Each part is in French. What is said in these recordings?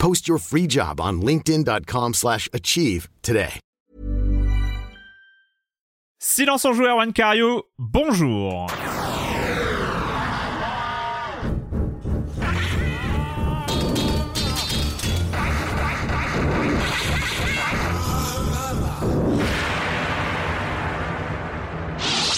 Post your free job on linkedin.com/achieve slash achieve today. Silence en joueur, Juan Cario, bonjour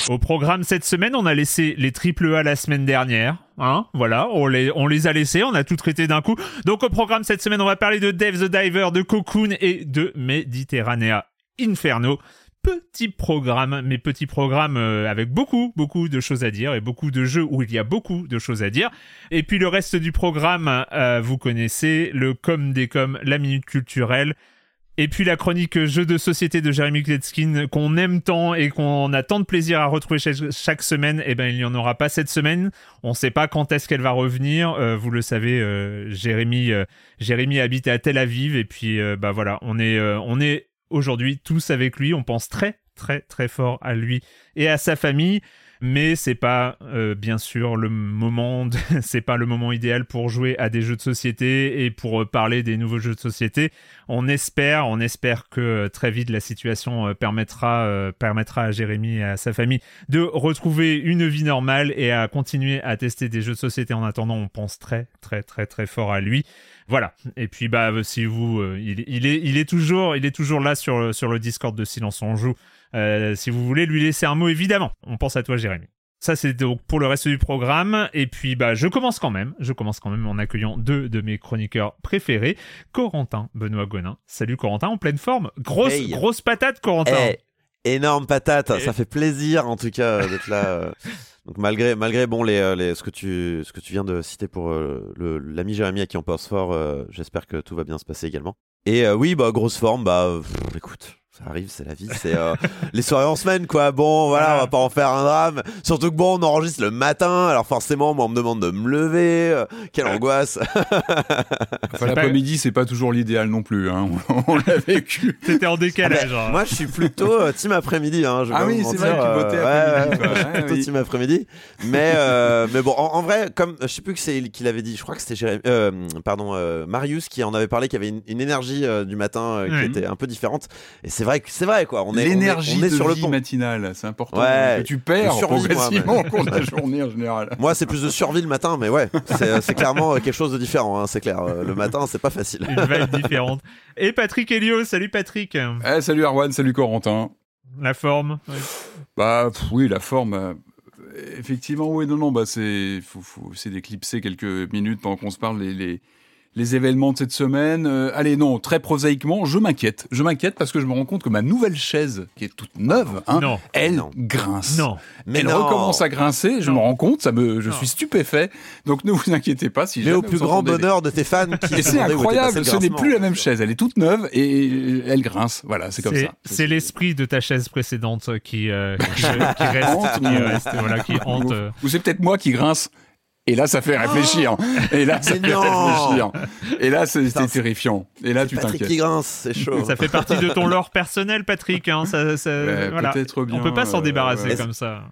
Au programme cette semaine, on a laissé les triple A la semaine dernière. Hein, voilà, on les, on les a laissés, on a tout traité d'un coup. Donc au programme cette semaine, on va parler de Dave the Diver, de Cocoon et de Mediterranea Inferno. Petit programme, mais petit programme euh, avec beaucoup, beaucoup de choses à dire et beaucoup de jeux où il y a beaucoup de choses à dire. Et puis le reste du programme, euh, vous connaissez, le com des com, la minute culturelle, et puis la chronique jeux de société de Jérémy Kletskin qu'on aime tant et qu'on a tant de plaisir à retrouver chaque, semaine, eh ben il n'y en aura pas cette semaine. On ne sait pas quand est-ce qu'elle va revenir. Euh, vous le savez, euh, Jérémy, euh, Jérémy habite à Tel Aviv et puis euh, bah voilà, on est, on est aujourd'hui tous avec lui. On pense très très très fort à lui et à sa famille mais c'est pas euh, bien sûr le moment de- c'est pas le moment idéal pour jouer à des jeux de société et pour euh, parler des nouveaux jeux de société on espère on espère que euh, très vite la situation euh, permettra euh, permettra à Jérémy et à sa famille de retrouver une vie normale et à continuer à tester des jeux de société en attendant on pense très très très très fort à lui voilà. Et puis bah si vous, il, il est, il est toujours, il est toujours là sur sur le Discord de Silence on joue. Euh, si vous voulez lui laisser un mot, évidemment, on pense à toi, Jérémy. Ça, c'est donc pour le reste du programme. Et puis, bah, je commence quand même. Je commence quand même en accueillant deux de mes chroniqueurs préférés, Corentin, Benoît Gonin. Salut Corentin, en pleine forme. Grosse, Hey. grosse patate, Corentin. Eh, énorme patate, ça fait plaisir en tout cas d'être là. euh. Donc malgré malgré bon les, euh, les ce que tu ce que tu viens de citer pour euh, le l'ami Jérémy à qui on pense fort, euh, j'espère que tout va bien se passer également. Et euh, oui bah grosse forme bah pff, écoute ça arrive, c'est la vie, c'est euh, les soirées en semaine quoi. Bon voilà, on va pas en faire un drame. Surtout que bon on enregistre le matin, alors forcément moi on me demande de me lever, euh, quelle angoisse. Enfin, l'après-midi, c'est pas toujours l'idéal non plus. Hein. On l'a vécu. T'étais en décalage. hein. Moi, je suis plutôt euh, team après-midi. Hein, je Ah oui, c'est vrai tu votais euh, après-midi, ouais, Ouais, plutôt oui. team après-midi. Mais, euh, mais bon, en, en vrai, comme je sais plus que c'est qui l'avait dit, je crois que c'était Jérémy, euh, pardon, euh, Marius qui en avait parlé, qui avait une, une énergie euh, du matin euh, qui était un peu différente. Et c'est vrai que c'est vrai quoi. On est, on est- L'énergie on est, de sur le vie pont. matinale, c'est important. Ouais. Que tu perds Le survie, moi, progressivement mais- au cours de la journée en général. Moi, c'est plus de survie le matin, mais ouais, c'est c'est clairement euh, quelque chose de différent. Hein, c'est clair. Euh, Le matin, c'est pas facile. Une vibe différente. Et Patrick Helio, salut Patrick. Eh, salut Arwan, salut Corentin. La forme. ouais. Bah pff, oui, la forme. euh, effectivement, oui, non, non, bah c'est, faut, faut essayer d'éclipser quelques minutes pendant qu'on se parle les, les, les événements de cette semaine. Euh, allez, non, très prosaïquement, je m'inquiète. Je m'inquiète parce que je me rends compte que ma nouvelle chaise, qui est toute neuve, hein, Non. elle Non. grince. Non. Mais elle non. recommence à grincer, je Non. me rends compte, ça me, je Non. suis stupéfait. Donc ne vous inquiétez pas si Mais au plus grand des- bonheur de tes fans qui Et c'est incroyable, le ce n'est plus la même chaise, elle est toute neuve et elle grince. Voilà, c'est comme ça. C'est l'esprit de ta chaise précédente qui, euh, qui, qui reste, qui reste, voilà, qui hante. euh. Ou c'est peut-être moi qui grince Et là, ça fait réfléchir. Et là, ça Mais fait non réfléchir. Et là, c'est terrifiant. Et là, tu Patrick t'inquiètes. qui grince, c'est chaud. Ça fait partie de ton lore personnel, Patrick. Hein, ça, ça- Ouais, voilà. Peut-être bien. On peut pas s'en euh, débarrasser ouais. comme ça.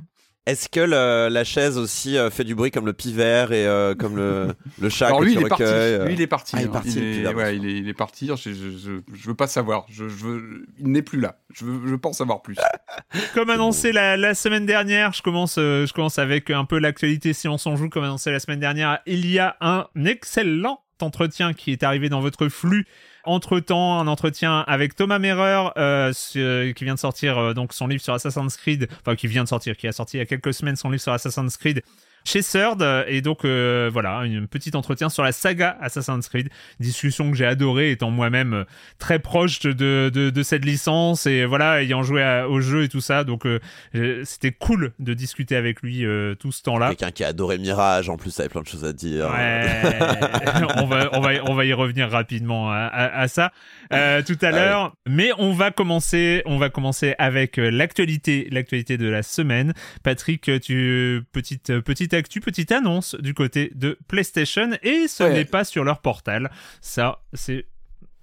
Est-ce que le- la chaise aussi euh, fait du bruit comme le pivert et euh, comme le, le chat Alors que lui, tu il est parti. recueilles, euh. Lui, il est parti. Ah, il est hein. parti, Il est, pilote. ouais, il est, il est parti. Je, je, je, je veux pas savoir. Je, je veux, il n'est plus là. Je, veux, je pense savoir plus. Comme annoncé la, la semaine dernière, je commence, euh, je commence avec un peu l'actualité si on s'en joue. Comme annoncé la semaine dernière, il y a un excellent entretien qui est arrivé dans votre flux. Entre temps, un entretien avec Thomas Merer, euh, qui vient de sortir euh, donc son livre sur Assassin's Creed, enfin qui vient de sortir, qui a sorti il y a quelques semaines son livre sur Assassin's Creed chez Third et donc euh, voilà un petit entretien sur la saga Assassin's Creed. Discussion que j'ai adoré étant moi-même euh, très proche de, de, de cette licence et voilà ayant joué à- au jeu et tout ça donc euh, euh, c'était cool de discuter avec lui euh, tout ce temps-là. Quelqu'un qui a adoré Mirage, en plus, avait plein de choses à dire. Ouais, on va, on va, on va y revenir rapidement à, à- à ça euh, tout à l'heure. Mais on va commencer, on va commencer avec euh, l'actualité, l'actualité de la semaine. Patrick, tu petite petite actu, petite annonce du côté de PlayStation et ce Ouais. n'est pas sur leur portal. Ça, c'est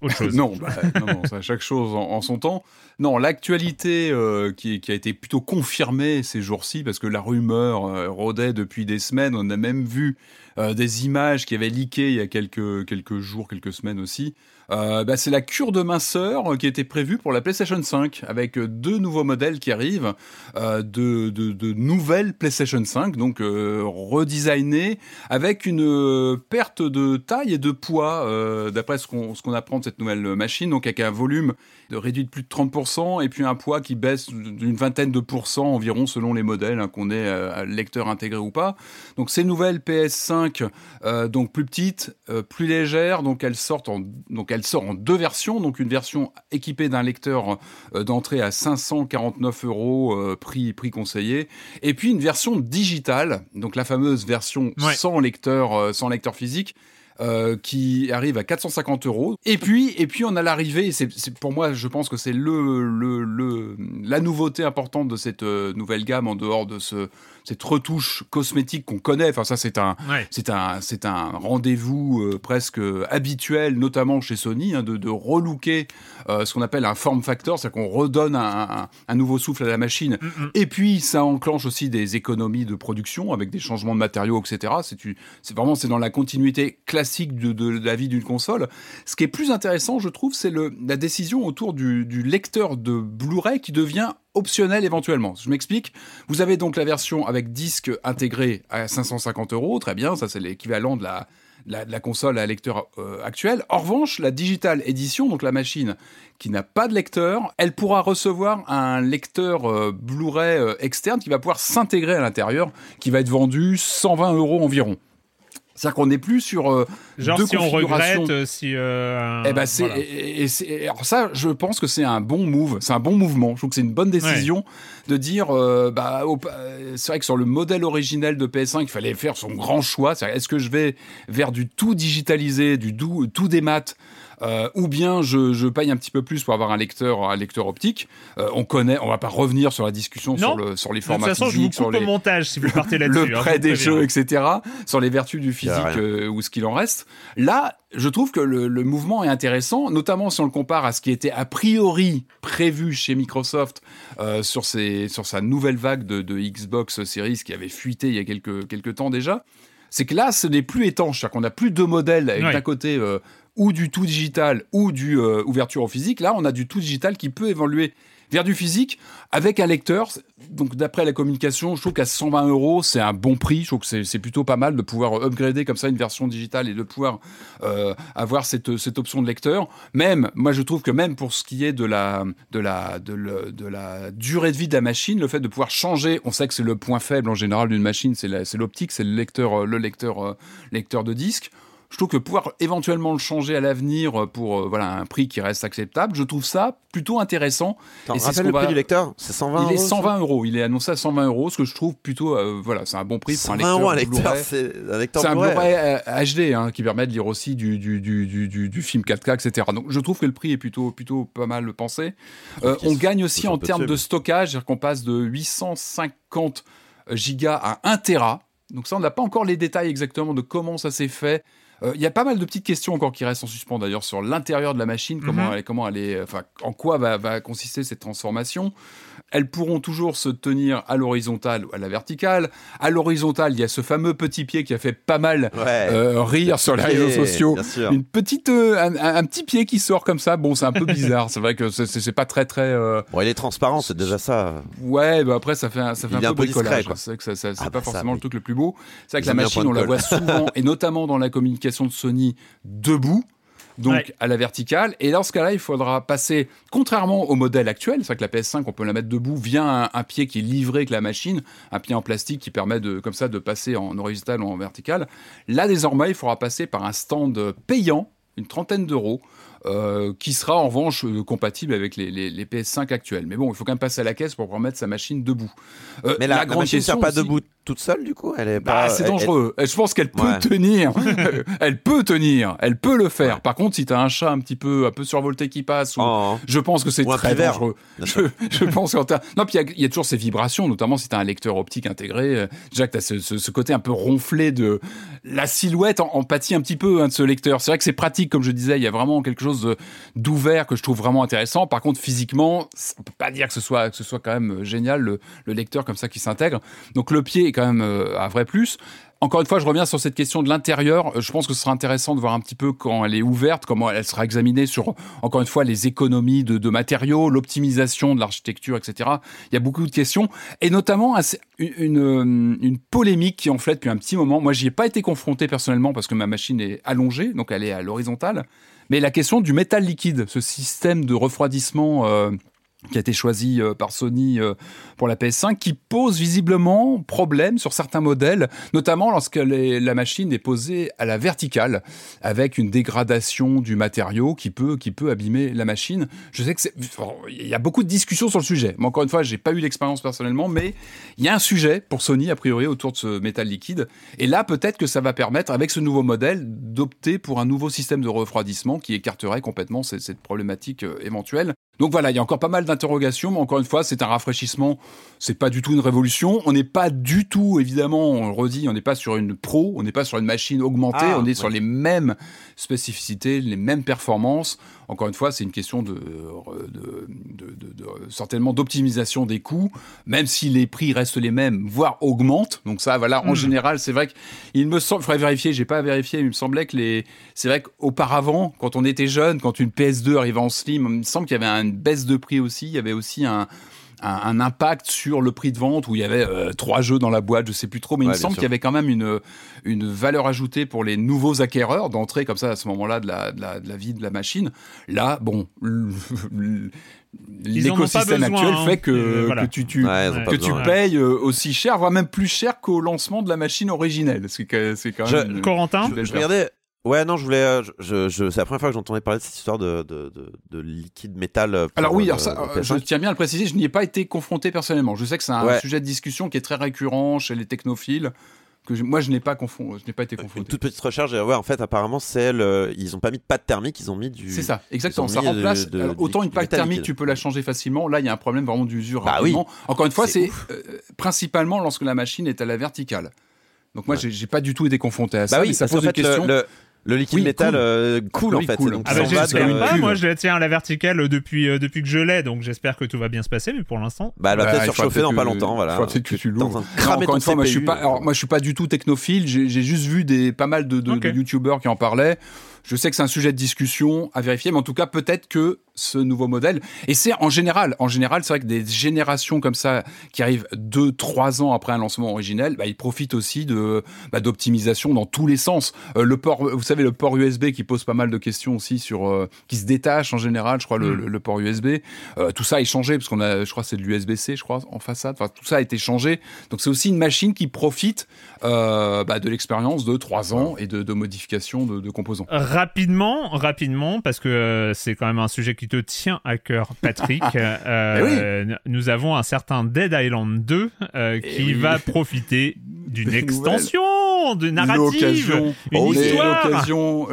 autre chose. non, bah, non, non, ça, chaque chose en, en son temps. Non, l'actualité euh, qui, qui a été plutôt confirmée ces jours-ci, parce que la rumeur euh, rôdait depuis des semaines. On a même vu euh, des images qui avaient leaké il y a quelques, quelques jours, quelques semaines aussi. Euh, bah, c'est la cure de minceur qui était prévue pour la PlayStation 5, avec deux nouveaux modèles qui arrivent, euh, de, de, nouvelles PlayStation 5, donc redesignées, avec une perte de taille et de poids, d'après ce qu'on ce qu'on apprend de cette nouvelle machine, donc avec un volume de réduit de plus de 30%, et puis un poids qui baisse d'une vingtaine de pourcents environ selon les modèles, hein, qu'on ait euh, lecteur intégré ou pas. Donc ces nouvelles PS5, euh, donc plus petites, euh, plus légères, donc elles sortent en, donc elle sort en deux versions, donc une version équipée d'un lecteur d'entrée à 549 euros, prix prix conseillé, et puis une version digitale, donc la fameuse version Ouais. sans lecteur, sans lecteur physique. Euh, qui arrive à 450 euros. Et puis, et puis on a l'arrivée. c'est- pour moi, je pense que c'est le, le, le, la nouveauté importante de cette euh, nouvelle gamme en dehors de ce, cette retouche cosmétique qu'on connaît. Enfin, ça, c'est un, Ouais. c'est un, c'est un rendez-vous euh, presque habituel, notamment chez Sony, hein, de, de relooker euh, ce qu'on appelle un form factor, c'est-à-dire qu'on redonne un, un- un nouveau souffle à la machine. Mm-mm. Et puis, ça enclenche aussi des économies de production avec des changements de matériaux, etc. C'est, vraiment c'est dans la continuité classique de, de la vie d'une console. Ce qui est plus intéressant, je trouve, c'est la décision autour du, du lecteur de Blu-ray qui devient optionnel éventuellement. Je m'explique. Vous avez donc la version avec disque intégré à 550 euros. Très bien, ça c'est l'équivalent de la, la console à lecteur euh, actuelle. En revanche, la Digital Edition, donc la machine qui n'a pas de lecteur, elle pourra recevoir un lecteur euh, Blu-ray euh, externe qui va pouvoir s'intégrer à l'intérieur, qui va être vendu 120 euros environ. C'est-à-dire qu'on n'est plus sur euh, Genre deux si on configurations. regrette, euh, si. euh, Eh ben c'est voilà. et, alors ça je pense que c'est un bon move, c'est un bon mouvement. Je trouve que c'est une bonne décision de dire euh, bah euh, c'est vrai que sur le modèle originel de PS5 il fallait faire son grand choix. C'est-à-dire, Est-ce que je vais vers du tout digitalisé, du dou- tout des maths euh, ou bien je, je paye un petit peu plus pour avoir un lecteur un lecteur optique. Euh, on connaît, on va pas revenir sur la discussion Non. sur le sur les De toute formats façon, je vous physiques, sur coupe les au montage si vous partez là-dessus. le hein, prêt des jeux, etc., sur les vertus du physique euh, ou ce qu'il en reste. Là, je trouve que le, le mouvement est intéressant, notamment si on le compare à ce qui était a priori prévu chez Microsoft euh, sur, ses, sur sa nouvelle vague de, de Xbox Series qui avait fuité il y a quelques, quelques temps déjà. C'est que là, ce n'est plus étanche, c'est-à-dire qu'on n'a plus deux modèles avec d'un côté euh, ou du tout digital ou du euh, ouverture au physique. Là, on a du tout digital qui peut évoluer vers du physique avec un lecteur. Donc, d'après la communication, je trouve qu'à 120 euros, c'est un bon prix. Je trouve que c'est- plutôt pas mal de pouvoir upgrader comme ça une version digitale et de pouvoir euh, avoir cette, cette option de lecteur. Même, moi, je trouve que même pour ce qui est de la, de la, de la durée de vie de la machine, le fait de pouvoir changer, on sait que c'est le point faible en général d'une machine, c'est l'optique, c'est le lecteur, euh, le lecteur, euh, lecteur de disque. Je trouve que pouvoir éventuellement le changer à l'avenir euh, pour euh, voilà un prix qui reste acceptable, je trouve ça plutôt intéressant. Attends, Et c'est ce rappelle le prix va- du lecteur C'est 120 Il euros est ça 120 euros. Il est annoncé à 120 euros, ce que je trouve plutôt euh, voilà, c'est un bon prix pour un 120 lecteur. euros un lecteur, Blu-ray. c'est un lecteur C'est un Blu-ray. HD hein, qui permet de lire aussi du, du, du, du, du, du film 4K, etc. Donc je trouve que le prix est plutôt, plutôt pas mal pensé. Euh, on gagne aussi en termes de stockage, c'est-à-dire qu'on passe de 850 gigas à 1 Tera. Donc ça, on n'a pas encore les détails exactement de comment ça s'est fait. Euh, Il y a pas mal de petites questions encore qui restent en suspens d'ailleurs sur l'intérieur de la machine, comment, Mhm. elle, comment elle est, enfin, en quoi va, va consister cette transformation. Elles pourront toujours se tenir à l'horizontale ou à la verticale. À l'horizontale, il y a ce fameux petit pied qui a fait pas mal Ouais. euh, rire sur les Pied, réseaux sociaux. Une petite, euh, un, petit pied qui sort comme ça. Bon, c'est un peu bizarre. c'est vrai que c'est- pas très très. euh, Bon, il est transparent, c'est déjà ça. Ouais, bah après ça fait un, ça fait Il un peu peu bricolage. C'est vrai que c'est Ah pas bah forcément le truc le plus beau. C'est vrai que la machine, on la voit souvent et notamment dans la communication de Sony debout. Donc Ouais. à la verticale. Et dans ce cas-là, il faudra passer, contrairement au modèle actuel, c'est vrai que la PS5, on peut la mettre debout via un, un pied qui est livré avec la machine, un pied en plastique qui permet de, comme ça de passer en horizontal ou en vertical. Là, désormais, il faudra passer par un stand payant, une trentaine d'euros, euh, qui sera en revanche euh, compatible avec les, les- les PS5 actuels. Mais bon, il faut quand même passer à la caisse pour pouvoir mettre sa machine debout. Euh, Mais la, la grande machine ne tient pas aussi- debout toute seule, du coup Elle est bah, pas. c'est elle- dangereux. Je pense qu'elle peut Ouais. tenir. elle peut tenir. Elle peut le faire. Ouais. Par contre, si tu as un chat un petit peu, un peu survolté qui passe, ou- Oh, je pense que c'est très dangereux. Je, je pense qu'en ter- Non, puis il y a- il y, a toujours ces vibrations, notamment si tu as un lecteur optique intégré. euh, Déjà que tu as ce, ce- ce côté un peu ronflé de. La silhouette en, en pâtit un petit peu hein, de ce lecteur. C'est vrai que c'est pratique, comme je disais, il y a vraiment quelque chose d'ouvert que je trouve vraiment intéressant. Par contre, physiquement, on peut pas dire que ce soit, que ce soit quand même euh, génial, le, le lecteur comme ça qui s'intègre. Donc le pied est quand même euh, un vrai plus. Encore une fois, je reviens sur cette question de l'intérieur. Euh, Je pense que ce sera intéressant de voir un petit peu quand elle est ouverte, comment elle sera examinée sur, encore une fois, les économies de, matériaux, l'optimisation de l'architecture, etc. Il y a beaucoup de questions, et notamment un- une, polémique qui en fait depuis un petit moment. Moi, j'y ai pas été confronté personnellement parce que ma machine est allongée, donc elle est à l'horizontale. Mais la question du métal liquide, ce système de refroidissement euh, qui a été choisi euh, par Sony euh, pour la PS5, qui pose visiblement problème sur certains modèles, notamment lorsque la machine est posée à la verticale, avec une dégradation du matériau qui peut, qui abîmer la machine. Je sais que il y a beaucoup de discussions sur le sujet. Mais encore une fois, j'ai pas eu l'expérience personnellement, mais il y a un sujet pour Sony a priori autour de ce métal liquide. Et là, peut-être que ça va permettre, avec ce nouveau modèle, d'opter pour un nouveau système de refroidissement qui écarterait complètement cette, cette problématique euh, éventuelle. Donc voilà, il y a encore pas mal d'interrogations, mais encore une fois, c'est un rafraîchissement. C'est pas du tout une révolution. On n'est pas du tout, évidemment, on le redit, on n'est pas sur une pro, on n'est pas sur une machine augmentée, Ah, on est ouais. sur les mêmes spécificités, les mêmes performances. Encore une fois, c'est une question de, de, de- de- de- certainement d'optimisation des coûts, même si les prix restent les mêmes, voire augmentent. Donc ça, voilà, en Mm. général, c'est vrai qu'il me semble, il faudrait vérifier, j'ai pas vérifié, mais il me semblait que les, c'est vrai qu'auparavant, quand on était jeune, quand une PS2 arrivait en slim, il me semble qu'il y avait une baisse de prix aussi, il y avait aussi un, un, un impact sur le prix de vente où il y avait euh, trois jeux dans la boîte, je sais plus trop, mais il me semble qu'il y avait quand même une, une valeur ajoutée pour les nouveaux acquéreurs d'entrer comme ça à ce moment-là de la, de, la, de la vie de la machine. Là, bon, l'écosystème actuel hein. fait que, Euh, voilà. que tu, Ouais, que tu besoin. payes euh, aussi cher, voire même plus cher qu'au lancement de la machine originelle. C'est quand Je- même. une- Corentin Je regardais. Ouais, non, je voulais. euh, Je, c'est la première fois que j'entendais parler de cette histoire de, de, de, de liquide métal. pour, Alors oui, euh, alors ça, le euh, je PS5. tiens bien à le préciser, je n'y ai pas été confronté personnellement. Je sais que c'est un Ouais. sujet de discussion qui est très récurrent chez les technophiles. Que je- moi, je n'ai pas confond- je n'ai pas été Une confronté. toute petite recherche. ouais, en fait, apparemment, c'est le. Ils ont pas mis de pâte thermique, ils ont mis du. C'est ça, exactement. Ça de- remplace. de- alors, du- autant une métal thermique, liquide. tu peux la changer facilement. Là, il y a un problème vraiment d'usure Bah oui. Encore une fois, C'est euh, principalement lorsque la machine est à la verticale. Donc moi, Ouais. j'ai pas du tout été confronté à ça. Bah mais oui, ça pose une fait, question. le, le, le liquide Oui, métal cool. euh, cool en fait. cool. donc, Ah bah j'espère pas, moi je la tiens à la verticale depuis, euh, depuis que je l'ai, donc j'espère que tout va bien se passer, mais pour l'instant... Bah, elle va Bah, peut-être surchauffer dans peut-être pas que- longtemps, voilà. il faudra peut-être que tu l'ouvres. encore ton une fois, moi je suis pas, alors moi je suis pas du tout technophile. J'ai juste vu des pas mal de, de, de youtubeurs qui en parlaient. Je sais que c'est un sujet de discussion à vérifier, mais en tout cas peut-être que ce nouveau modèle et c'est en général, en général, c'est vrai que des générations comme ça qui arrivent deux, trois ans après un lancement originel, bah, ils profitent aussi de bah, d'optimisation dans tous les sens. Euh, le port, vous savez, le port USB qui pose pas mal de questions aussi sur, euh, qui se détache en général, je crois le, Mm. le- le port USB. Euh, tout ça est changé parce qu'on a, je crois, c'est de l'USB-C, je crois, en façade. Enfin, tout ça a été changé. Donc c'est aussi une machine qui profite bah, de l'expérience de trois ans et de, de modification de, de composants. Rapidement, rapidement, parce que c'est quand même un sujet qui te tient à cœur, Patrick. euh, Eh n- Nous avons un certain Dead Island 2 euh, Eh qui oui. va profiter d'une extension. de narrative, L'occasion, une Oh, histoire.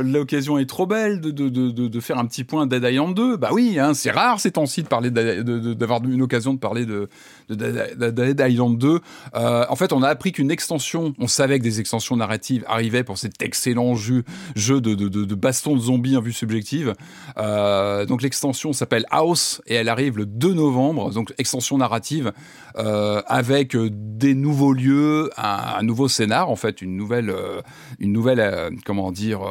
l'occasion, est trop belle de, de, de, de, faire un petit point Dead Island 2. Bah oui, hein, c'est rare ces temps-ci d'avoir une occasion de parler de, de, de- de- de Dead Island 2. Euh, en fait, on a appris qu'une extension, on savait que des extensions narratives arrivaient pour cet excellent jeu, jeu de, de, de, de baston de zombies en vue subjective. Euh, donc l'extension s'appelle House et elle arrive le 2 novembre. Donc extension narrative euh, avec euh, des nouveaux lieux, un, un nouveau scénar en fait, une nouvelle, euh, une nouvelle, euh, comment dire,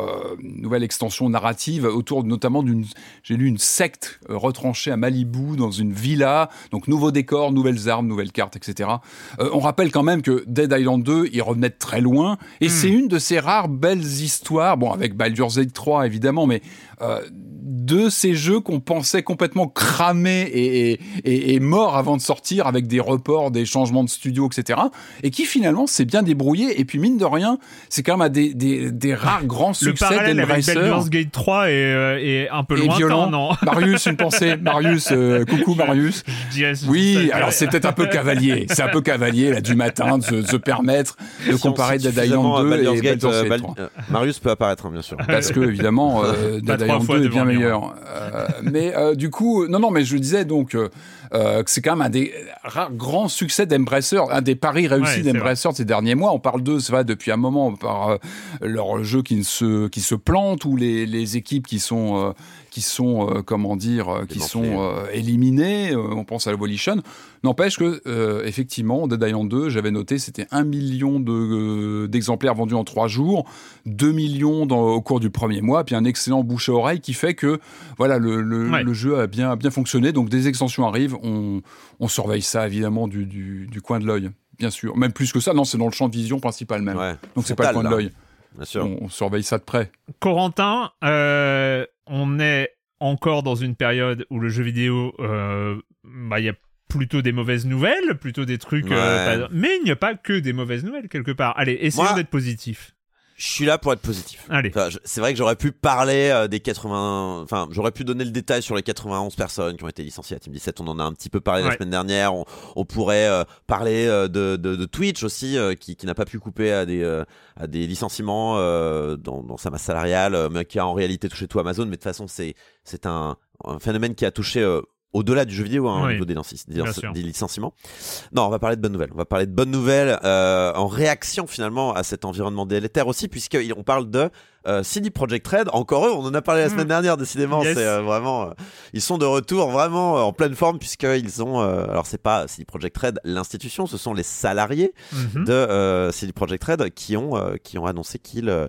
une nouvelle extension narrative autour notamment d'une, j'ai lu une secte retranchée à Malibu dans une villa. Donc nouveau décor, nouvelles armes, nouvelles cartes, etc. On rappelle quand même que Dead Island 2, il revenait de très loin et c'est une de ces rares belles histoires, bon avec Baldur's Gate 3 évidemment, mais de ces jeux qu'on pensait complètement cramés et, et, et- et morts avant de sortir avec des reports, des changements de studio, etc. Et qui finalement s'est bien débrouillé. Et puis mine de rien, c'est quand même un des, des, des rares grands Le succès parallèle avec. Baldur's Gate 3 est, euh, est un peu Et lointain, violent. non Marius, une pensée. Marius, euh, coucou Marius. Je Oui, alors c'est peut-être un peu cavalier. C'est un peu cavalier là du matin de se, de se permettre de Si comparer Dead Island suffisamment 2 Baldur's et Gate, Baldur's euh, Gate Bal- 3. euh, Marius peut apparaître, hein, bien sûr. Parce que évidemment, euh, Pas Dead trois Island fois 2 est bien. Meilleur. Euh, mais euh, du coup, non, non, mais je disais donc euh, que c'est quand même un des rares grands succès d'Embracer, un des paris Ouais, réussis d'Embracer de ces derniers mois. On parle d'eux, c'est vrai, depuis un moment par leur jeu qui ne se qui se plante ou les, les équipes qui sont qui sont euh, comment dire euh, qui sont euh, éliminées. Euh, on pense à l'Evolution. N'empêche que euh, effectivement, Dead Island 2, j'avais noté, c'était un million de, euh, d'exemplaires vendus en trois jours, 2 millions dans- au cours du premier mois, puis un excellent bouche à oreille qui fait que voilà le, le- Ouais. le jeu a bien, a bien fonctionné. Donc des extensions arrivent, on, on surveille ça évidemment du, du, du coin de l'œil, bien sûr. Même plus que ça, non, c'est dans le champ de vision principal même. Ouais. Donc c'est pas le coin de l'œil. Bien sûr. On, on surveille ça de près. Corentin, euh, on est encore dans une période où le jeu vidéo, euh, bah, il y a plutôt des mauvaises nouvelles, plutôt des trucs. euh, Ouais. Mais il n'y a pas que des mauvaises nouvelles quelque part. Allez, essayons d'être positif. Je suis là pour être positif. Allez. Enfin, c'est vrai que j'aurais pu parler euh, des 80, enfin, j'aurais pu donner le détail sur les 91 personnes qui ont été licenciées à Team 17. On en a un petit peu parlé la semaine dernière. On, on pourrait euh, parler euh, de, de, de Twitch aussi, qui, qui n'a pas pu couper à des, à des licenciements dans, dans sa masse salariale, mais qui a en réalité touché tout Amazon. Mais de toute façon, c'est, c'est un, un phénomène qui a touché au-delà du jeu vidéo hein, au Oui. niveau des, licenci- des, Bien sûr. des licenciements. Non, on va parler de bonnes nouvelles. On va parler de bonnes nouvelles euh, en réaction finalement à cet environnement délétère aussi, puisqu'on parle de euh, CD Projekt Red. Encore eux, on en a parlé la semaine Mm. dernière. Décidément, Yes. c'est euh, vraiment, euh, ils sont de retour vraiment euh, en pleine forme puisqu'ils ont. euh, alors c'est pas CD Projekt Red l'institution, ce sont les salariés Mhm. de euh, CD Projekt Red qui ont euh, qui ont annoncé qu'ils euh,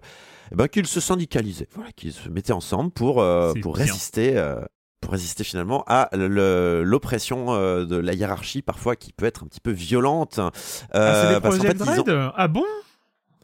eh ben, qu'ils se syndicalisaient, voilà, qu'ils se mettaient ensemble pour euh, pour bien. résister. euh, pour résister finalement à l'oppression euh, de la hiérarchie parfois qui peut être un petit peu violente. Ah, c'est Euh, des parce qu'en projets fait, ils ont- Red Ah bon?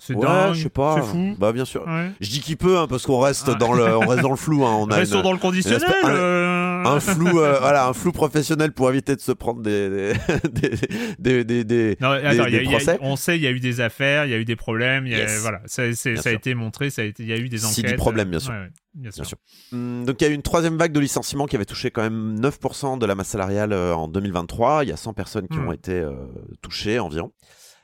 C'est Ouais, dingue. je sais pas. C'est fou. Bah bien sûr. Ouais. Je dis qu'il peut hein, parce qu'on reste Ah. dans le on reste dans le flou. Hein. On a Restons une- dans le conditionnel. euh. un flou euh, voilà un flou professionnel pour éviter de se prendre des des des, des, des- Non, attends, a- des a- procès. on sait, il y a eu des affaires, il y a eu des problèmes, il y a- Yes. voilà, ça, a été montré, ça a été, il y a eu des Si, enquêtes. du problème, bien sûr. Ouais, bien sûr. Bien sûr. Hum, Donc il y a eu une troisième vague de licenciements qui avait touché quand même 9% de la masse salariale euh, en 2023. Il y a 100 personnes qui Hmm. ont été euh, touchées environ.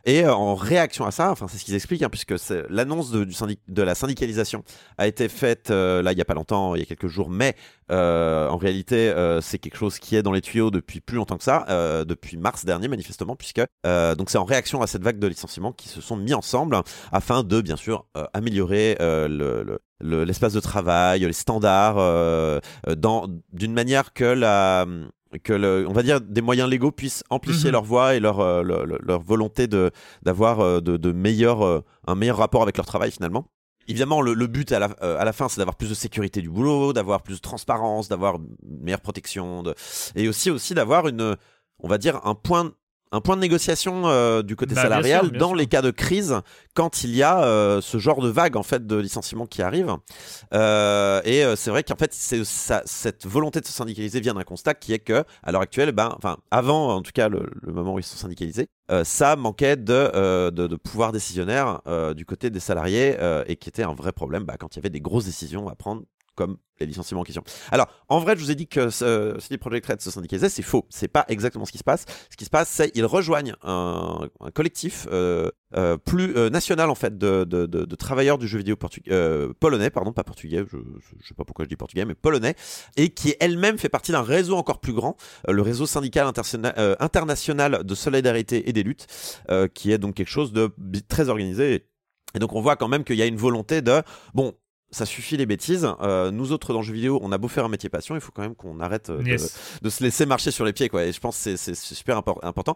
Et euh, en réaction à ça, enfin c'est ce qu'ils expliquent, hein, puisque l'annonce de, la syndicalisation a été faite euh, là il y a pas longtemps, il y a quelques jours, mais euh, en réalité c'est quelque chose qui est dans les tuyaux depuis plus longtemps que ça, depuis mars dernier manifestement, puisque donc c'est en réaction à cette vague de licenciements qui se sont mis ensemble afin de bien sûr améliorer le- le, le- l'espace de travail, les standards, d'une manière que la que le, on va dire des moyens légaux puissent amplifier Mhm. leur voix et leur euh, leur, volonté de d'avoir euh, de, de meilleurs euh, un meilleur rapport avec leur travail finalement. Évidemment, le, le but à la, à la fin, c'est d'avoir plus de sécurité du boulot, d'avoir plus de transparence, d'avoir une meilleure protection, de... et aussi aussi d'avoir une, on va dire un point un point de négociation euh, du côté Bah, bien salarial sûr, bien dans sûr. les cas de crise quand il y a euh, ce genre de vague en fait de licenciements qui arrive Euh, et c'est vrai qu'en fait ça, cette volonté de se syndicaliser vient d'un constat qui est que à l'heure actuelle ben enfin avant en tout cas le, le moment où ils se sont syndicalisés ça manquait de, de, de pouvoir décisionnaire du côté des salariés et qui était un vrai problème bah, quand il y avait des grosses décisions à prendre comme les licenciements en question. Alors, en vrai, je vous ai dit que ce, CD Projekt Red se syndicalisait, c'est faux. C'est pas exactement ce qui se passe. Ce qui se passe, c'est qu'ils rejoignent un, collectif euh, euh, plus euh, national en fait de, travailleurs du jeu vidéo euh, polonais, pardon, pas portugais. Je, je, sais pas pourquoi je dis portugais, mais polonais, et qui elle-même fait partie d'un réseau encore plus grand, euh, le réseau syndical euh, international de solidarité et des luttes, qui est donc quelque chose de très organisé. Et donc on voit quand même qu'il y a une volonté de bon ça suffit les bêtises. Euh, nous autres dans le jeu vidéo, on a beau faire un métier passion, il faut quand même qu'on arrête euh, de, Yes. de se laisser marcher sur les pieds, quoi. Et je pense que c'est- super impor- important.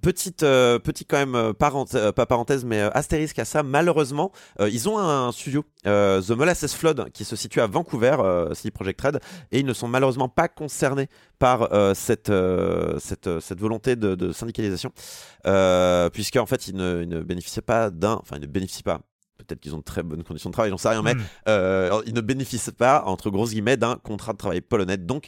Petite, euh, petite quand même euh, parenthèse, euh, pas parenthèse, mais euh, astérisque à ça. Malheureusement, euh, ils ont un studio, euh, The Molasses Flood, qui se situe à Vancouver, euh, CD Projekt Red, et ils ne sont malheureusement pas concernés par euh, cette, euh, cette, cette volonté de, de syndicalisation, euh, puisque en fait ils ne, ils ne bénéficient pas d'un, enfin ils ne bénéficient pas. Peut-être qu'ils ont de très bonnes conditions de travail, j'en sais rien, mais Hmm. euh, ils ne bénéficient pas, entre grosses guillemets, d'un contrat de travail polonais. Donc,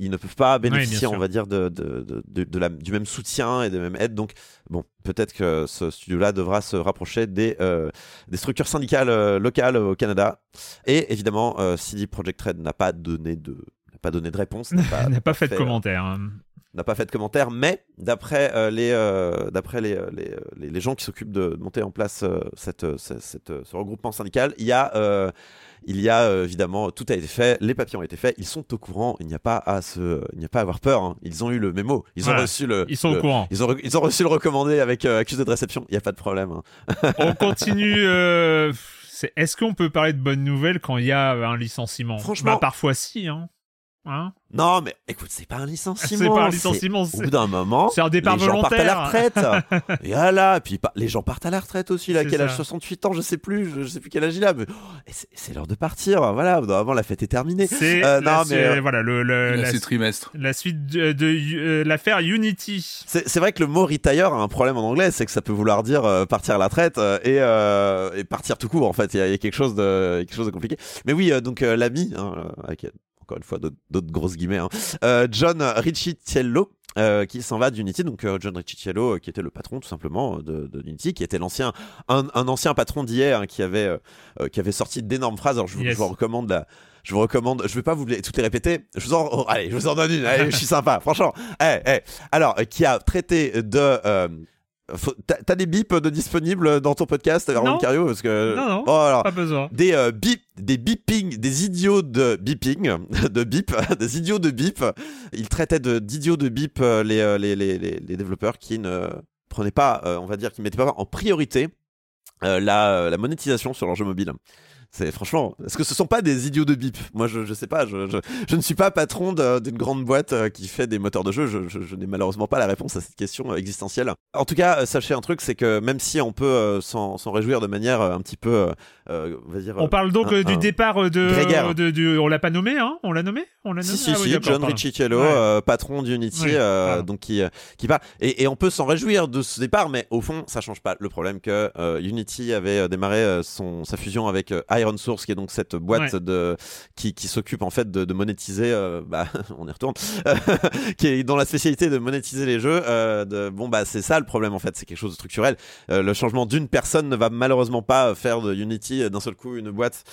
ils ne peuvent pas bénéficier, on va dire, de, de, de, de- de la, du même soutien et de la même aide. Donc, bon, peut-être que ce studio-là devra se rapprocher des, euh, des structures syndicales euh, locales au Canada. Et évidemment, CD Projekt Red n'a pas donné de n'a pas donné de réponse, n'a pas, fait de fait, commentaire. hein. N'a pas fait de commentaire, mais d'après euh, les, euh, d'après les, euh, les, les, les gens qui s'occupent de monter en place cette, cette- cette, ce regroupement syndical, il y a, il y a évidemment tout a été fait, les papiers ont été faits, ils sont au courant, il n'y a pas à se, il n'y a pas à avoir peur. hein. Ils ont eu le mémo, ils ont Voilà. reçu le, Ils sont le- au courant. Ils ont, ils ont reçu le recommandé avec euh, accusé de réception, il n'y a pas de problème. hein. On continue. euh, Est-ce qu'on peut parler de bonnes nouvelles quand il y a un licenciement? Franchement- Bah, parfois si. Hein. Hein Non, mais écoute, c'est pas un licenciement. c'est pas un c'est- licenciement, Au bout d'un moment, c'est un départ les gens partent à la volontaire. retraite. et voilà, puis pa- les gens partent à la retraite aussi. Là, quel âge? ça. 68 ans, je sais plus, je, je sais plus quel âge il a, mais oh, c'est- l'heure de partir. Voilà, au bout d'un moment, la fête est terminée. C'est Euh, non, mais, euh, voilà le, le- Là, la, trimestre. la suite de, de, euh, l'affaire Unity. C'est c'est vrai que le mot retire a un problème en anglais, c'est que ça peut vouloir dire euh, partir à la retraite euh, et, euh, et partir tout court. En fait, il y, a- il y a quelque chose de quelque chose de compliqué. Mais oui, euh, donc euh, l'ami, hein, avec encore une fois d'autres grosses guillemets, hein, euh, John Ricciello. euh, qui s'en va d'Unity, donc euh, John Ricciello, qui était le patron tout simplement de, de Unity, qui était l'ancien, un, un ancien patron d'hier, hein, qui avait, qui avait sorti d'énormes phrases. Alors je, vous- Yes. je vous recommande la, je vous recommande, je vais pas vous les, toutes les répéter. Je vous en, oh, allez, je vous en donne une. Allez, je suis sympa, franchement. Eh, eh. Alors, qui a traité de. euh, T'as des bips de disponibles dans ton podcast, Armand Non. Cario Parce que. Non, non. Oh, alors, Pas besoin. des euh, bip, des beeping, des idiots de beeping, de bip, des idiots de bip. Il traitait de d'idiots de bip euh, les, euh, les, les, les, les développeurs qui ne prenaient pas, euh, on va dire, qui mettaient pas en priorité euh, la, la monétisation sur leur jeu mobile. C'est franchement, est-ce que ce sont pas des idiots de bip? Moi, je, je sais pas. Je, je, je ne suis pas patron de- d'une grande boîte euh, qui fait des moteurs de jeu. Je, je, je n'ai malheureusement pas la réponse à cette question euh, existentielle. En tout cas, euh, sachez un truc, c'est que même si on peut euh, s'en réjouir de manière euh, un petit peu, euh, on va dire. On parle donc un- du un- départ de, de, du- on l'a pas nommé, hein? On l'a nommé? On l'a nommé? Si, si, Ah si, John. Ricciello, Ouais. patron d'Unity, Oui, donc qui, qui part. Et, et on peut s'en réjouir de ce départ, mais au fond, ça change pas le problème que Unity avait démarré son, sa fusion avec euh, Iron Source, qui est donc cette boîte Ouais. de, qui, qui s'occupe en fait de, de monétiser, euh, bah, on y retourne, qui est dans la spécialité de monétiser les jeux. euh, de, bon, bah, c'est ça le problème en fait, c'est quelque chose de structurel. Euh, le changement d'une personne ne va malheureusement pas faire de Unity d'un seul coup une boîte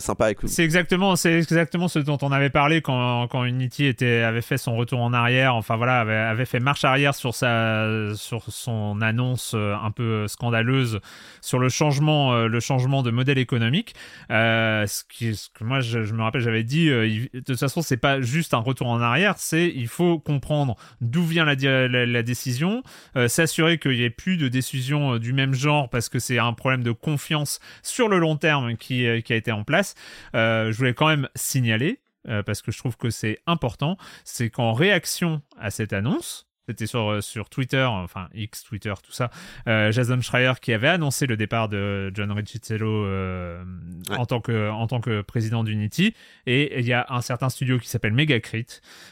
sympa et cool. C'est exactement, c'est exactement ce dont on avait parlé quand, quand Unity était, avait fait son retour en arrière, enfin voilà, avait, avait fait marche arrière sur sa, sur son annonce un peu scandaleuse sur le changement, le changement de modèle économique. Euh, ce, que moi, je, me rappelle, j'avais dit, euh, de toute façon, c'est pas juste un retour en arrière, c'est il faut comprendre d'où vient la, décision, euh, s'assurer qu'il n'y ait plus de décisions euh, du même genre parce que c'est un problème de confiance sur le long terme qui, a été en place. Je voulais quand même signaler, parce que je trouve que c'est important, c'est qu'en réaction à cette annonce, c'était sur, euh, sur Twitter, enfin X, Twitter, tout ça, euh, Jason Schreier qui avait annoncé le départ de John Ricciello euh, Ouais. en, tant que, en tant que président d'Unity. Et il y a un certain studio qui s'appelle Megacrit,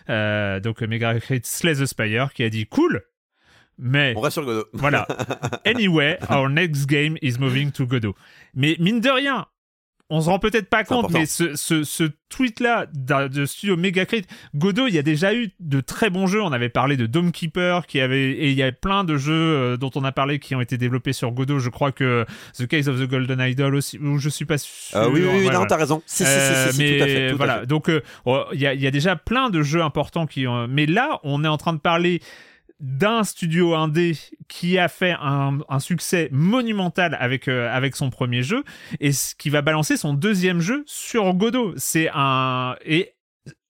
euh, donc Megacrit Slay the Spire, qui a dit cool, mais On reste sur Godot. voilà. Anyway, our next game is moving to Godot. Mais mine de rien, on se rend peut-être pas compte, important. mais ce, ce, ce tweet-là de studio Megacrit, Godot, il y a déjà eu de très bons jeux. On avait parlé de Dome Keeper, qui avait, et il y a plein de jeux euh, dont on a parlé qui ont été développés sur Godot. Je crois que The Case of the Golden Idol aussi, ou je suis pas sûr. Euh, oui, oui, oui, Ouais, non, t'as raison. Si, si, Euh, si, si, mais tout à fait. tout à voilà, fait. donc euh, oh, il y, a, y a déjà plein de jeux importants qui ont. Mais là, on est en train de parler d'un studio indé qui a fait un, un succès monumental avec euh, avec son premier jeu et qui va balancer son deuxième jeu sur Godot. C'est un et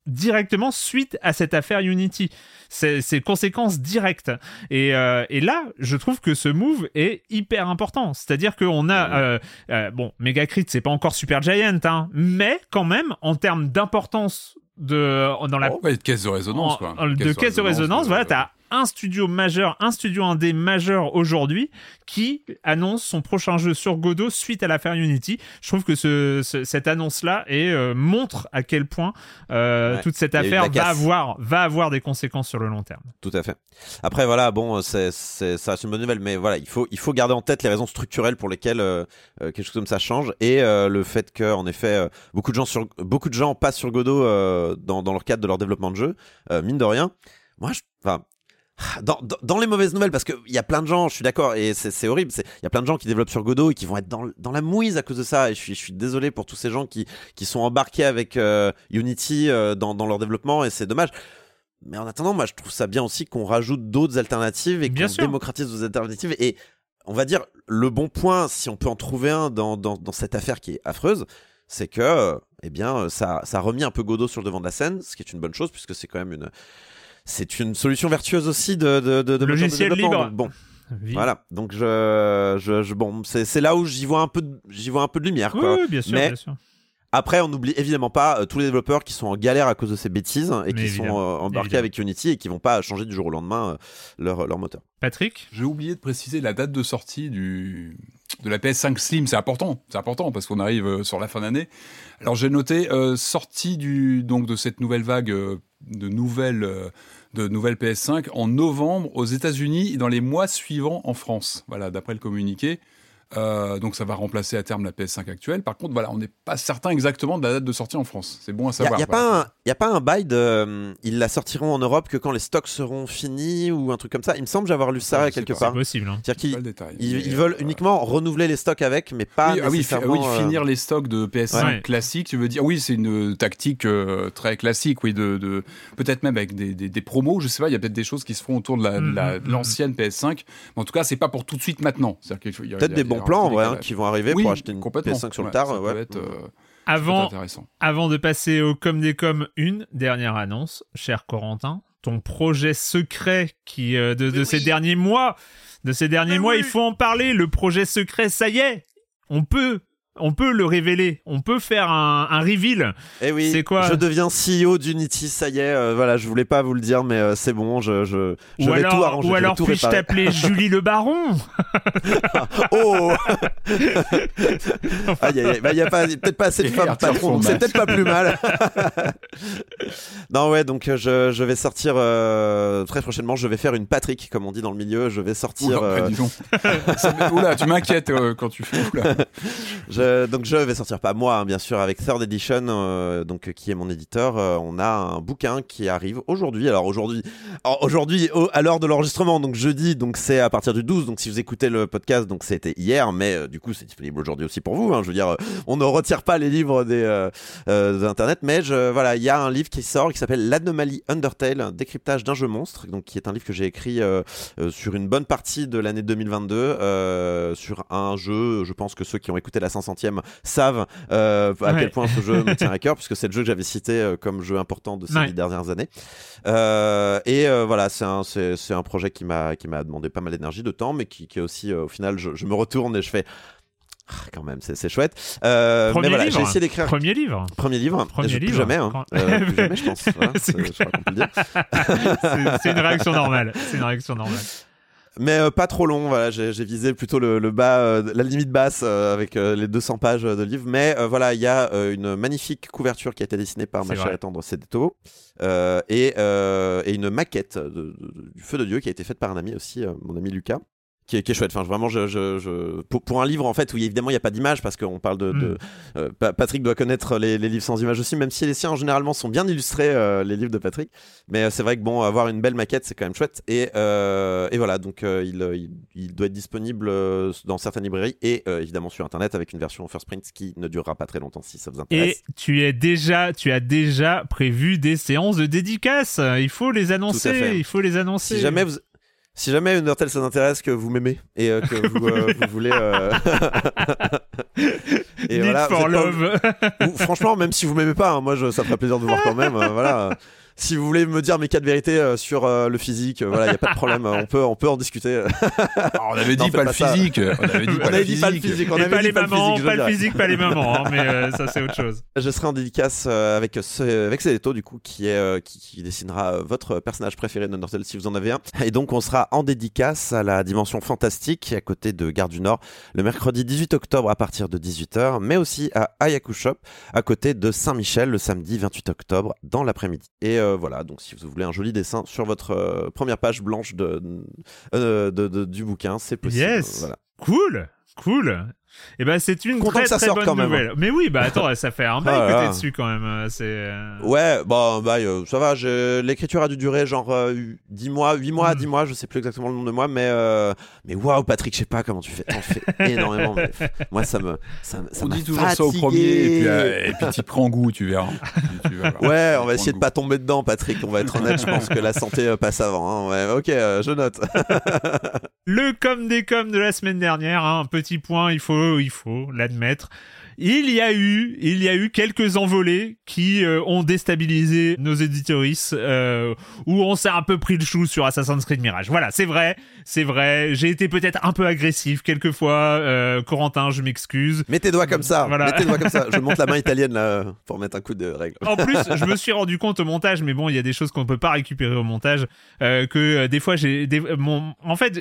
directement suite à cette affaire Unity. C'est conséquences directes. Et, euh, et là, je trouve que ce move est hyper important. C'est-à-dire qu'on a... euh, euh, bon, Megacrit, c'est pas encore Super Giant, hein, mais quand même, en termes d'importance de, dans la... Ouais, de caisse de résonance, quoi. en- de caisse de résonance, voilà, t'as un studio majeur, un studio indé majeur aujourd'hui qui annonce son prochain jeu sur Godot suite à l'affaire Unity. Je trouve que ce, ce- cette annonce-là et euh, montre à quel point euh, Ouais, toute cette affaire va avoir, va avoir des conséquences sur le long terme. Tout à fait. Après, voilà, bon, c'est, c'est, ça reste une bonne nouvelle, mais voilà, il faut, il faut garder en tête les raisons structurelles pour lesquelles euh, quelque chose comme ça change et le fait que, en effet, beaucoup de gens sur, beaucoup de gens passent sur Godot dans, dans leur cadre de leur développement de jeu, mine de rien. Moi, je, enfin. Dans, dans, dans les mauvaises nouvelles, parce qu'il y a plein de gens, je suis d'accord, et c'est, horrible, il y a plein de gens qui développent sur Godot et qui vont être dans, dans la mouise à cause de ça, et je suis, je suis désolé pour tous ces gens qui, qui sont embarqués avec euh, Unity euh, dans, dans leur développement, et c'est dommage. Mais en attendant, moi, je trouve ça bien aussi qu'on rajoute d'autres alternatives et qu'on démocratise d'autres alternatives. Et on va dire, le bon point, si on peut en trouver un dans, dans, dans cette affaire qui est affreuse, c'est que, euh, eh bien, ça, ça a remis un peu Godot sur le devant de la scène, ce qui est une bonne chose, puisque c'est quand même une. C'est une solution vertueuse aussi de, de, de, de Logiciel libre. Donc, bon, Oui. voilà. Donc, je, je, je- bon, c'est c'est là où j'y vois un peu, de- j'y vois un peu de lumière, Oui, quoi. oui, bien sûr, Mais- bien sûr. Après, on n'oublie évidemment pas euh, tous les développeurs qui sont en galère à cause de ces bêtises et Mais qui sont euh, embarqués évidemment. avec Unity et qui vont pas changer du jour au lendemain euh, leur, leur moteur. Patrick? J'ai oublié de préciser la date de sortie du, de la PS5 Slim. C'est important, c'est important parce qu'on arrive sur la fin d'année. Alors j'ai noté euh, sortie du donc de cette nouvelle vague euh, de nouvelles euh, de nouvelles PS5 en novembre aux États-Unis et dans les mois suivants en France. Voilà, d'après le communiqué. Euh, donc ça va remplacer à terme la PS5 actuelle. Par contre, voilà, on n'est pas certain exactement de la date de sortie en France. C'est bon à Il n'y savoir. a, voilà. pas un- y a pas un bail de. euh, ils la sortiront en Europe que quand les stocks seront finis ou un truc comme ça? Il me semble j'avoir lu ça Ah, quelque part. C'est possible. hein. C'est-à-dire Pas qu'ils le détail. ils, ils euh, veulent uniquement renouveler les stocks avec, mais pas oui, ah oui, euh, finir les stocks de PS5 Ouais. classiques, tu veux dire? Oui, c'est une tactique euh, très classique, oui, de, de- peut-être même avec des, des- des promos, je sais pas, il y a peut-être des choses qui se font autour de la- de la- Mhm, de l'ancienne PS5, mais en tout cas, c'est pas pour tout de suite maintenant. C'est-à-dire qu'il faut- il y a- Peut-être il y a- des bons plans en vrai hein, qui vont arriver Oui, pour acheter une complètement. PS5 sur le tard. ça ouais. peut être, euh, Avant, intéressant. Avant de passer au comme des comme, une dernière annonce, cher Corentin, ton projet secret qui euh, de, de ces derniers mois, de ces derniers Mais mois, oui. il faut en parler. Le projet secret, ça y est, on peut, on peut le révéler, on peut faire un, un reveal. Eh oui, C'est quoi je deviens CEO d'Unity, ça y est, euh, voilà, je voulais pas vous le dire, mais euh, c'est bon, je, je, je vais alors, tout arranger. ou alors puis-je t'appeler Julie le Baron? Oh aïe, aïe. Bah, a peut-être pas assez de Et femmes patrons, donc c'est peut-être pas plus mal. non, ouais, donc euh, je, je vais sortir euh, très prochainement. Je vais faire une Patrick, comme on dit dans le milieu. Je vais sortir. Oula, tu m'inquiètes euh, quand tu fais. Oula. je- donc je vais sortir pas moi, hein, bien sûr, avec Third Edition, euh, donc euh, qui est mon éditeur. Euh, on a un bouquin qui arrive aujourd'hui. Alors aujourd'hui, aujourd'hui au- à l'heure de l'enregistrement, donc jeudi, donc c'est à partir du 12. Donc si vous écoutez le podcast, donc c'était hier, mais euh, du coup c'est disponible aujourd'hui aussi pour vous. hein. je veux dire, euh, on ne retire pas les livres des euh, euh, d'internet, mais je, voilà, il y a un livre qui sort qui s'appelle l'anomalie Undertale, un décryptage d'un jeu monstre, donc qui est un livre que j'ai écrit euh, euh, sur une bonne partie de l'année 2022 euh, sur un jeu. Je pense que ceux qui ont écouté la 500e savent euh, à Ouais. quel point ce jeu me tient à cœur, puisque c'est le jeu que j'avais cité euh, comme jeu important de ces Ouais. dix dernières années. Euh, et voilà, c'est un, c'est, un projet qui m'a, qui m'a demandé pas mal d'énergie, de temps, mais qui, qui est aussi, au final, je, je me retourne et je fais. Ah, quand même, c'est, chouette. Euh, Premier mais voilà, livre. j'ai essayé d'écrire. Premier livre. Premier livre, Premier je- livre. plus jamais, hein. Quand- Euh, plus jamais, je pense. Voilà, c'est c'est une réaction normale. C'est une réaction normale. Mais euh, pas trop long, voilà, j'ai j'ai visé plutôt le, le bas, euh, la limite basse euh, avec euh, les 200 pages de livre. Mais euh, voilà, il y a euh, une magnifique couverture qui a été dessinée par ma chère et tendre Cédéto euh, et, euh, et une maquette de- de- du Feu de Dieu qui a été faite par un ami aussi, euh, mon ami Lucas, qui est, qui est chouette. Enfin, vraiment, je, je, je- Pour, pour un livre en fait où évidemment il n'y a pas d'image parce qu'on parle de. de- Mm. euh, Pa- Patrick doit connaître les, les livres sans images aussi, même si les siens généralement sont bien illustrés, euh, les livres de Patrick. Mais euh, c'est vrai que bon, avoir une belle maquette, c'est quand même chouette. Et, et voilà, donc il, il, il doit être disponible dans certaines librairies et évidemment sur internet avec une version first print qui ne durera pas très longtemps si ça vous Et intéresse. tu es déjà, tu as déjà prévu des séances de dédicaces. Il faut les annoncer. Il faut les annoncer. Si jamais vous. Si jamais Undertale ça intéresse, que vous m'aimez et euh, que vous, euh, vous voulez. euh, et Need voilà, vous for êtes pas- love. Franchement, même si vous m'aimez pas, hein, moi je, ça me ferait plaisir de vous voir quand même. euh, voilà. Si vous voulez me dire mes quatre vérités euh, sur euh, le physique, euh, voilà, il y a pas de problème. on peut, on peut en discuter. Alors, on avait dit pas, pas le ça. physique. On avait dit on pas avait le dit pas le physique. on avait pas dit les pas le mamans, physique. pas le physique, pas les mamans, hein, mais euh, ça c'est autre chose. Je serai en dédicace euh, avec ce, avec Céléto, du coup, qui est euh, qui, qui dessinera votre personnage préféré de Undertale si vous en avez un. Et donc, on sera en dédicace à la dimension fantastique à côté de Gare du Nord le mercredi 18 octobre à partir de 18h, mais aussi à Ayaku Shop à côté de Saint-Michel le samedi 28 octobre dans l'après-midi. Et euh, voilà, donc si vous voulez un joli dessin sur votre euh, première page blanche de, euh, de- de- du bouquin, c'est possible. Yes. Voilà. Cool, cool. Et ben c'est une Content très ça très bonne quand même, nouvelle. Mais oui, bah attends, ça fait un bail Ah que t'es dessus quand même. C'est. euh, Ouais, bon, bah, euh, ça va. je- L'écriture a dû durer genre euh, 10 mois, 8 mois, Mm. 10 mois, je sais plus exactement le nombre de mois, mais euh, mais waouh, Patrick, je sais pas comment tu fais. T'en fais énormément. mais, moi, ça me, ça, me- ça On dit toujours ça au premier, et puis, euh, tu prends goût, tu verras. Tu-. Ouais, on va essayer de pas tomber dedans, Patrick. On va être honnête. Je pense que la santé euh, passe avant. hein. Ouais, ok, euh, je note. Le com des coms de la semaine dernière, hein, un petit point, il faut, il faut l'admettre. Il y a eu, il y a eu quelques envolées qui euh, ont déstabilisé nos éditoristes, euh, où on s'est un peu pris le chou sur Assassin's Creed Mirage. Voilà, c'est vrai, c'est vrai. J'ai été peut-être un peu agressif quelquefois. Euh, Corentin, je m'excuse. Mets tes doigts comme ça. Voilà. Mets tes doigts comme ça. Je monte la main italienne là pour mettre un coup de règle. En plus, je me suis rendu compte au montage, mais bon, il y a des choses qu'on peut pas récupérer au montage, euh, que euh, des fois j'ai, des, mon, en fait, euh,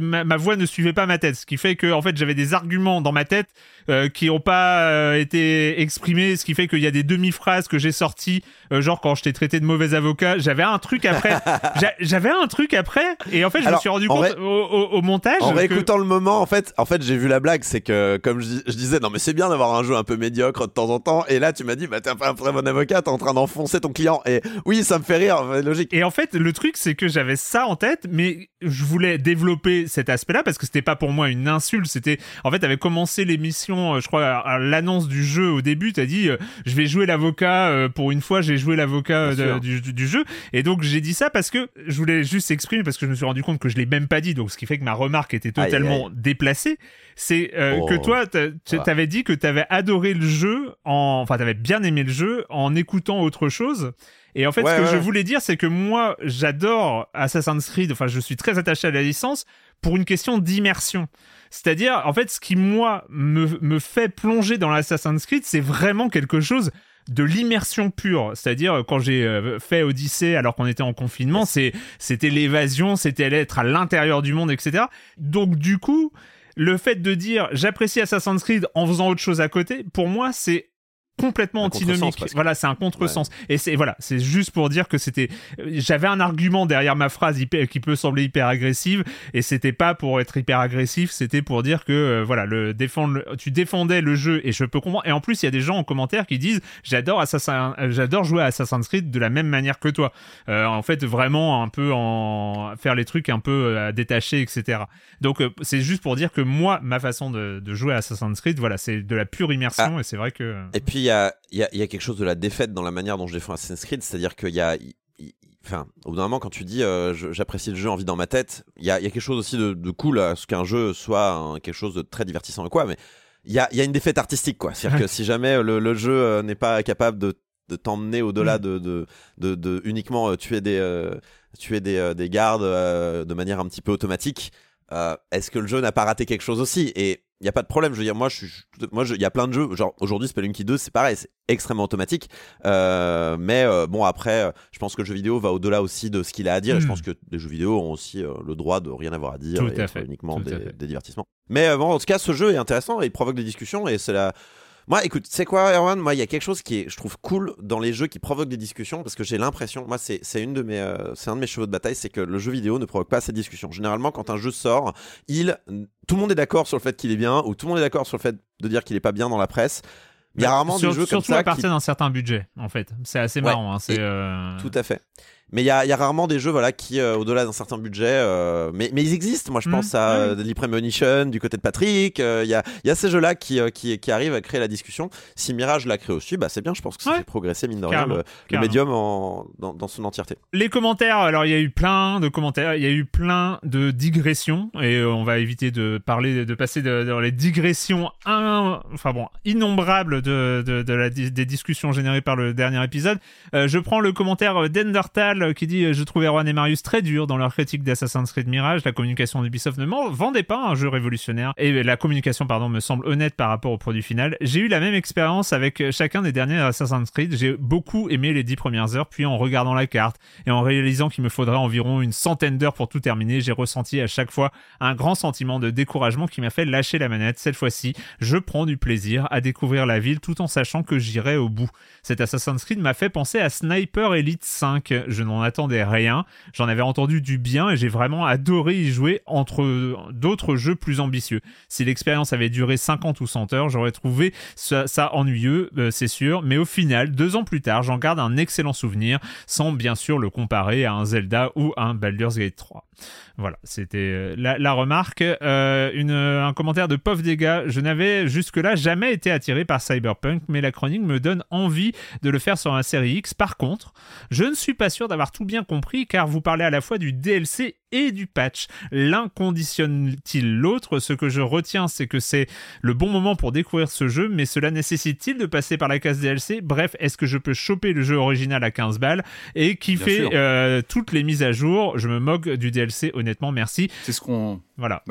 ma, ma voix ne suivait pas ma tête, ce qui fait que en fait j'avais des arguments dans ma tête euh, qui ont pas euh, été exprimés, ce qui fait qu'il y a des demi-phrases que j'ai sorties, euh, genre quand je t'ai traité de mauvais avocat, j'avais un truc après, j'a- j'avais un truc après, et en fait je Alors, me suis rendu en compte au, au- au montage. En que- réécoutant le moment, en fait, en fait, j'ai vu la blague, c'est que comme je, dis- je disais, non mais c'est bien d'avoir un jeu un peu médiocre de temps en temps, et là tu m'as dit, bah t'es pas un très bon avocat, t'es en train d'enfoncer ton client, et oui, ça me fait rire, logique. Et en fait, le truc, c'est que j'avais ça en tête, mais je voulais développer cet aspect-là parce que c'était pas pour moi une insulte. C'était, en fait, t'avais commencé l'émission, euh, je crois, à, à l'annonce du jeu au début, t'as dit, euh, je vais jouer l'avocat euh, pour une fois, j'ai joué l'avocat de- du, jeu. Et donc, j'ai dit ça parce que je voulais juste exprimer parce que je me suis rendu compte que je l'ai même pas dit, donc ce qui fait que ma remarque était totalement aïe. déplacée. C'est euh, Oh. que toi, Voilà. t'avais dit que t'avais adoré le jeu en, enfin, t'avais bien aimé le jeu en écoutant autre chose. Et en fait, Ouais, ce que ouais. je voulais dire, c'est que moi, j'adore Assassin's Creed. Enfin, je suis très attaché à la licence pour une question d'immersion. C'est-à-dire, en fait, ce qui, moi, me, me fait plonger dans l'Assassin's Creed, c'est vraiment quelque chose de l'immersion pure. C'est-à-dire, quand j'ai euh, fait Odyssey alors qu'on était en confinement, c'est, c'était l'évasion, c'était être à l'intérieur du monde, etc. Donc, du coup, le fait de dire j'apprécie Assassin's Creed en faisant autre chose à côté, pour moi, c'est complètement antinomique. Voilà, c'est un contresens. Et c'est voilà, c'est juste pour dire que c'était j'avais un argument derrière ma phrase hyper- qui peut sembler hyper agressive et c'était pas pour être hyper agressif, c'était pour dire que euh, voilà, le défendre tu défendais le jeu et je peux comprendre et en plus il y a des gens en commentaire qui disent j'adore Assassin euh, j'adore jouer à Assassin's Creed de la même manière que toi. Euh, en fait vraiment un peu en faire les trucs un peu euh, détachés etc. Donc euh, c'est juste pour dire que moi ma façon de, de jouer à Assassin's Creed voilà, c'est de la pure immersion et c'est vrai que Et puis il y a, il y, a, il y a quelque chose de la défaite dans la manière dont je défends Assassin's Creed, c'est-à-dire qu'il y a. Enfin, au bout d'un moment, quand tu dis euh, j'apprécie le jeu en vie dans ma tête, il y a, il y a quelque chose aussi de, de cool à ce qu'un jeu soit quelque chose de très divertissant et quoi, mais il y a, il y a une défaite artistique, quoi. C'est-à-dire que si jamais le, le jeu euh, n'est pas capable de, de t'emmener au-delà Mm. de, de, de, de uniquement euh, tuer des, euh, tuer des, euh, des gardes euh, de manière un petit peu automatique, euh, est-ce que le jeu n'a pas raté quelque chose aussi? Et il y a pas de problème. Je veux dire, moi, je suis, moi, il y a plein de jeux. Genre aujourd'hui, Spelunky 2, c'est pareil, c'est extrêmement automatique. Euh, mais euh, bon, après, euh, je pense que le jeu vidéo va au-delà aussi de ce qu'il a à dire. Et je Mm. pense que les jeux vidéo ont aussi euh, le droit de rien avoir à dire Tout et à fait, uniquement tout à des, fait. des divertissements. Mais bon, en tout cas, ce jeu est intéressant et il provoque des discussions et c'est la Moi, écoute, c'est quoi, Erwan? Moi, il y a quelque chose qui est, je trouve, cool dans les jeux qui provoquent des discussions parce que j'ai l'impression, moi, c'est une de mes, euh, c'est un de mes chevaux de bataille, c'est que le jeu vidéo ne provoque pas ces discussions. Généralement, quand un jeu sort, il, tout le monde est d'accord sur le fait qu'il est bien ou tout le monde est d'accord sur le fait de dire qu'il est pas bien dans la presse. Il y a rarement Sur- des jeux comme surtout ça à partir qui... d'un certain budget, en fait. C'est assez Ouais. marrant. hein, c'est, euh, Tout à fait. Mais il y a, il y a rarement des jeux voilà, qui, euh, au-delà d'un certain budget, euh, mais, mais ils existent. Moi, je Mhm. pense à Ouais, euh, Premonition du côté de Patrick. Il y, a, y a ces jeux-là qui, qui, qui arrivent à créer la discussion. Si Mirage l'a créé aussi, bah, c'est bien. Je pense que ça Ouais. fait progresser, mine de rien, le, médium en, dans, dans son entièreté. Les commentaires, alors il y a eu plein de commentaires, il y a eu plein de digressions et on va éviter de parler, de passer de- dans les digressions, un, enfin bon, innombrables de, de, de la, des discussions générées par le dernier épisode. Je prends le commentaire d'Endertal euh, qui dit euh, Je trouve Erwan et Marius très durs dans leur critique d'Assassin's Creed Mirage. La communication d'Ubisoft ne vendait pas un jeu révolutionnaire et la communication, pardon, me semble honnête par rapport au produit final. J'ai eu la même expérience avec chacun des derniers Assassin's Creed. J'ai beaucoup aimé les dix premières heures, puis en regardant la carte et en réalisant qu'il me faudrait environ une centaine d'heures pour tout terminer, j'ai ressenti à chaque fois un grand sentiment de découragement qui m'a fait lâcher la manette. Cette fois-ci, je prends du plaisir à découvrir la ville tout en sachant que j'irai au bout. Cet Assassin's Creed m'a fait penser à Sniper Elite 5. Je n'en attendais rien. J'en avais entendu du bien et j'ai vraiment adoré y jouer entre d'autres jeux plus ambitieux. Si l'expérience avait duré 50 ou 100 heures, j'aurais trouvé ça, ennuyeux, euh, c'est sûr, mais au final, deux ans plus tard, j'en garde un excellent souvenir, sans bien sûr le comparer à un Zelda ou un Baldur's Gate 3. Voilà, c'était euh, la, remarque. Euh, une, un commentaire de Pof Dégâts. Je n'avais jusque-là jamais été attiré par Cyberpunk, mais la chronique me donne envie de le faire sur un série X. Par contre, je ne suis pas sûr d'avoir tout bien compris, car vous parlez à la fois du DLC et du patch. L'un conditionne-t-il l'autre? Ce que je retiens, c'est que c'est le bon moment pour découvrir ce jeu, mais cela nécessite-t-il de passer par la case DLC Bref, est-ce que je peux choper le jeu original à 15 balles et kiffer Bien sûr. euh, toutes les mises à jour? Je me moque du DLC, honnêtement, merci. C'est ce qu'on Voilà.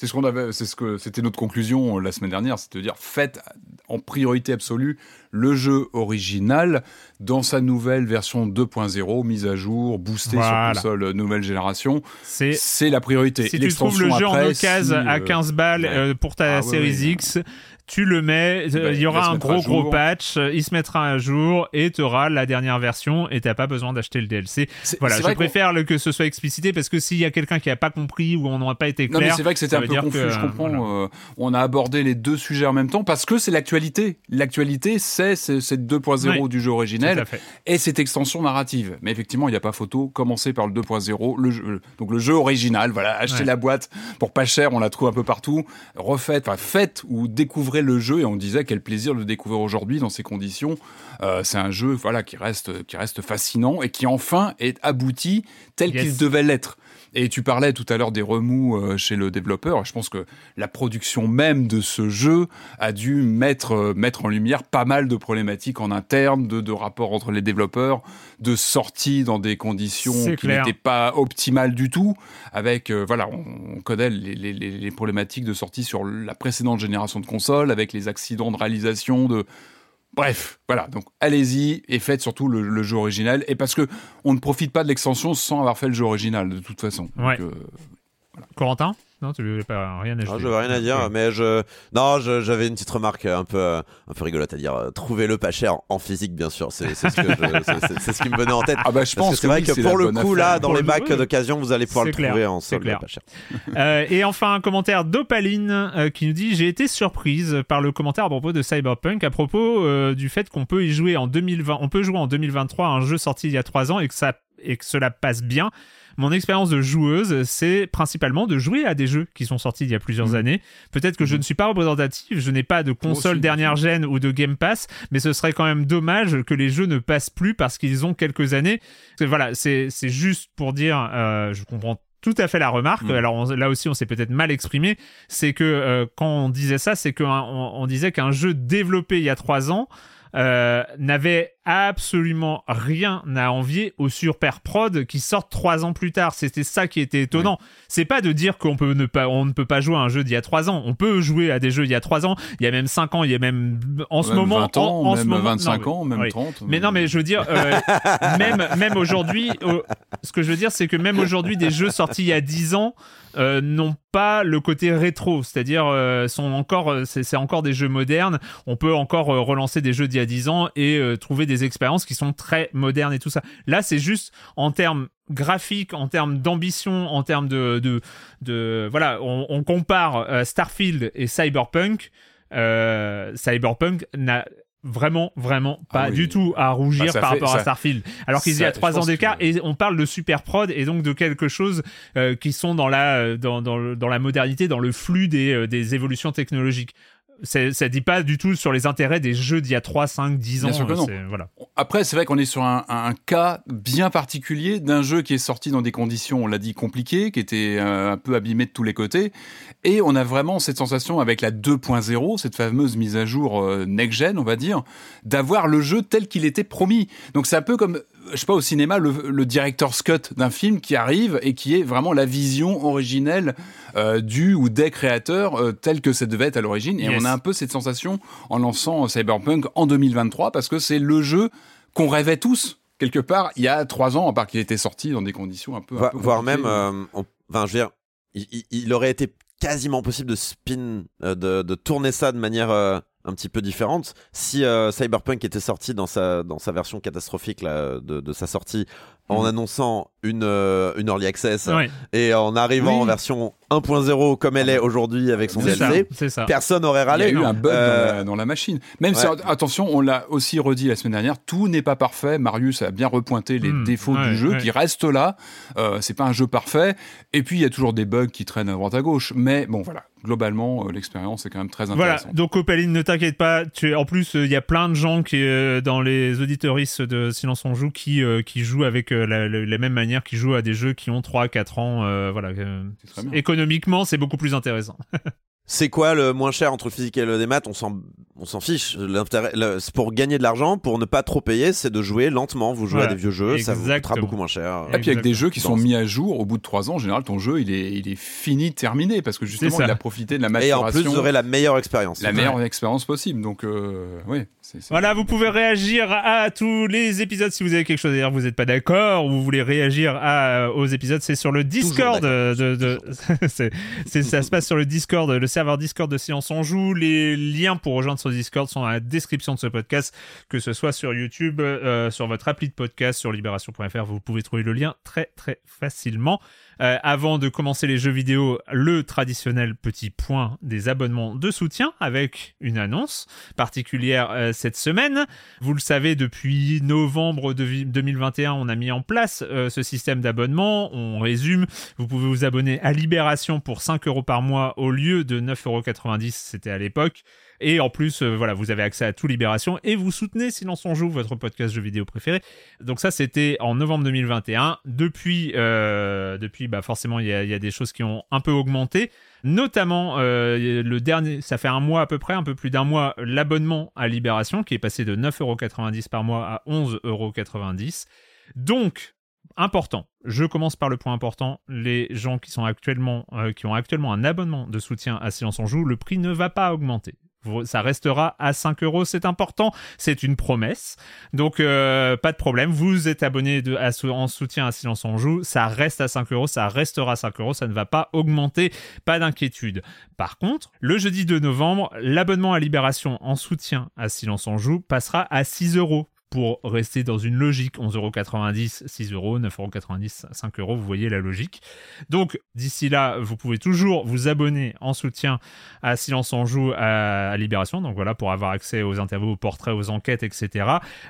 C'est ce qu'on avait, c'est ce que c'était notre conclusion euh, la semaine dernière, c'est de dire faites en priorité absolue le jeu original dans sa nouvelle version 2.0, mise à jour, boostée Voilà. sur console euh, nouvelle génération. C'est C'est la priorité. si tu trouves le jeu en occasion si, à euh, 15 balles ouais. euh, pour ta Ah ouais, Series ouais. X, tu le mets, euh, Bah, il y aura un gros gros patch, euh, il se mettra à jour et tu auras la dernière version et t'as pas besoin d'acheter le DLC. Voilà, je préfère que ce soit explicité parce que s'il y a quelqu'un qui a pas compris ou on n'aura pas été Non, clair, mais c'est vrai que c'était un peu confus, que, je comprends. voilà. euh, on a abordé les deux sujets en même temps parce que c'est l'actualité. L'actualité, c'est cette 2.0 Oui, du jeu originel et cette extension narrative. Mais effectivement, il n'y a pas photo. Commencer par le 2.0, le jeu, donc le jeu original. Voilà, achetez Ouais. la boîte pour pas cher, on la trouve un peu partout. Refaites, enfin faites ou découvrez le jeu et on disait quel plaisir de le découvrir aujourd'hui dans ces conditions. Euh, c'est un jeu, voilà, qui reste, qui reste fascinant et qui enfin est abouti tel Yes. qu'il devait l'être. Et tu parlais tout à l'heure des remous euh, chez le développeur. Je pense que la production même de ce jeu a dû mettre, euh, mettre en lumière pas mal de problématiques en interne, de, de rapports entre les développeurs, de sorties dans des conditions qui n'étaient pas optimales du tout. Avec, euh, voilà, on, on connaît les, les- les- les problématiques de sortie sur la précédente génération de consoles, avec les accidents de réalisation, de Bref, voilà. Donc allez-y et faites surtout le, le jeu original. Et parce que on ne profite pas de l'extension sans avoir fait le jeu original de toute façon. Donc, euh, Corentin? Non, tu veux pas rien ajouter. Ah, je veux rien à dire, mais je non, je- j'avais une petite remarque un peu euh, un peu rigolote à dire. euh, Trouvez-le pas cher en physique, bien sûr. C'est c'est ce que je- c'est- c'est- c'est ce qui me venait en tête. Ah bah je Parce pense que c'est vrai oui, que c'est pour le coup affaire. là, dans Pour les le- bacs oui. d'occasion, vous allez pouvoir C'est le clair, trouver en solde pas cher. Euh, et enfin, un commentaire d'Opaline euh, qui nous dit J'ai été surprise par le commentaire à propos de Cyberpunk, à propos euh, du fait qu'on peut y jouer en 2020, on peut jouer en 2023 à un jeu sorti il y a trois ans et que, ça, et que cela passe bien. Mon expérience de joueuse, c'est principalement de jouer à des jeux qui sont sortis il y a plusieurs années. Peut-être que je ne suis pas représentatif, je n'ai pas de console aussi, dernière gêne ou de Game Pass, mais ce serait quand même dommage que les jeux ne passent plus parce qu'ils ont quelques années. Voilà, c'est juste pour dire, euh, je comprends tout à fait la remarque. Mm. Alors on- là aussi, on s'est peut-être mal exprimé. C'est que euh, quand on disait ça, c'est qu'on on disait qu'un jeu développé il y a trois ans euh, n'avait absolument rien à envier aux super prod qui sortent trois ans plus tard. C'était ça qui était étonnant. C'est pas de dire qu'on peut ne pas, on ne peut pas jouer à un jeu d'il y a trois ans. On peut jouer à des jeux d'il y a trois ans. Il y a même cinq ans. Il y a même en ce Même moment, 20 ans, en, en ce même moment, 25 non, ans, même oui. 30. Mais non, mais je veux dire, euh, même, même aujourd'hui, euh, ce que je veux dire, c'est que même aujourd'hui, des jeux sortis il y a 10 ans euh, n'ont pas le côté rétro, c'est-à-dire euh, sont encore, c'est c'est encore des jeux modernes. On peut encore euh, relancer des jeux d'il y a 10 ans et trouver des expériences qui sont très modernes et tout ça. Là, c'est juste en termes graphiques, en termes d'ambition, en termes de, de, de voilà, on, on compare euh, Starfield et Cyberpunk. Euh, Cyberpunk n'a vraiment vraiment pas Ah oui. du tout à rougir Bah, par fait- rapport à Starfield alors qu'il y a trois ans d'écart que- et on parle de super prod et donc de quelque chose euh, qui sont dans la dans, dans, dans la modernité dans le flux des, des évolutions technologiques ça dit pas du tout sur les intérêts des jeux d'il y a 3, 5, 10 ans. Bien sûr que non. c'est- Voilà. Après, c'est vrai qu'on est sur un, un cas bien particulier d'un jeu qui est sorti dans des conditions, on l'a dit, compliquées, qui était euh, un peu abîmé de tous les côtés. Et on a vraiment cette sensation avec la 2.0, cette fameuse mise à jour euh, next-gen, on va dire, d'avoir le jeu tel qu'il était promis. Donc c'est un peu comme, je sais pas, au cinéma, le, le director's cut d'un film qui arrive et qui est vraiment la vision originelle euh, du ou des créateurs euh, tel que ça devait être à l'origine. Et Yes. on a un peu cette sensation en lançant euh, Cyberpunk en 2023 parce que c'est le jeu qu'on rêvait tous quelque part il y a trois ans, à part qu'il était sorti dans des conditions un peu, un Vo- peu voire même, euh, on- enfin, je veux dire, il, il- il aurait été quasiment possible de spin, euh, de, de tourner ça de manière euh, un petit peu différente si euh, Cyberpunk était sorti dans sa, dans sa version catastrophique de sa sortie en Mhm. annonçant une, euh, une early access Ouais, et en arrivant Oui. en version 1.0 comme elle est aujourd'hui avec son. DLC. Ça. Personne n'aurait Il y a râlé. eu un bug Euh, dans, la, dans la machine. Même si, attention, on l'a aussi redit la semaine dernière, tout n'est pas parfait. Marius a bien repointé les Hmm, défauts ouais, du jeu ouais. qui restent là. Euh, c'est pas un jeu parfait. Et puis, il y a toujours des bugs qui traînent à droite à gauche. Mais bon, voilà. Globalement, euh, l'expérience est quand même très Voilà, intéressante. donc Opaline, ne t'inquiète pas. Tu... En plus, euh, il y a plein de gens qui, euh, dans les auditoristes de Silence on Joue qui, euh, qui jouent avec euh, la, la- la même manière, qui jouent à des jeux qui ont 3-4 ans. euh, voilà. euh, économiquement, c'est beaucoup plus intéressant. C'est quoi le moins cher entre le physique et le démat On s'en on s'en fiche. Le- pour gagner de l'argent, pour ne pas trop payer, c'est de jouer lentement. Vous jouez Voilà. à des vieux jeux, ça vous coûtera beaucoup moins cher. Et puis avec des jeux qui sont mis à jour au bout de trois ans, en général, ton jeu il est, il est fini, terminé, parce que justement il a profité de la Et en maturation, plus, vous aurez la meilleure expérience. la meilleure expérience possible. Donc euh, oui, c'est- Voilà, vous pouvez réagir à tous les épisodes si vous avez quelque chose à dire, vous n'êtes pas d'accord, ou vous voulez réagir à, aux épisodes, c'est sur le Discord. d'accord. De, de- c'est- c'est- ça se passe sur le Discord, le serveur Discord de Silence on Joue. Les liens pour rejoindre ce Discord sont dans la description de ce podcast, que ce soit sur YouTube, euh, sur votre appli de podcast, sur libération.fr, vous pouvez trouver le lien très très facilement. Euh, avant de commencer les jeux vidéo, le traditionnel petit point des abonnements de soutien avec une annonce particulière euh, cette semaine. Vous le savez, depuis novembre de 2021, on a mis en place euh, ce système d'abonnement. On résume, vous pouvez vous abonner à Libération pour 5 euros par mois au lieu de 9,90 euros, c'était à l'époque. Et en plus, euh, voilà, vous avez accès à tout Libération et vous soutenez Silence on joue, votre podcast jeux vidéo préféré. Donc ça, c'était en novembre 2021. Depuis, euh, depuis, bah forcément, il y a, des choses qui ont un peu augmenté. Notamment, euh, le dernier, ça fait un mois à peu près, un peu plus d'un mois, l'abonnement à Libération qui est passé de 9,90€ par mois à 11,90€. Donc, important. Je commence par le point important. Les gens qui sont actuellement, qui ont actuellement un abonnement de soutien à Silence on Joue, le prix ne va pas augmenter. Ça restera à 5 euros, c'est important, c'est une promesse. Donc, euh, pas de problème, vous êtes abonné en soutien à Silence on Joue, ça reste à 5 euros, ça restera à 5 euros, ça ne va pas augmenter, pas d'inquiétude. Par contre, le jeudi 2 novembre, l'abonnement à Libération en soutien à Silence on Joue passera à 6 euros pour rester dans une logique 11,90€, 6 euros, 9,90€, 5 euros, vous voyez la logique. Donc d'ici là, vous pouvez toujours vous abonner en soutien à Silence en Joue, à, Libération, donc voilà, pour avoir accès aux interviews, aux portraits, aux enquêtes, etc.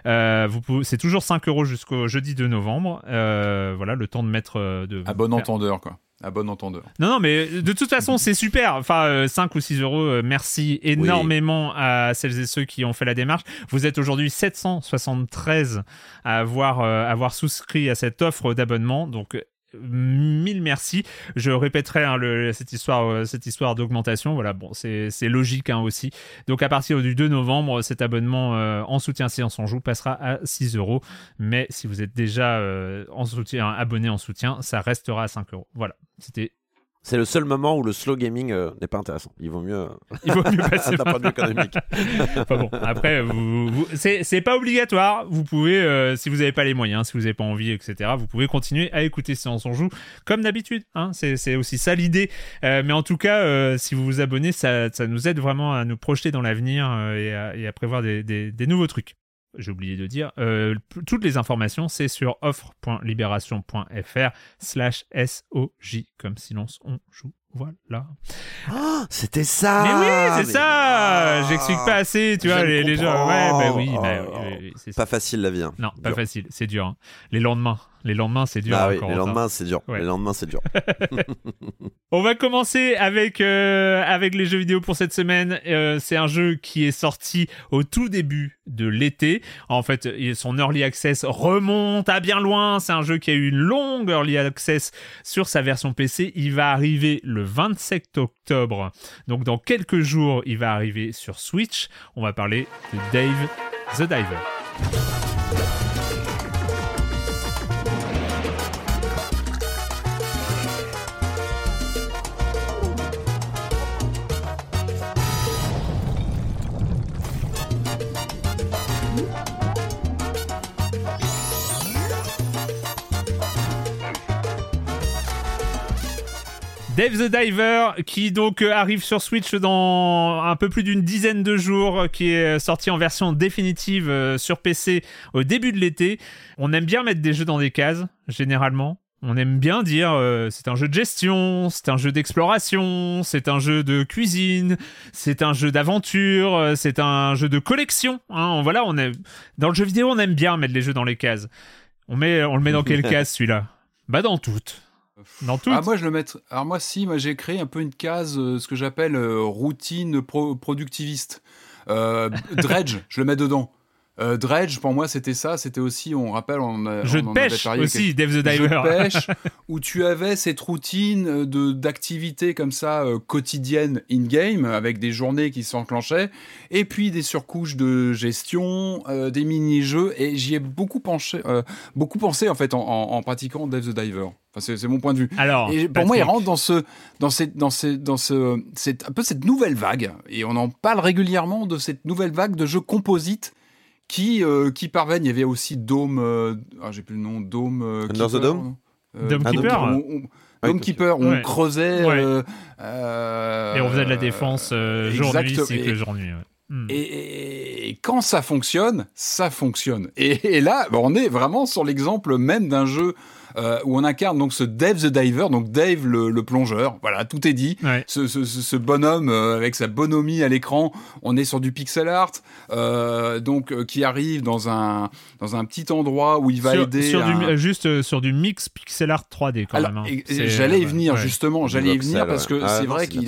Euh, c'est toujours 5 euros jusqu'au jeudi 2 novembre. Euh, voilà, le temps de mettre... euh, De, à bon faire- entendeur quoi. À bon entendeur. non, non, mais de toute façon, c'est super. Enfin, euh, 5 ou 6 euros, euh, merci énormément à celles et ceux qui ont fait la démarche. Vous êtes aujourd'hui 773 à avoir, euh, avoir souscrit à cette offre d'abonnement. Donc, euh, mille merci. Je répéterai hein, cette histoire, euh, cette histoire d'augmentation. Voilà, bon, c'est logique hein, aussi. Donc, à partir du 2 novembre, cet abonnement euh, en soutien Séance en Joue passera à 6 euros. Mais si vous êtes déjà euh, en soutien, abonné en soutien, ça restera à 5 euros. Voilà, c'était C'est le seul moment où le slow gaming euh, n'est pas intéressant. Il vaut mieux, euh, Il vaut mieux passer d'un point de vue économique. Enfin bon, après, vous, vous- c'est c'est pas obligatoire. Vous pouvez, euh, si vous n'avez pas les moyens, si vous n'avez pas envie, etc., vous pouvez continuer à écouter Séance on joue comme d'habitude. Hein. C'est c'est aussi ça l'idée. Euh, mais en tout cas, euh, si vous vous abonnez, ça, ça nous aide vraiment à nous projeter dans l'avenir euh, et, à, et à prévoir des, des- des nouveaux trucs. J'ai oublié de dire, euh, toutes les informations, c'est sur offre.libération.fr slash SOJ, comme silence on joue. Voilà. Ah, C'était ça mais oui, c'est mais- ça Ah. J'explique pas assez, tu vois, les, les gens. Ouais, bah oui, bah Oh. c'est ça. Pas facile la vie. hein. Non, pas facile, c'est dur. hein. Les lendemains, les lendemains, c'est dur. Ah oui, encore, les lendemains c'est dur. Les lendemains c'est dur. On va commencer avec euh, avec les jeux vidéo pour cette semaine. Euh, c'est un jeu qui est sorti au tout début de l'été. En fait, il- son early access remonte à bien loin. C'est un jeu qui a eu une longue early access sur sa version PC. Il va arriver le 27 octobre. Donc dans quelques jours, il va arriver sur Switch. On va parler de Dave the Diver. Dave the Diver qui donc euh, arrive sur Switch dans un peu plus d'une dizaine de jours, qui est sorti en version définitive euh, sur PC au début de l'été. On aime bien mettre des jeux dans des cases, généralement. On aime bien dire euh, c'est un jeu de gestion, c'est un jeu d'exploration, c'est un jeu de cuisine, c'est un jeu d'aventure, euh, c'est un jeu de collection. Hein. Voilà, on dans le jeu vidéo, on aime bien mettre les jeux dans les cases. On met, on le met dans quelle case celui-là? Bah dans toutes. Dans. Ah, moi, je le mettrais. Alors, moi, si, moi, j'ai créé un peu une case, euh, ce que j'appelle euh, routine pro- productiviste. Euh, dredge, je le mets dedans. Euh, dredge, pour moi, c'était ça. C'était aussi, on rappelle, on, a- Jeu on de avait pêche parlé aussi, Dave the quelques- Jeu Diver. de pêche, où tu avais cette routine euh, de d'activités comme ça euh, quotidiennes in-game, avec des journées qui s'enclenchaient, et puis des surcouches de gestion, euh, des mini-jeux, et j'y ai beaucoup pensé, euh, beaucoup pensé en fait en, en- en pratiquant Dave the Diver. Enfin, c'est mon point de vue. Alors, Et pour moi, il rentre dans ce, dans cette, dans ce, dans ce, cette, un peu cette nouvelle vague. Et on en parle régulièrement de cette nouvelle vague de jeux composites qui, euh, qui parviennent. Il y avait aussi Dome, euh, ah, j'ai plus le nom, Dome. euh, Under the Keeper, Dome? Euh, Dome ah, Keeper? on- Dome Keeper, on Ouais. creusait. Ouais. euh, euh, Et on faisait de la défense euh, jour-nuit, exact- cycle et- jour-nuit. ouais. Hmm. et, et- et quand ça fonctionne, ça fonctionne. Et, et là, bah, on est vraiment sur l'exemple même d'un jeu euh, où on incarne donc ce Dave the Diver, donc Dave le, le plongeur. Voilà, tout est dit. Ouais. Ce, ce- ce- ce bonhomme euh, avec sa bonhomie à l'écran, on est sur du pixel art, euh, donc euh, qui arrive dans un dans un petit endroit où il va sur, aider. sur du, un- juste euh, sur du mix pixel art 3D quand alors, même. hein. j'allais y venir ouais. justement, j'allais y venir parce que ouais. Ah, c'est non, vrai quoi,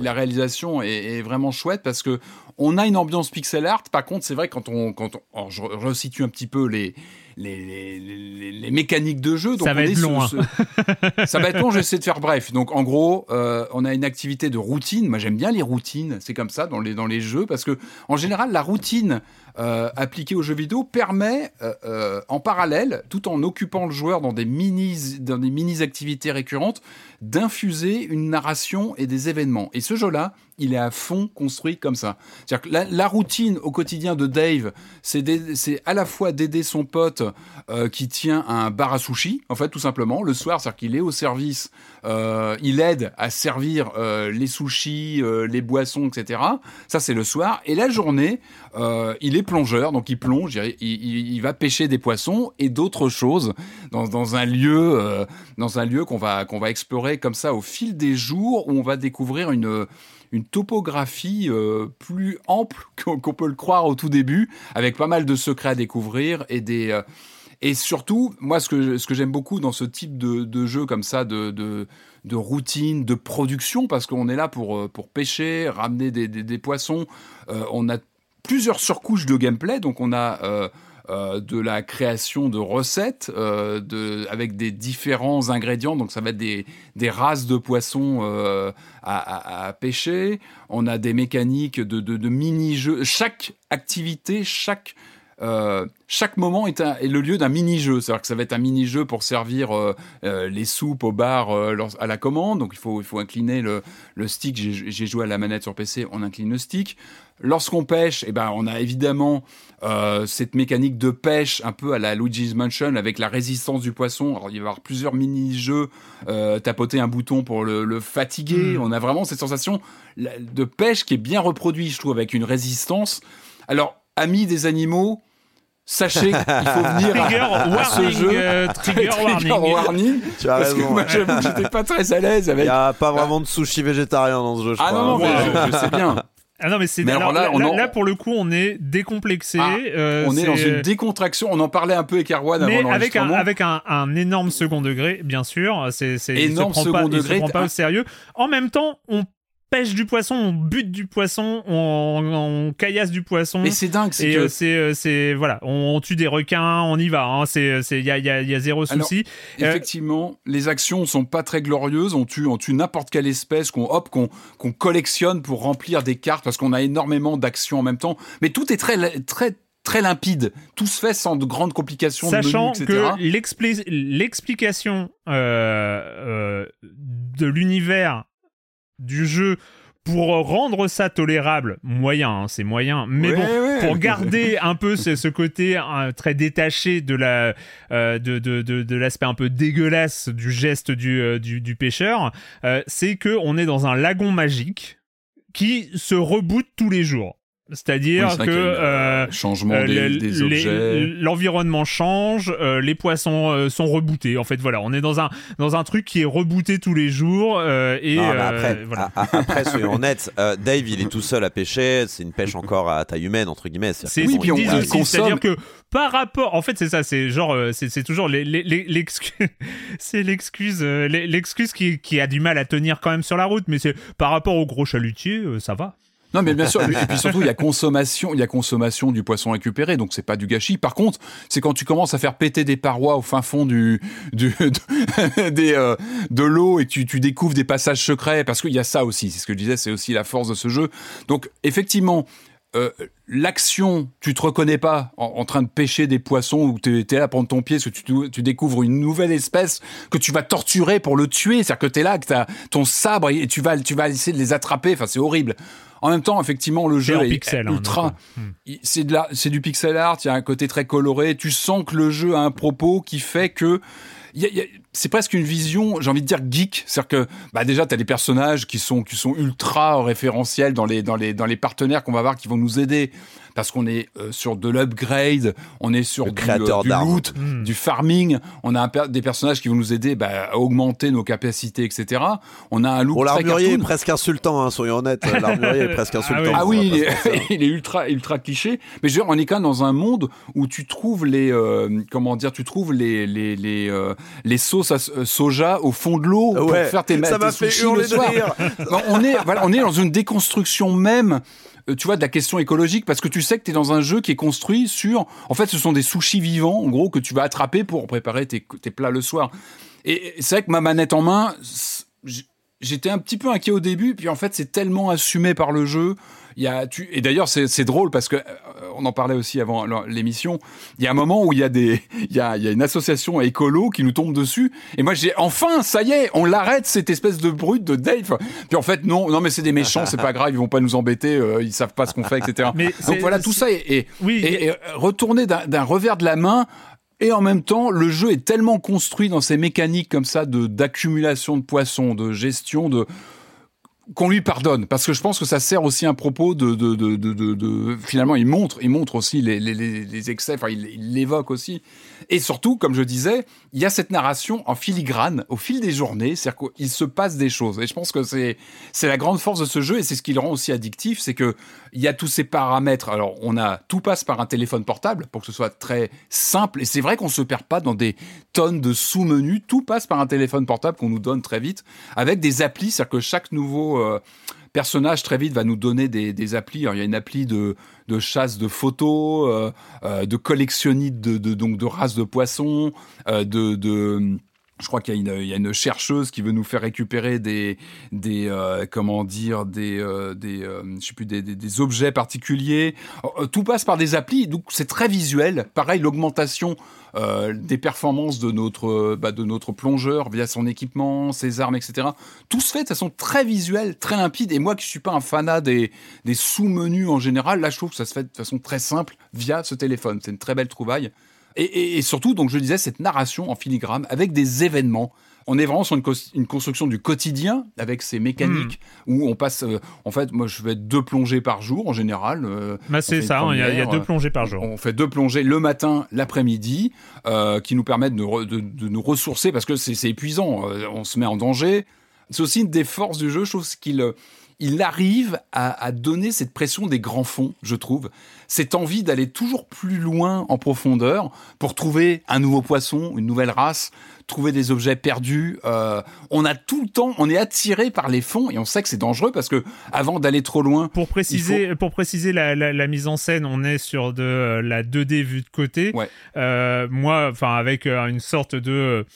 la réalisation est, est vraiment chouette parce que on a une ambiance pixel art. Par contre, c'est vrai que quand on quand on, alors, je resitue un petit peu les les, les, les- les mécaniques de jeu. Donc Ça va on être long, ce- ce- ça va être long. J'essaie de faire bref. Donc en gros, euh, on a une activité de routine. Moi, j'aime bien les routines. C'est comme ça dans les dans les jeux parce que en général, la routine euh, appliquée aux jeux vidéo permet, euh, en parallèle, tout en occupant le joueur dans des mini dans des mini activités récurrentes, d'infuser une narration et des événements. Et ce jeu-là, il est à fond construit comme ça. C'est-à-dire que la, routine au quotidien de Dave, c'est à la fois d'aider son pote euh, qui tient un bar à sushi, en fait, tout simplement, le soir, c'est-à-dire qu'il est au service, euh, il aide à servir euh, les sushis, les boissons, etc. Ça, c'est le soir. Et la journée, il est plongeur, donc il plonge, il, il- va pêcher des poissons et d'autres choses dans, dans un lieu, lieu qu'on va qu'on va explorer comme ça au fil des jours, où on va découvrir une une topographie euh, plus ample qu'on peut le croire au tout début, avec pas mal de secrets à découvrir et des euh, et surtout, moi, ce que ce que j'aime beaucoup dans ce type de, jeu comme ça, de, de routine, de production, parce qu'on est là pour euh, pour pêcher, ramener des, des, poissons. On a plusieurs surcouches de gameplay, donc on a euh, de la création de recettes euh, avec des différents ingrédients. Donc ça va être des, des races de poissons euh, à, pêcher. On a des mécaniques de, de, mini-jeux. Chaque activité, chaque chaque moment est, est le lieu d'un mini-jeu. C'est-à-dire que ça va être un mini-jeu pour servir les soupes au bar à la commande. Donc il faut, il faut incliner le, le stick. J'ai joué à la manette sur PC, on incline le stick. Lorsqu'on pêche, eh ben, on a évidemment cette mécanique de pêche un peu à la Luigi's Mansion avec la résistance du poisson. Alors, il va y avoir plusieurs mini-jeux, tapoter un bouton pour le, le fatiguer. Hmm. On a vraiment cette sensation de pêche qui est bien reproduite, je trouve, avec une résistance. Alors, amis des animaux, sachez qu'il faut venir trigger à, warning, ce jeu. Euh, trigger, trigger warning. Tu as parce raison, que moi, j'avoue que j'étais pas très à l'aise avec. Il n'y a pas vraiment de sushi végétarien dans ce jeu, je ah crois. non, non, hein. mais je, je sais bien. Ah non mais c'est là, là, en- là, pour le coup on est décomplexé. Ah, euh, on est dans une décontraction. On en parlait un peu avec Erwan mais avant avec un avec un, un énorme second degré bien sûr. C'est c'est il se Énorme prend second pas, il se degré, prend pas au sérieux. En même temps on pêche du poisson, on bute du poisson, on, on caillasse du poisson. Mais c'est dingue, c'est que euh, c'est euh, c'est voilà, on, on tue des requins, on y va. Hein, c'est c'est il y a il y a, il y a zéro Alors, souci. Euh, Effectivement, les actions sont pas très glorieuses. On tue, on tue n'importe quelle espèce qu'on hop, qu'on qu'on collectionne pour remplir des cartes parce qu'on a énormément d'actions en même temps. Mais tout est très très très limpide. Tout se fait sans de grandes complications, Sachant de menus, etc. que l'expli- l'explication euh, euh, de l'univers du jeu pour rendre ça tolérable, moyen, hein, c'est moyen, mais Ouais, bon, ouais. pour garder un peu ce, ce côté euh, très détaché de la euh, de, de, de, de l'aspect un peu dégueulasse du geste du, euh, du, du pêcheur, euh, c'est que on est dans un lagon magique qui se reboot tous les jours. C'est-à-dire Oui, que une, euh, changement euh, des, les- des les- objets. L'environnement change, euh, les poissons euh, sont rebootés. En fait, voilà, on est dans un dans un truc qui est rebooté tous les jours euh, et Non, euh, après, voilà. a- a- après, soyons honnêtes, euh, Dave, il est tout seul à pêcher. C'est une pêche encore à taille humaine, entre guillemets. C'est que puis qu'ils on- consomme- c'est-à-dire que par rapport, en fait, c'est ça, c'est genre, euh, c'est c'est toujours l'excuse, c'est l'excuse, euh, l'e- l'excuse qui, qui a du mal à tenir quand même sur la route, mais c'est par rapport au gros chalutier, euh, ça va. Non, mais bien sûr. Et puis surtout, il y a consommation, il y a consommation du poisson récupéré, donc c'est pas du gâchis. Par contre, c'est quand tu commences à faire péter des parois au fin fond du, du de, des, euh, de l'eau et tu, tu découvres des passages secrets, parce qu'il y a ça aussi. C'est ce que je disais, c'est aussi la force de ce jeu. Donc, effectivement. euh, L'action, tu te reconnais pas en, en train de pêcher des poissons ou tu es là à prendre ton pied parce que tu, tu découvres une nouvelle espèce que tu vas torturer pour le tuer. C'est-à-dire que tu es là, que tu as ton sabre et tu vas, tu vas essayer de les attraper. Enfin, c'est horrible. En même temps, effectivement, le jeu est pixel, hein, ultra. hmm. C'est de la, c'est du pixel art. Il y a un côté très coloré. Tu sens que le jeu a un propos qui fait que y a- y a- c'est presque une vision, j'ai envie de dire geek, c'est-à-dire que bah déjà tu as des personnages qui sont qui sont ultra référentiels dans les dans les dans les partenaires qu'on va voir qui vont nous aider parce qu'on est euh, sur de l'upgrade, on est sur Le du, euh, du loot, Hmm. du farming, on a un des personnages qui vont nous aider bah, à augmenter nos capacités, etc. On a un look Bon, très l'armurier est presque insultant, hein, soyons honnêtes. L'armurier est presque insultant. Ah oui, il est, mentir. il est ultra, ultra cliché. Mais je veux dire, on est quand même dans un monde où tu trouves les, euh, comment dire, tu trouves les, les, les, euh, les sauces à s- euh, soja au fond de l'eau pour faire tes ça tes m'a fait sushis le soir. Non, on est, voilà, on est dans une déconstruction même. euh, Tu vois, de la question écologique, parce que tu sais que tu es dans un jeu qui est construit sur. En fait, ce sont des sushis vivants, en gros, que tu vas attraper pour préparer tes, tes plats le soir. Et c'est vrai que ma manette en main, j'étais un petit peu inquiet au début, puis en fait, c'est tellement assumé par le jeu. Il y a, tu, et d'ailleurs, c'est drôle parce que euh, on en parlait aussi avant l'émission. Il y a un moment où il y a des, il y a, il y a une association écolo qui nous tombe dessus. Et moi, j'ai enfin, ça y est, on l'arrête cette espèce de brute de Dave. Puis en fait, non, non, mais c'est des méchants, c'est pas grave, ils vont pas nous embêter, euh, ils savent pas ce qu'on fait, etc. Mais Donc voilà, tout ça est, est- Oui, est- est retourné d'un d'un revers de la main. Et en même temps, le jeu est tellement construit dans ces mécaniques comme ça de d'accumulation de poissons, de gestion de qu'on lui pardonne parce que je pense que ça sert aussi un propos de de, de, de, de- finalement il montre il montre aussi les, les, les excès enfin il il l'évoque aussi. Et surtout comme je disais il y a cette narration en filigrane au fil des journées c'est-à-dire qu'il se passe des choses. Et je pense que c'est c'est la grande force de ce jeu et c'est ce qui le rend aussi addictif c'est que il y a tous ces paramètres. Alors on a tout passe par un téléphone portable pour que ce soit très simple. Et c'est vrai qu'on se perd pas dans des tonnes de sous-menus. Tout passe par un téléphone portable qu'on nous donne très vite avec des applis. C'est-à-dire que chaque nouveau euh, personnage très vite va nous donner des, applis. Il y a une appli de, chasse de photos, euh, euh, de collectionnite de, donc de races de poissons, de je crois qu'il y, a une chercheuse qui veut nous faire récupérer des, des euh, comment dire, des, euh, des, euh, je sais plus, des, des, objets particuliers. tout passe par des applis, donc c'est très visuel. Pareil, l'augmentation des performances de notre, bah, de notre plongeur via son équipement, ses armes, etc. Tout se fait de façon très visuelle, très limpide. Et moi, qui suis pas un fanat des, des sous-menus en général, là, je trouve que ça se fait de façon très simple via ce téléphone. C'est une très belle trouvaille. Et, surtout, donc je disais, cette narration en filigrane avec des événements. On est vraiment sur une, construction du quotidien avec ces mécaniques hmm. où on passe. Euh, en fait, moi, je fais deux plongées par jour en général. Euh, bah, c'est ça, hein, il y, a deux plongées par jour. On fait deux plongées le matin, l'après-midi, euh, qui nous permettent de, de, nous ressourcer parce que c'est épuisant. on se met en danger. C'est aussi une des forces du jeu. Je trouve qu'il il arrive à, donner cette pression des grands fonds, je trouve. Cette envie d'aller toujours plus loin en profondeur pour trouver un nouveau poisson, une nouvelle race, trouver des objets perdus. Euh, on a tout le temps, on est attiré par les fonds et on sait que c'est dangereux parce que avant d'aller trop loin. Pour préciser, pour préciser la, mise en scène, on est sur de euh, la 2D vue de côté. Euh, moi, enfin avec une sorte de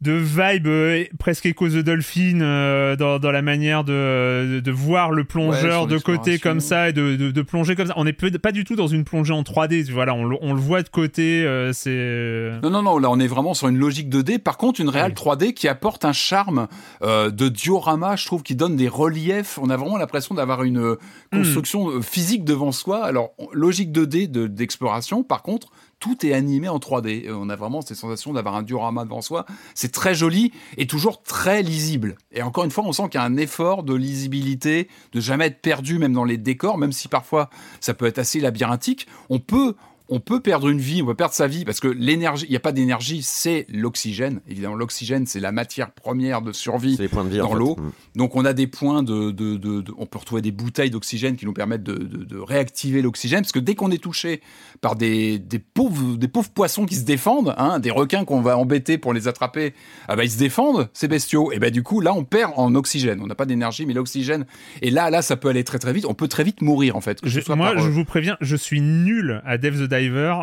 de vibe euh, presque Echo the Dolphin euh, dans, dans, la manière de, de, voir le plongeur de côté comme ça et de, de, plonger comme ça. On n'est pas du tout dans une plongée en 3D. Voilà, on, on le voit de côté. Euh, c'est non non non. Là, on est vraiment sur une logique 2D. Par contre, une réelle 3D qui apporte un charme de diorama. Je trouve qui donne des reliefs. On a vraiment l'impression d'avoir une construction hmm. physique devant soi. Alors logique 2D d'exploration. par contre, tout est animé en 3D. Euh, on a vraiment cette sensation d'avoir un diorama devant soi. C'est très joli et toujours très lisible. Et encore une fois, on sent qu'il y a un effort de lisibilité, de jamais être perdu même dans les décors, même si parfois ça peut être assez labyrinthique. On peut, on peut perdre une vie, on peut perdre sa vie parce que l'énergie, il n'y a pas d'énergie, c'est l'oxygène. Évidemment, l'oxygène, c'est la matière première de survie dans l'eau. Mm. Donc, on a des points de, de, on peut retrouver des bouteilles d'oxygène qui nous permettent de, réactiver l'oxygène parce que dès qu'on est touché par des, des, pauvres, des pauvres poissons qui se défendent, hein, des requins qu'on va embêter pour les attraper, ah bah, ils se défendent, ces bestiaux. Et ben du coup, là, on perd en oxygène. On n'a pas d'énergie, mais l'oxygène. Et là, là, ça peut aller très très vite. On peut très vite mourir en fait. moi, je euh, vous préviens, je suis nul à Dev the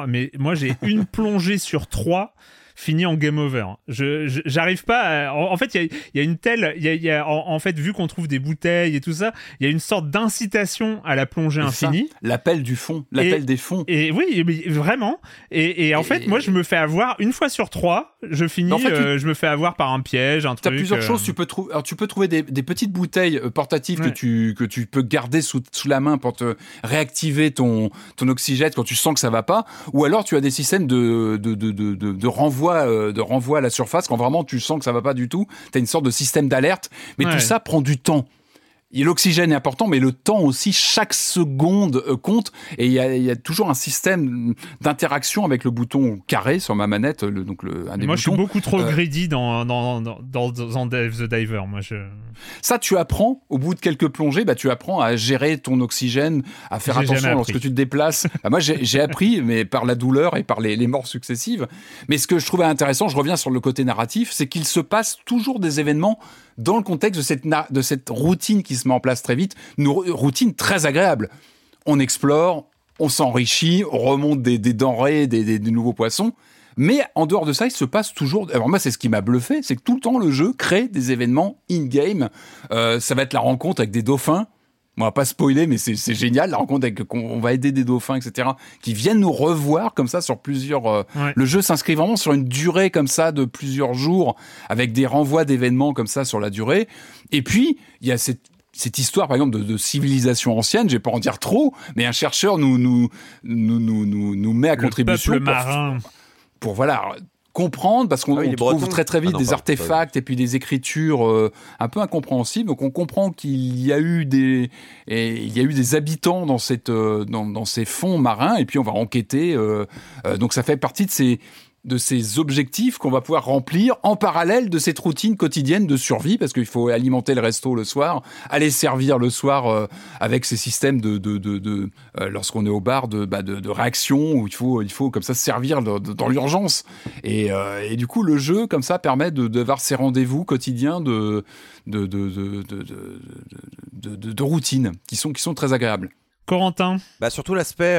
mais moi j'ai une plongée sur trois fini en game over. Je j'arrive pas. En, fait, il y a, une telle, il y a, en, fait vu qu'on trouve des bouteilles et tout ça, il y a une sorte d'incitation à la plongée infinie. L'appel du fond, l'appel des fonds. Et oui, vraiment. Et, en fait, moi, je me fais avoir une fois sur trois. Je finis, euh, je me fais avoir par un piège, un truc. T'as plusieurs choses. Euh. Tu peux trouver, tu peux trouver des, petites bouteilles euh, portatives que tu que tu peux garder sous, sous la main pour te réactiver ton ton oxygène quand tu sens que ça va pas. Ou alors tu as des systèmes de de de de, de renvoi euh, de renvoi à la surface quand vraiment tu sens que ça va pas du tout. Tu as une sorte de système d'alerte, mais tout ça prend du temps. L'oxygène est important, mais le temps aussi, chaque seconde euh, compte. Et il y a, toujours un système d'interaction avec le bouton carré sur ma manette. Le, donc le, un des moi, je suis beaucoup trop euh, greedy dans, dans, dans, dans, The Diver. Moi, je... Ça, tu apprends, au bout de quelques plongées, bah, tu apprends à gérer ton oxygène, à faire attention lorsque tu te déplaces. Bah, moi, j'ai appris, mais par la douleur et par les, les morts successives. Mais ce que je trouvais intéressant, je reviens sur le côté narratif, c'est qu'il se passe toujours des événements dans le contexte de cette, de cette routine qui se met en place très vite, une routine très agréable. On explore, on s'enrichit, on remonte des, denrées, des, nouveaux poissons. Mais en dehors de ça, il se passe toujours. Alors moi, c'est ce qui m'a bluffé, c'est que tout le temps le jeu crée des événements in-game. Euh, ça va être la rencontre avec des dauphins on va pas spoiler, mais c'est génial la rencontre avec qu'on va aider des dauphins, etc. qui viennent nous revoir comme ça sur plusieurs. Euh, le jeu s'inscrit vraiment sur une durée comme ça de plusieurs jours, avec des renvois d'événements comme ça sur la durée. Et puis il y a cette cette histoire, par exemple, de, de civilisation ancienne, je vais pas en dire trop, mais un chercheur nous nous nous nous nous, nous met à le contribution peuple marin. pour voilà comprendre parce qu'on ah trouve très très vite ah des artefacts et puis des écritures euh, un peu incompréhensibles. Donc on comprend qu'il y a eu des et il y a eu des habitants dans cette euh, dans, dans, ces fonds marins et puis on va enquêter. Euh, donc ça fait partie de ces de ces objectifs qu'on va pouvoir remplir en parallèle de cette routine quotidienne de survie, parce qu'il faut alimenter le resto le soir, aller servir le soir euh, avec ces systèmes de, de, de, de euh, lorsqu'on est au bar, de, bah, de, de, réaction, où il faut, il faut comme ça servir dans l'urgence. Et, euh, et, du coup, le jeu, comme ça, permet de, de voir ces rendez-vous quotidiens de, de, de, de, de, de, routine qui sont, qui sont très agréables. Corentin bah Surtout l'aspect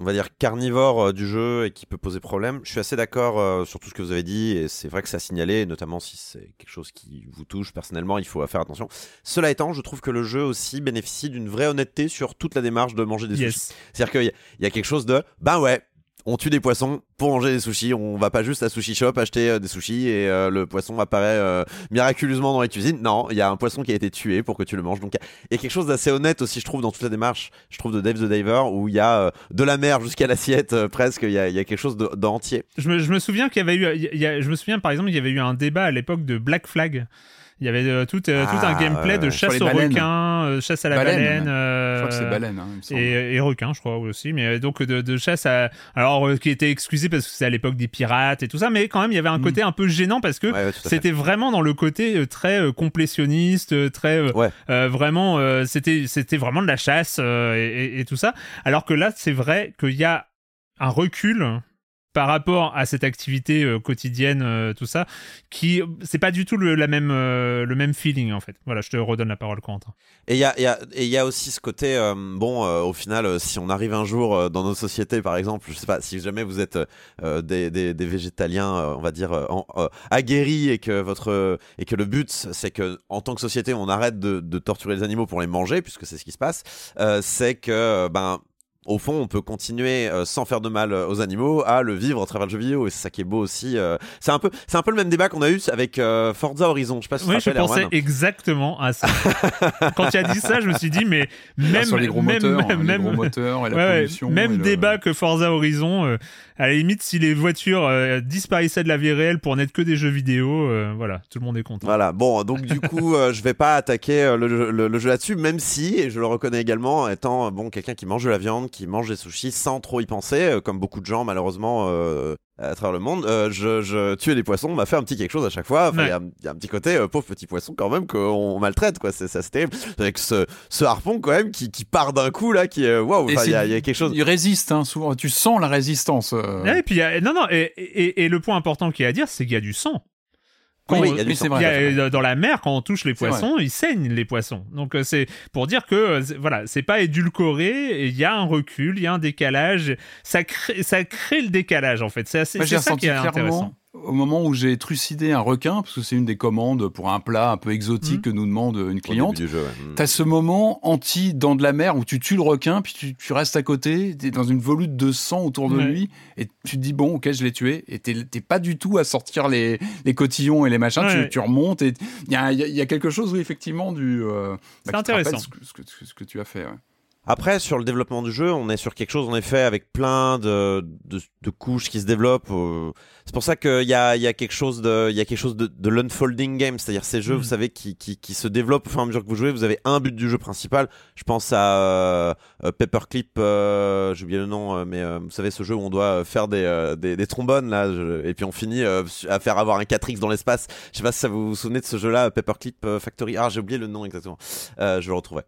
on va dire carnivore euh, du jeu et qui peut poser problème. Je suis assez d'accord euh, sur tout ce que vous avez dit et c'est vrai que ça a signalé, notamment si c'est quelque chose qui vous touche personnellement, il faut faire attention. Cela étant, je trouve que le jeu aussi bénéficie d'une vraie honnêteté sur toute la démarche de manger des sushis. Yes. C'est-à-dire qu'il y, y a quelque chose de, ben ouais, on tue des poissons pour manger des sushis. On va pas juste à sushi shop acheter euh, des sushis et euh, le poisson apparaît euh, miraculeusement dans les cuisines. Non, il y a un poisson qui a été tué pour que tu le manges. Donc il y a- quelque chose d'assez honnête aussi, je trouve, dans toute la démarche. Je trouve de Dave the Diver où il y a de la mer jusqu'à l'assiette presque. Il y a, quelque chose de- d'entier. Je me, souviens qu'il y avait eu, je me souviens par exemple, il y avait eu un débat à l'époque de Black Flag. Il y avait euh, tout, euh, tout un Ah, gameplay de ouais. chasse aux requins, euh, chasse à la Baleine, baleine. euh, Je crois que c'est baleine, hein, il me. Et, et requin, je crois aussi, mais euh, donc de, de chasse à. Alors, euh, qui était excusé parce que c'était à l'époque des pirates et tout ça, mais quand même, il y avait un Mm. côté un peu gênant parce que Ouais, ouais, c'était vraiment dans le côté euh, très euh, complétionniste, euh, très. euh, Ouais. euh, vraiment, euh, c'était c'était vraiment de la chasse euh, et, et- et tout ça. Alors que là, c'est vrai qu'il y a un recul par rapport à cette activité euh, quotidienne, euh, tout ça, qui c'est pas du tout le, même, euh, le même feeling en fait. Voilà, je te redonne la parole, Quentin. Et il y a, y y a aussi ce côté, bon, au final, si on arrive un jour dans nos sociétés, par exemple, je sais pas, si jamais vous êtes des, des, végétaliens, on va dire, aguerris et que, votre, et que le but, c'est que en tant que société, on arrête de, de torturer les animaux pour les manger, puisque c'est ce qui se passe, c'est que, ben, au fond, on peut continuer euh, sans faire de mal euh, aux animaux à le vivre à travers le jeu vidéo et c'est ça qui est beau aussi. euh. C'est un peu, c'est un peu le même débat qu'on a eu avec euh, Forza Horizon. Je sais pas si tu Oui, je pensais Erwan. exactement à ça. Quand tu as dit ça, je me suis dit, mais même, Ah, sur les gros même, moteurs, hein, même, les même- gros moteurs et la Ouais, pollution. même et le- débat que Forza Horizon. euh, à la limite, si les voitures euh, disparaissaient de la vie réelle pour n'être que des jeux vidéo, euh, voilà, tout le monde est content. Voilà, bon, donc du coup, euh, je vais pas attaquer euh, le, jeu- le- le jeu là-dessus, même si, et je le reconnais également, étant bon quelqu'un qui mange de la viande, qui mange des sushis sans trop y penser, euh, comme beaucoup de gens malheureusement euh, à travers le monde, euh, je, je tuer des poissons m'a fait un petit quelque chose à chaque fois. Enfin, Il Ouais. y, a, il y a un petit côté euh, pauvre petit poisson quand même qu'on maltraite, quoi. C'est ça, c'est terrible. Avec ce, ce harpon quand même qui, qui part d'un coup là, qui, waouh, il y, a- y quelque chose. Il résiste, hein, souvent. Tu sens la résistance. euh. Et puis, il y a- non, non, et, et- et le point important qu'il y a à dire, c'est qu'il y a du sang. Quand Oui, on- il y a du oui, sang. c'est il y vrai. a- dans la mer, quand on touche les poissons, ils saignent les poissons. Donc euh, c'est pour dire que euh, voilà, c'est pas édulcoré. Il y a un recul, il y a un décalage. Ça crée, ça crée le décalage en fait. C'est assez- Moi, ça qui est intéressant. Au moment où j'ai trucidé un requin, parce que c'est une des commandes pour un plat un peu exotique Mhm. que nous demande une cliente. ouais. Mm. T'as ce moment anti dents de la mer où tu tues le requin, puis tu, tu restes à côté, t'es dans une volute de sang autour de lui, et tu te dis bon, ok, je l'ai tué, et t'es pas du tout à sortir les, les cotillons et les machins, Ouais. tu, tu remontes, et il y a, y a- il y a quelque chose, oui, effectivement, du. euh, C'est te rappelle intéressant. Ce que, ce que- ce que tu as fait. ouais. Après, sur le développement du jeu, on est sur quelque chose, en effet, avec plein de, de, de couches qui se développent. euh. C'est pour ça qu'il y a, il y a quelque chose de, il y a quelque chose de, de l'unfolding game, c'est-à-dire ces jeux, Mhm. vous savez, qui, qui, qui se développent au fur et à mesure que vous jouez. Vous avez un but du jeu principal. Je pense à euh, euh, Paperclip, euh, j'ai oublié le nom, euh, mais euh, vous savez, ce jeu où on doit faire des, euh, des, des trombones là, je- et puis on finit euh, à faire avoir un 4x dans l'espace. Je sais pas si ça vous vous souvenez de ce jeu-là, Paperclip Factory. Ah, j'ai oublié le nom exactement. Euh, je le retrouverai.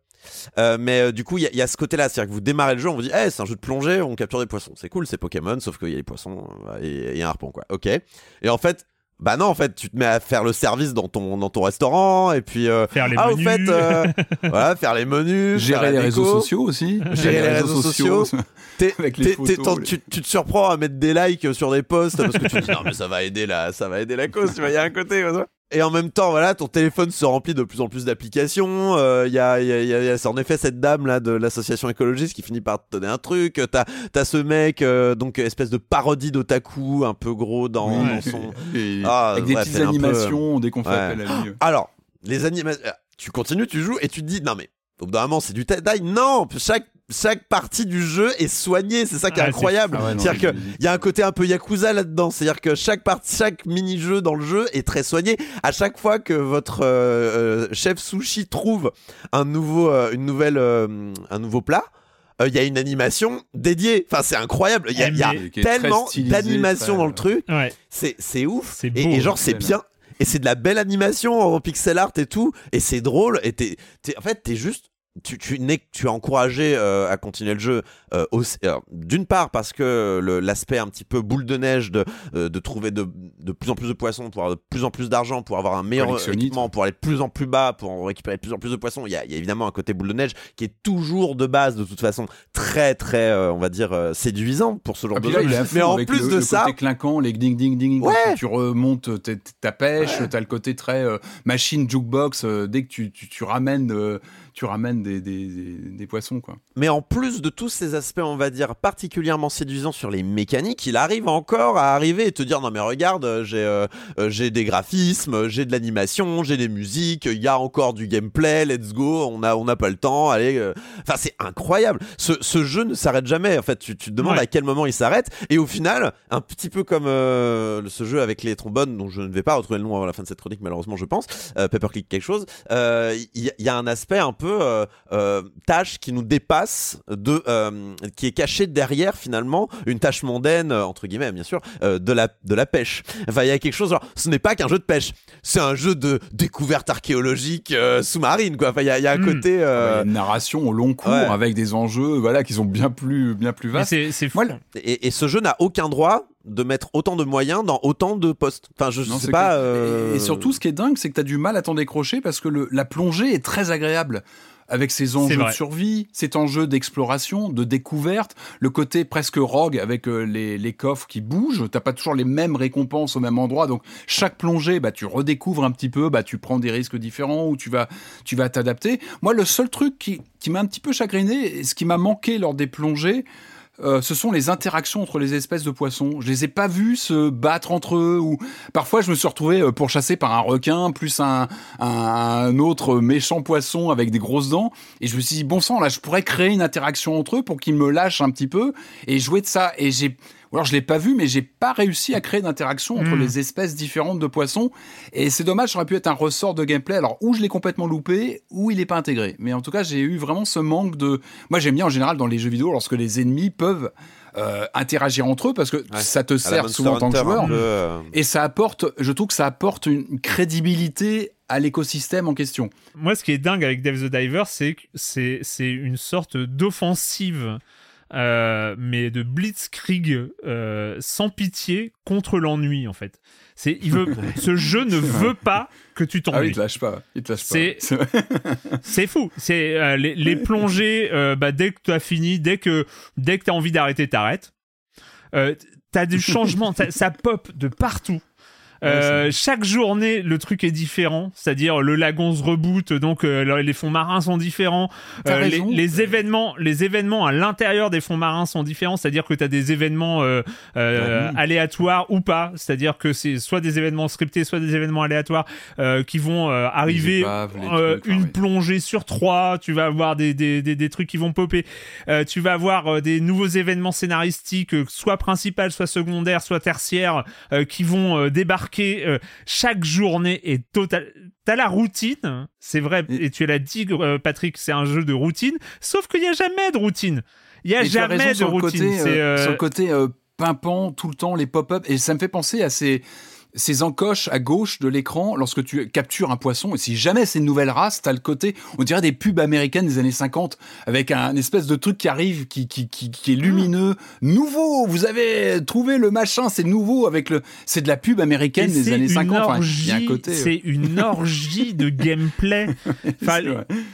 Euh, mais euh, du coup, il y, a- il y a ce côté-là, c'est-à-dire que vous démarrez le jeu, on vous dit, hey, c'est un jeu de plongée, on capture des poissons, c'est cool, c'est Pokémon, sauf qu'il y a les poissons euh, et, et un harpon, quoi. Ok. Et en fait, bah non, en fait, tu te mets à faire le service dans ton dans ton restaurant, et puis euh, Faire les ah, au menus. fait, euh, voilà, faire les menus, Gérer les réseaux sociaux aussi. Gérer les réseaux sociaux. T'es- Avec les t'es- t'es- photos, les- tu, tu te surprends à mettre des likes sur des posts parce que tu te dis non mais ça va aider la ça va aider la cause tu vois il y a un côté ça. Et en même temps voilà ton téléphone se remplit de plus en plus d'applications euh, il y, a, y, a, y a- y a- c'est en effet cette dame là de l'association écologiste qui finit par te donner un truc t'as as ce mec euh, donc espèce de parodie d'otaku un peu gros dans, Oui, dans son et- Ah, avec des petites un peu- animations dès qu'on fait Ouais. appel à lui. alors les animations tu continues tu joues et tu te dis non mais au bout d'un moment c'est du taille non chaque chaque partie du jeu est soignée c'est ça qui est Ah, incroyable Ah ouais, c'est-à-dire que il- il y a un côté un peu yakuza là-dedans, c'est-à-dire que chaque partie, chaque mini-jeu dans le jeu est très soigné. À chaque fois que votre euh, euh, chef sushi trouve un nouveau, euh, une nouvelle, euh, un nouveau plat. Il y a une animation dédiée. Enfin, c'est incroyable. Il y a, y tellement stylisé, d'animation très- dans le truc. Ouais. C'est, ouf. Et, genre, c'est bien. Et c'est de la belle animation en pixel art et tout. Et c'est drôle. Et t'es- en fait, t'es juste tu, tu, tu es encouragé euh, à continuer le jeu euh, d'une part parce que l'aspect un petit peu boule de neige de, euh, de trouver de, de plus en plus de poissons pour avoir de plus en plus d'argent pour avoir un meilleur équipement pour aller de plus en plus bas pour en récupérer de plus en plus de poissons il y a, il y a évidemment un côté boule de neige qui est toujours de base de toute façon très très euh, on va dire euh, séduisant pour ce genre Ah, de là, jeu mais en plus le, de le ça côté clinquant, les ding ding ding, Ouais. tu remontes ta pêche, Ouais. t'as le côté très euh, machine jukebox dès que tu, tu, tu ramènes, tu ramènes des, des, des, des poissons quoi. Mais en plus de tous ces aspects, on va dire, particulièrement séduisants sur les mécaniques, il arrive encore à arriver et te dire non mais regarde, j'ai euh, euh, j'ai des graphismes, j'ai de l'animation, j'ai des musiques, il y a encore du gameplay, let's go, on a on n'a pas le temps, allez. euh. Enfin c'est incroyable. Ce, ce jeu ne s'arrête jamais. En fait, tu, tu te demandes Ouais. à quel moment il s'arrête et au final, un petit peu comme euh, ce jeu avec les trombones dont je ne vais pas retrouver le nom avant la fin de cette chronique malheureusement je pense, Paperclick quelque chose. Il y, a- il y a un aspect un peu euh, euh, tâche qui nous dépasse, de, euh, qui est caché derrière finalement une tâche mondaine entre guillemets bien sûr euh, de la de la pêche. Enfin il y a quelque chose genre ce n'est pas qu'un jeu de pêche, c'est un jeu de découverte archéologique euh, sous-marine quoi. Enfin il y a, il y a un Hmm. côté Il y a euh, une narration au long cours ouais. avec des enjeux voilà qui sont bien plus bien plus Mais vastes. fou. Et ce jeu n'a aucun droit de mettre autant de moyens dans autant de postes. Enfin je, je Non, sais pas. euh, Et, et surtout, ce qui est dingue, c'est que tu as du mal à t'en décrocher parce que le, la plongée est très agréable. Avec ses enjeux de survie, cet enjeu d'exploration, de découverte, le côté presque rogue avec euh, les, les coffres qui bougent, t'as pas toujours les mêmes récompenses au même endroit, donc chaque plongée, bah, tu redécouvres un petit peu, bah, tu prends des risques différents ou tu vas tu vas t'adapter. Moi, le seul truc qui, qui m'a un petit peu chagriné, et ce qui m'a manqué lors des plongées, euh, ce sont les interactions entre les espèces de poissons. Je les ai pas vus se battre entre eux ou parfois je me suis retrouvé euh, pourchassé par un requin plus un, un, un autre méchant poisson avec des grosses dents et je me suis dit bon sang là je pourrais créer une interaction entre eux pour qu'ils me lâchent un petit peu et jouer de ça et j'ai ou alors je l'ai pas vu mais j'ai pas réussi à créer d'interaction entre Mm. les espèces différentes de poissons. Et c'est dommage ça aurait pu être un ressort de gameplay. Alors ou je l'ai complètement loupé ou il est pas intégré. Mais en tout cas j'ai eu vraiment ce manque de moi j'aime bien en général dans les jeux vidéo lorsque les ennemis peuvent euh, interagir entre eux parce que Ouais. ça te sert souvent en tant que joueur. euh, et ça apporte je trouve que ça apporte une crédibilité à l'écosystème en question. Moi, ce qui est dingue avec Dave the Diver, c'est que c'est c'est une sorte d'offensive, mais de blitzkrieg euh, sans pitié contre l'ennui, en fait. C'est, il veut, ce jeu ne veut pas que tu ah oui t'ennuies. il te lâche pas il te lâche pas C'est- C'est- C'est fou. C'est euh, les, les plongées. euh, bah, dès que tu as fini, dès que dès que t'as envie d'arrêter, t'arrêtes. Euh, t'as du changement, ça pop de partout. Euh, chaque journée, le truc est différent, c'est-à-dire le lagon se reboot, donc euh, les fonds marins sont différents. Euh, les, raison. les événements, les événements à l'intérieur des fonds marins sont différents, c'est-à-dire que tu as des événements euh, euh, Ah oui. aléatoires ou pas, c'est-à-dire que c'est soit des événements scriptés, soit des événements aléatoires euh, qui vont euh, arriver. épaves, euh, trucs, une oui. plongée sur trois, tu vas avoir des, des, des, des trucs qui vont popper, Euh, tu vas avoir euh, des nouveaux événements scénaristiques, euh, soit principaux, soit secondaires, soit tertiaires, euh, qui vont euh, euh, chaque journée est total. T'as la routine, c'est vrai, Et- tu l'as dit, euh, Patrick, c'est un jeu de routine, sauf qu'il n'y a jamais de routine. Il n'y a Et jamais de routine. côté, euh, sur le côté pimpant tout le temps les pop-up et ça me fait penser à ces ces encoches à gauche de l'écran lorsque tu captures un poisson. Et si jamais c'est une nouvelle race t'as le côté on dirait des pubs américaines des années 50 avec un espèce de truc qui arrive qui qui qui, qui est lumineux nouveau. Vous avez trouvé le machin c'est nouveau avec le c'est de la pub américaine Et des années une 50 Enfin, il y a un orgie- côté euh, C'est une orgie de gameplay. Enfin,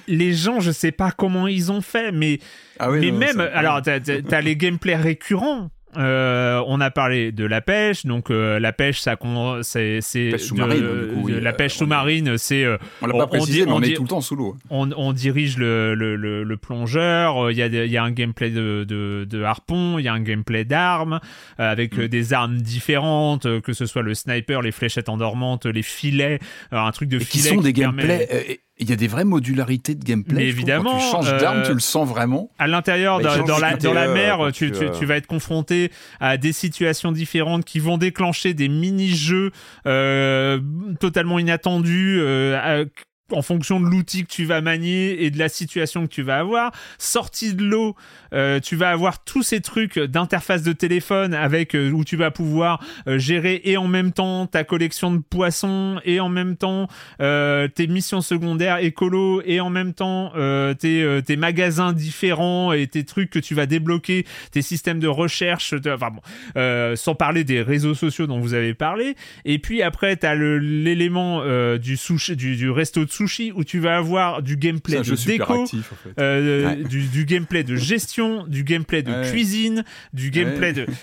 les gens, je sais pas comment ils ont fait, mais, Ah oui, mais non, même, alors, t'as les gameplays récurrents. Euh, on a parlé de la pêche, donc euh, la pêche, ça, c'est, la euh, pêche on- sous-marine, c'est euh, on l'a on- pas on précisé dit- mais on, on est tout le temps sous l'eau on, on dirige le, le, le, le plongeur, euh, il y, a des- il y a un gameplay de, de, de harpon, il y a un gameplay d'armes, euh, avec Mm. euh, des armes différentes, euh, que ce soit le sniper, les fléchettes endormantes, les filets, euh, un truc de et qui filet sont des gameplays. euh, Il y a des vraies modularités de gameplay. Mais trouve. Quand évidemment, tu changes d'arme, euh, tu le sens vraiment. à l'intérieur, Bah, dans, la, côté, dans la euh, mer, tu, tu, tu, euh, tu vas être confronté à des situations différentes qui vont déclencher des mini-jeux euh, totalement inattendus, euh, à- en fonction de l'outil que tu vas manier et de la situation que tu vas avoir. Sortie de l'eau, euh, tu vas avoir tous ces trucs d'interface de téléphone avec euh, où tu vas pouvoir euh, gérer et en même temps ta collection de poissons et en même temps euh, tes missions secondaires écolo et en même temps tes, tes magasins différents et tes trucs que tu vas débloquer, tes systèmes de recherche, enfin bon, sans parler des réseaux sociaux dont vous avez parlé. Et puis après, tu as l'élément du, sushi, du, du resto de sushi où tu vas avoir du gameplay de déco, actif, en fait. euh, Ouais. du, du gameplay de gestion, du gameplay de Ouais. cuisine, du gameplay de...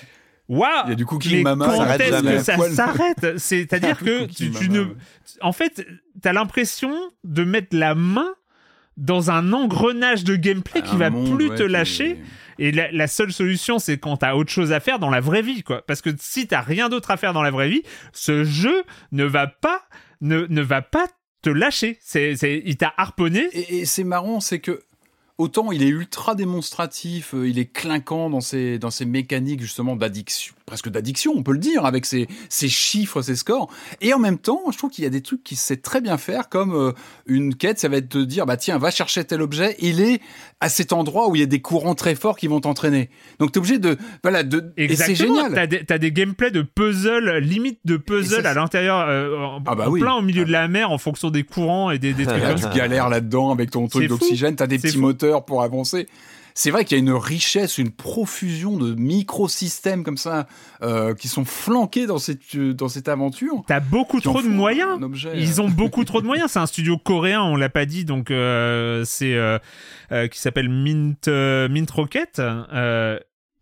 Waouh Il y a du cooking Mais mama, quand est-ce que ça s'arrête C'est-à-dire que tu, Cooking tu mama, ne... ouais. En fait, t'as l'impression de mettre la main dans un engrenage de gameplay qui Un va monde, plus ouais, te lâcher. Et la, la seule solution, c'est quand t'as autre chose à faire dans la vraie vie, quoi. Parce que si t'as rien d'autre à faire dans la vraie vie, ce jeu ne va pas, ne, ne va pas te lâcher. C'est, il t'a harponné. Et, et c'est marrant, c'est que autant il est ultra démonstratif, euh, il est clinquant dans ses, dans ses mécaniques justement d'addiction, presque d'addiction, on peut le dire, avec ses, ses chiffres, ses scores. Et en même temps, je trouve qu'il y a des trucs qu'il sait très bien faire, comme euh, une quête, ça va être de dire, bah tiens, va chercher tel objet, il est à cet endroit où il y a des courants très forts qui vont t'entraîner. Donc t'es obligé de, voilà, de, et c'est Exactement. génial. T'as des, t'as des gameplays de puzzle, limite de puzzle ça, à l'intérieur, euh, en, Ah bah en oui. plein au milieu de la mer, en fonction des courants et des, des trucs là, tu galères là-dedans avec ton truc d'oxygène, t'as des C'est petits fou. moteurs pour avancer. C'est vrai qu'il y a une richesse, une profusion de microsystèmes comme ça euh, qui sont flanqués dans cette, euh, dans cette aventure. T'as beaucoup trop de moyens. objet, Ils euh. ont beaucoup trop de moyens. C'est un studio coréen, on l'a pas dit, donc euh, c'est euh, euh, qui s'appelle Mint euh, Mint Rocket.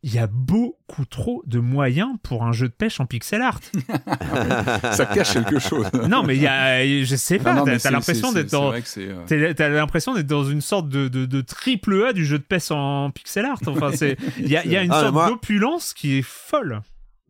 Il y a beaucoup trop de moyens pour un jeu de pêche en pixel art. Ça cache quelque chose. non, mais il y a, je sais pas, t'as- l'impression d'être dans, euh, t'as l'impression d'être dans une sorte de, de, de triple A du jeu de pêche en pixel art. Enfin, c'est, il y a, il y a une Ah, sorte moi- d'opulence qui est folle.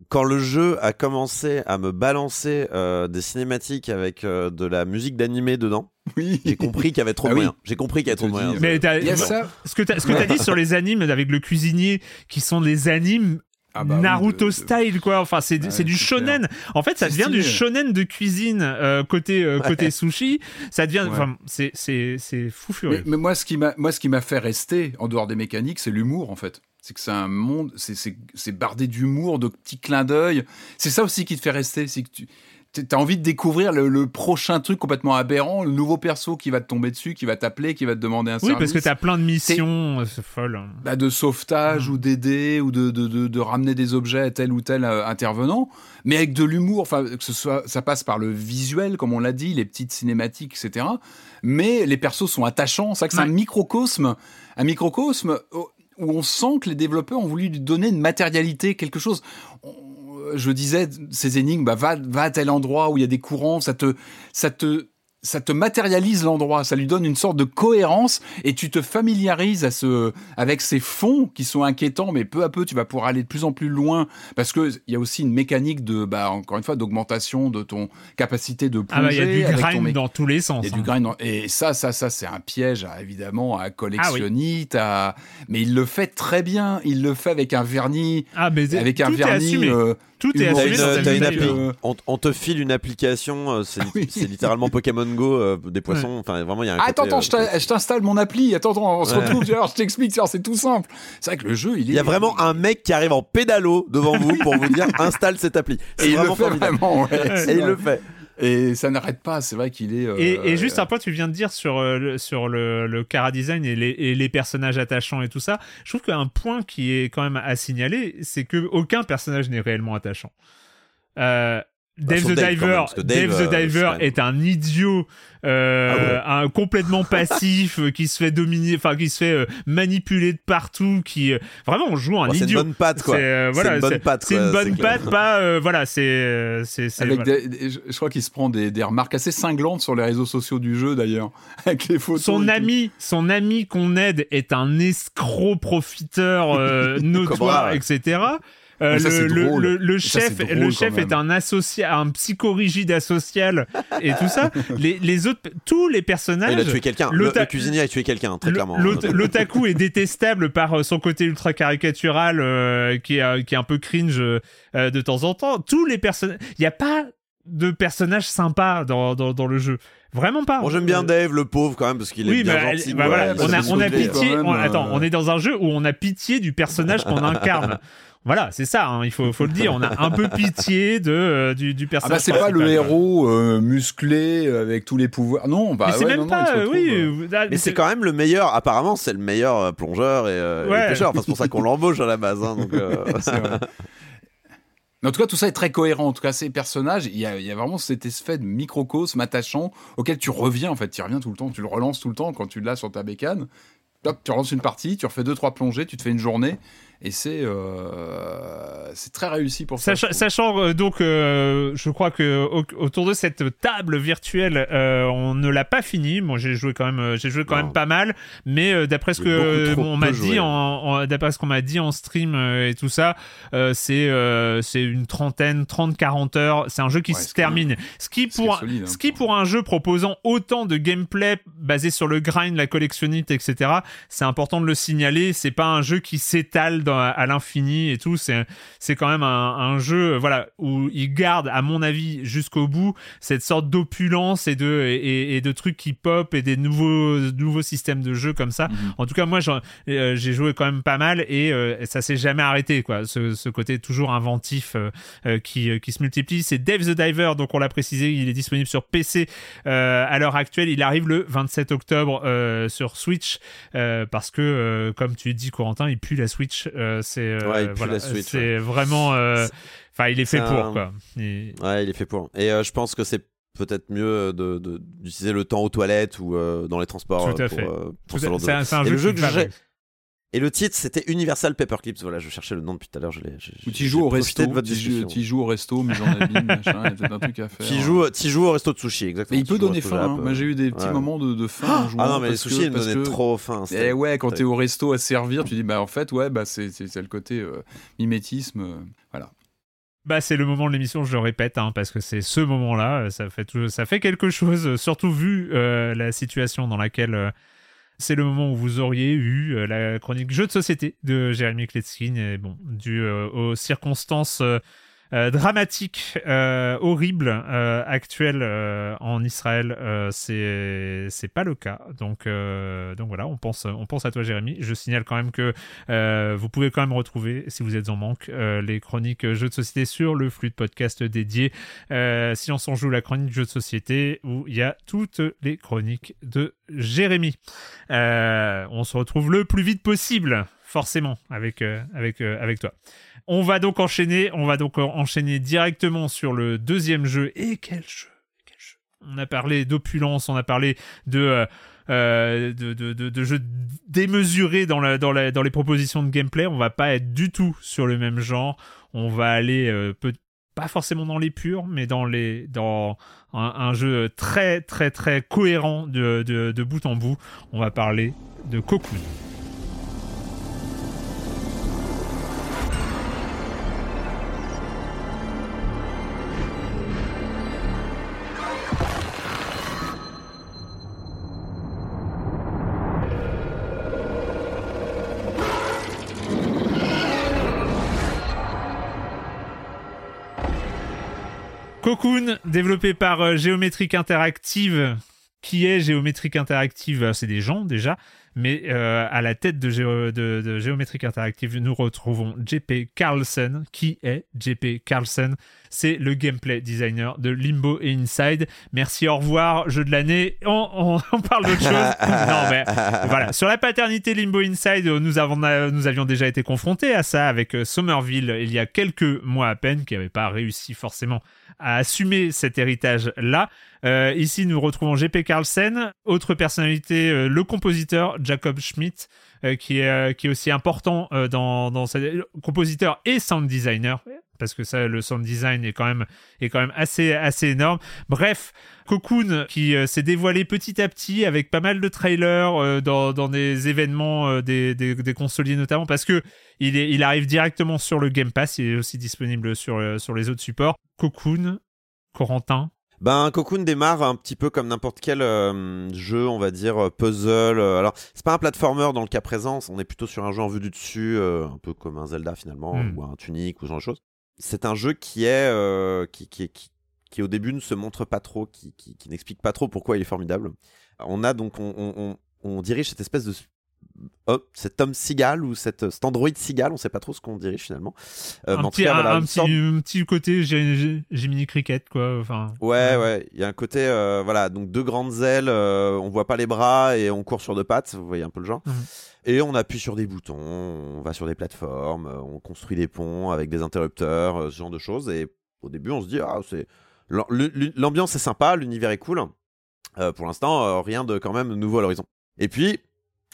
Quand le jeu a commencé à me balancer euh, des cinématiques avec euh, de la musique d'animé dedans, Oui. j'ai compris qu'il y avait trop de Ah oui. moyens. J'ai compris qu'il y avait trop de moyens. dis, Mais t'as- Il y a ça. ce que que t'as dit sur les animes avec le cuisinier, qui sont des animes Ah bah Naruto de- de- style quoi enfin c'est Ouais, c'est du clair. shonen en fait ça devient du shonen de cuisine euh, côté euh, côté sushi ça devient Ouais. c'est fou Mais, furieux mais moi, ce qui m'a, moi, ce qui m'a fait rester en dehors des mécaniques, c'est l'humour en fait. C'est que c'est un monde, c'est, bardé d'humour, de petits clins d'œil. C'est ça aussi qui te fait rester, c'est que tu as envie de découvrir le, le prochain truc complètement aberrant, le nouveau perso qui va te tomber dessus, qui va t'appeler, qui va te demander un oui service. parce que t'as plein de missions euh, c'est folle bah, de sauvetage Mm. ou d'aider ou de, de, de, de ramener des objets à tel ou tel euh, intervenant, mais avec de l'humour. Enfin, que ce soit, ça passe par le visuel, comme on l'a dit, les petites cinématiques, etc. Mais les persos sont attachants. C'est vrai que c'est un microcosme, un microcosme où on sent que les développeurs ont voulu lui donner une matérialité, quelque chose. On- Je disais, ces énigmes, bah, va, va à tel endroit où il y a des courants, ça te, ça te, ça te matérialise l'endroit, ça lui donne une sorte de cohérence et tu te familiarises à ce, avec ces fonds qui sont inquiétants, mais peu à peu tu vas pouvoir aller de plus en plus loin parce que il y a aussi une mécanique de, bah, encore une fois, d'augmentation de ton capacité de ah bah il y a plonger du grind mé- dans tous les sens il y a du hein. grind dans- et ça, ça, ça, c'est un piège à, évidemment à collectionnite, à... mais il le fait très bien. Il le fait avec un vernis, ah mais avec un vernis. assumé euh, tout est une, une appli. euh, On, on te file une application, euh, c'est Oui. littéralement Pokémon Go euh, des poissons. Enfin, vraiment, il y a un. Ah, côté, attends, attends, euh, je t'in- je t'installe mon appli. Attends, attends, on se Ouais. retrouve. Alors, je t'explique. C'est tout simple. C'est vrai que le jeu, il est. Il y a vraiment un mec qui arrive en pédalo devant vous pour vous dire installe cette appli. Et il le fait vraiment. ouais, Et il le fait. Et ça n'arrête pas. C'est vrai qu'il est. euh, Et, et juste un point, tu viens de dire sur, euh, le, sur le, le cara design et les, et les personnages attachants et tout ça. Je trouve qu'un point qui est quand même à signaler, c'est que aucun personnage n'est réellement attachant. Euh, Dave sauf the Dave, quand Diver, même, Dave, Dave, the euh, Diver est un idiot, euh, un complètement passif, euh, qui se fait dominer, enfin qui se fait euh, manipuler de partout, qui euh, vraiment on joue un Bon, c'est une idiot. bonne patte, quoi. C'est, euh, voilà, une bonne patte, C'est une bonne patte, pas euh, voilà, c'est euh, c'est voilà. je crois qu'il se prend des, des remarques assez cinglantes sur les réseaux sociaux du jeu d'ailleurs, avec les photos. son tout. ami, son ami qu'on aide est un escroc profiteur euh, notoire, Cobra, ouais. etc. Euh, ça, le, c'est le- drôle. le- le Mais ça, chef, le chef est un asocial, un psychorigide asocial et tout ça. Les, les autres, tous les personnages. Il a tué quelqu'un. Le, cuisinier a tué quelqu'un, très clairement. l'ot- L'otaku est détestable par euh, son côté ultra caricatural, euh, qui, est, qui est un peu cringe euh, de temps en temps. Tous les personnages, il n'y a pas de personnages sympas dans, dans, dans le jeu. Vraiment pas. Bon, j'aime bien Dave, le pauvre, quand même, parce qu'il est oui, bien mais, gentil. bah voilà, on a, on a pitié. quand même, on- euh, Attends, on est dans un jeu où on a pitié du personnage qu'on incarne. Voilà, c'est ça, hein, il faut, faut le dire. On a un peu pitié de, euh, du, du Ah personnage. bah c'est pas le héros euh, musclé euh, avec tous les pouvoirs. Non, bah Mais c'est ouais, même non, pas. euh, oui, euh, euh, ah, Mais c'est quand même le meilleur, apparemment, c'est le meilleur euh, plongeur et, euh, et Ouais. pêcheur. Enfin, c'est pour ça qu'on l'embauche à la base. hein, donc, euh, c'est vrai. Mais en tout cas, tout ça est très cohérent. En tout cas, ces personnages, il y a, vraiment cet effet de microcosme attachant auquel tu reviens. En fait, tu reviens tout le temps, tu le relances tout le temps quand tu l'as sur ta bécane. Hop, tu relances une partie, tu refais deux trois plongées, tu te fais une journée, et c'est euh, c'est très réussi pour ça. Sachant, euh, donc, euh, je crois que au- autour de cette table virtuelle, euh, on ne l'a pas fini. Moi, j'ai joué quand même, j'ai joué quand Non. même pas mal, mais euh, d'après ce que on m'a dit, joué. en, en- d'après ce qu'on m'a dit en stream euh, et tout ça, euh, c'est euh, c'est une trentaine, 30-40 heures. C'est un jeu qui Ouais, se termine. Ce qui ce qui pour solide, hein, ce qui pour un jeu proposant autant de gameplay basé sur le grind, la collectionnite, etc. C'est important de le signaler. C'est pas un jeu qui s'étale dans- à l'infini et tout. C'est c'est quand même un, un jeu euh, voilà où il garde à mon avis jusqu'au bout cette sorte d'opulence et de et, et de trucs qui pop et des nouveaux nouveaux systèmes de jeu comme ça Mhm. en tout cas moi euh, j'ai joué quand même pas mal et euh, ça s'est jamais arrêté quoi ce, ce côté toujours inventif euh, qui qui se multiplie c'est Dave the Diver donc on l'a précisé il est disponible sur PC à l'heure actuelle il arrive le 27 octobre sur Switch parce que comme tu dis Corentin il pue la Switch euh, c'est euh, Ouais, voilà, vraiment euh, enfin il est fait pour quoi Et- ouais, il est fait pour. Et euh, je pense que c'est peut-être mieux de- de- d'utiliser le temps aux toilettes ou dans les transports Tout à pour, fait. de- c'est un, un jeu que j'ai-. Et le titre, c'était Universal Paperclips. Voilà, je cherchais le nom depuis tout à l'heure. Je l'ai. j'ai- Ou tu joues au resto, tu joues, au resto, mise en abîme, machin, il y a peut-être un truc à faire. Tu joues, tu joues au resto de sushi, exactement. Mais il peut donner faim. Hein. euh. Moi, j'ai eu des petits ouais. moments de, de faim. Ah non, mais les sushis, ils me donnaient que- trop faim. c'était- Eh ouais, quand t'es au resto à servir, tu dis bah en fait ouais bah c'est le côté euh, mimétisme, euh, voilà. Bah, c'est le moment de l'émission, je le répète, hein, parce que c'est ce moment-là, euh, ça fait, tout- ça fait quelque chose, euh, surtout vu euh, la situation dans laquelle euh, c'est le moment où vous auriez eu euh, la chronique jeu de société de Jérémy Kletskin, et bon, dû euh, aux circonstances euh, dramatiques, euh, horribles, euh, actuelles euh, en Israël, euh, c'est c'est pas le cas. Donc, donc voilà, on pense, on pense à toi, Jérémy. Je signale quand même que vous pouvez quand même retrouver, si vous êtes en manque, les chroniques jeux de société sur le flux de podcast dédié. Si on s'en joue la chronique jeux de société, où il y a toutes les chroniques de Jérémy. On se retrouve le plus vite possible, forcément, avec, euh, avec, euh, avec toi. On va donc enchaîner, on va donc enchaîner directement sur le deuxième jeu. Et quel jeu. On a parlé d'opulence, on a parlé de, euh, euh, de, de, jeux démesurés dans, la, dans, la, dans les propositions de gameplay. On va pas être du tout sur le même genre. On va aller peut- pas forcément dans les purs, mais dans les dans un, un jeu très très très cohérent de, de, de bout en bout. On va parler de Cocoon. Cocoon, développé par euh, Géométrique Interactive. Qui est Géométrique Interactive? Euh, C'est des gens déjà, mais euh, à la tête de, Géo- Géométrique Interactive, nous retrouvons JP Carlson. Qui est JP Carlson C'est le gameplay designer de Limbo et Inside. Merci, au revoir, jeu de l'année. On, on- on parle d'autre chose. non, mais voilà. Sur la paternité Limbo Inside, euh, nous, avons, euh, nous avions déjà été confrontés à ça avec euh, Somerville il y a quelques mois à peine, qui n'avait pas réussi forcément à assumer cet héritage-là. Euh, ici, nous retrouvons GP Carlsen, autre personnalité, euh, le compositeur Jacob Schmidt, qui, est, euh, qui est aussi important euh, dans, dans sa... compositeur et sound designer, parce que ça, le sound design est quand même, est quand même assez, assez énorme. Bref, Cocoon qui euh, s'est dévoilé petit à petit avec pas mal de trailers euh, dans, dans des événements euh, des, des, des consoliers notamment, parce que il, est, il arrive directement sur le Game Pass, il est aussi disponible sur, euh, sur les autres supports. Cocoon, Corentin, Ben, Cocoon démarre un petit peu comme n'importe quel euh, jeu, on va dire, euh, puzzle. euh, alors, c'est pas un platformer dans le cas présent, on est plutôt sur un jeu en vue du dessus, euh, un peu comme un Zelda finalement, Mm. ou un Tunic, ou ce genre de choses. C'est un jeu qui est, euh, qui, qui, qui, qui au début ne se montre pas trop, qui, qui, qui n'explique pas trop pourquoi il est formidable. On a donc, on, on, on, on dirige cette espèce de oh, cet homme cigale ou cette, cet androïde cigale, on sait pas trop ce qu'on dirige finalement. Euh, un, petit, cas, un- voilà, un une petit, sorte- un petit côté Jiminy Cricket, quoi. Enfin, Ouais, ouais, il y a un côté, euh, voilà, donc deux grandes ailes, euh, on voit pas les bras et on court sur deux pattes, vous voyez un peu le genre. Et on appuie sur des boutons, on va sur des plateformes, euh, on construit des ponts avec des interrupteurs, euh, ce genre de choses. Et au début, on se dit, ah, c'est l'ambiance est sympa, l'univers est cool. Euh, pour l'instant, euh, rien de quand même nouveau à l'horizon. Et puis,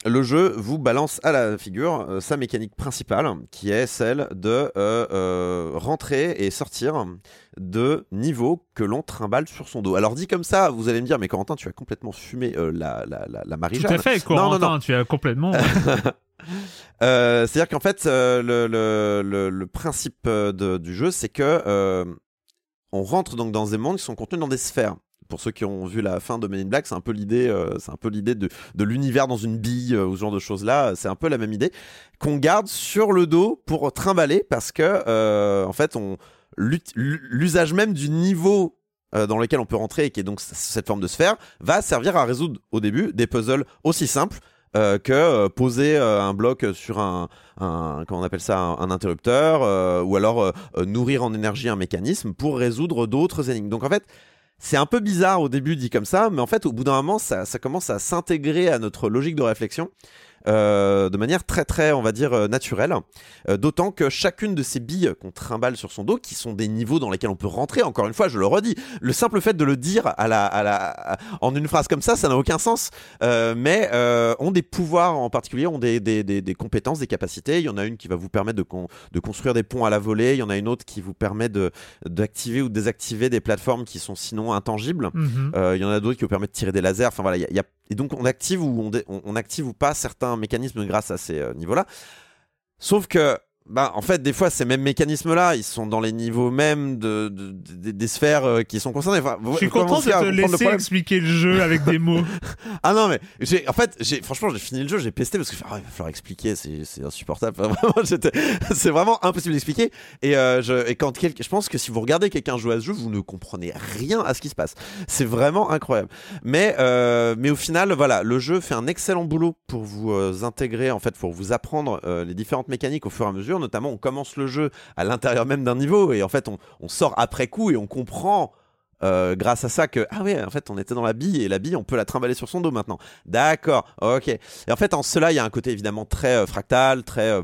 le jeu vous balance à la figure euh, sa mécanique principale, qui est celle de euh, euh, rentrer et sortir de niveaux que l'on trimballe sur son dos. Alors dit comme ça, vous allez me dire, mais Corentin, tu as complètement fumé la, la, la, la Marie tout à fait, Non, non, Corentin, non. tu as complètement. C'est-à-dire qu'en fait, le, le, le, le principe de- du jeu, c'est que on rentre donc dans des mondes qui sont contenus dans des sphères. Pour ceux qui ont vu la fin de Men in Black, c'est un peu l'idée, euh, c'est un peu l'idée de, de l'univers dans une bille euh, ou ce genre de choses là. C'est un peu la même idée qu'on garde sur le dos pour trimballer parce que euh, en fait, l'usage même du niveau dans lequel on peut rentrer et qui est donc cette forme de sphère va servir à résoudre au début des puzzles aussi simples que poser un bloc sur un, comment on appelle ça un, interrupteur ou alors nourrir en énergie un mécanisme pour résoudre d'autres énigmes. Donc en fait, c'est un peu bizarre au début dit comme ça, mais en fait au bout d'un moment ça, commence à s'intégrer à notre logique de réflexion. Euh, de manière très très on va dire euh, naturelle Euh, d'autant que chacune de ces billes qu'on trimballe sur son dos qui sont des niveaux dans lesquels on peut rentrer encore une fois je le redis le simple fait de le dire à la, à la, à- en une phrase comme ça ça n'a aucun sens euh, mais euh, ont des pouvoirs en particulier, ont des, des, des, des compétences, des capacités. Il y en a une qui va vous permettre de, con- de construire des ponts à la volée, il y en a une autre qui vous permet de d'activer ou de désactiver des plateformes qui sont sinon intangibles. Mhm. Euh, il y en a d'autres qui vous permettent de tirer des lasers. Enfin voilà, il y y a- et donc on active ou on, on active ou pas certains mécanismes grâce à ces euh, niveaux-là. Sauf que, bah, en fait, des fois, ces mêmes mécanismes-là, ils sont dans les niveaux même de, de- de- des sphères euh, qui sont concernées. Enfin, Je suis content de te laisser expliquer le jeu avec des mots. Ah non, mais j'ai, en fait, j'ai, franchement, j'ai fini le jeu, j'ai pesté parce que ah, il va falloir expliquer, c'est, c'est insupportable. Enfin, vraiment, j'étais- c'est vraiment impossible d'expliquer. Et, euh, je, et quand quelqu'un, je pense que si vous regardez quelqu'un jouer à ce jeu, vous ne comprenez rien à ce qui se passe. C'est vraiment incroyable. Mais, euh, mais au final, voilà, le jeu fait un excellent boulot pour vous euh, intégrer, en fait, pour vous apprendre euh, les différentes mécaniques au fur et à mesure. Notamment, on commence le jeu à l'intérieur même d'un niveau et en fait, on, sort après coup et on comprend. euh, grâce à ça que ah ouais en fait on était dans la bille et la bille on peut la trimballer sur son dos maintenant d'accord ok et en fait en cela il y a un côté évidemment très euh, fractal très euh,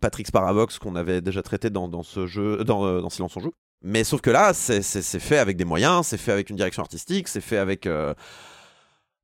Patrick's Parabox qu'on avait déjà traité dans, dans ce jeu dans, euh, dans Silence on joue mais sauf que là c'est fait avec des moyens c'est fait avec une direction artistique c'est fait avec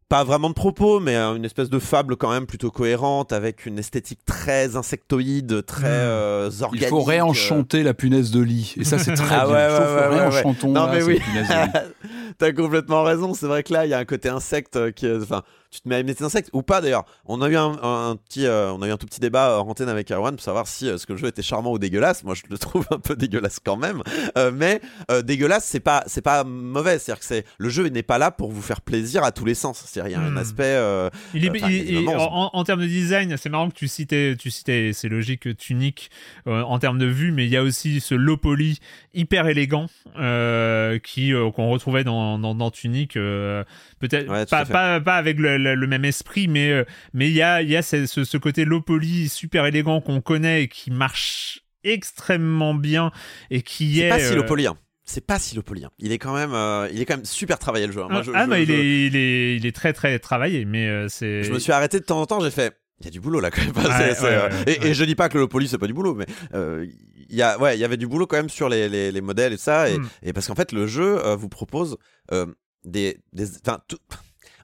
pas vraiment de propos, mais euh, une espèce de fable quand même plutôt cohérente, avec une esthétique très insectoïde, très Mm. euh, Il organique. faut euh. réenchanter la punaise de lit. Et ça, c'est très Ah bien. ouais, réenchantons Non, là, mais oui. T'as complètement raison. C'est vrai que là, il y a un côté insecte euh, qui, est- enfin, tu te mets à aimer tes insectes ou pas d'ailleurs. On a eu un, un- un petit, euh, on a eu un tout petit débat en antenne avec Erwan pour savoir si euh, ce que le jeu était charmant ou dégueulasse. Moi, je le trouve un peu dégueulasse quand même. Euh, mais euh, dégueulasse, c'est pas, c'est pas mauvais. C'est-à-dire que c'est le jeu n'est pas là pour vous faire plaisir à tous les sens. C'est-à-dire il y a un aspect. euh, Il est, Enfin, il- il- évidemment, en, en termes de design, c'est marrant que tu citais, tu citais, c'est logique, Tunic euh, en termes de vue, mais il y a aussi ce low poly hyper élégant euh, qui euh, qu'on retrouvait dans, dans, dans Tunic. euh, Peut-être Ouais, pas, pas, pas avec le, le- le même esprit, mais euh, mais il y a y a ce, côté low poly super élégant qu'on connaît et qui marche extrêmement bien et qui c'est est. pas si euh, lopolien. C'est pas si lopolien. Il est quand même, euh, il est quand même super travaillé le jeu. Moi, je, ah, je- bah, il, est, il, est, il est très très travaillé, mais euh, c'est. Je me suis arrêté de temps en temps, j'ai fait. Il y a du boulot là quand même. Ouais, euh, ouais, et, ouais. et je dis pas que le poli c'est pas du boulot, mais euh, il y a, ouais, il y avait du boulot quand même sur les, les, les modèles et ça, et, Mm. et parce qu'en fait le jeu euh, vous propose euh, des, des, enfin, tout-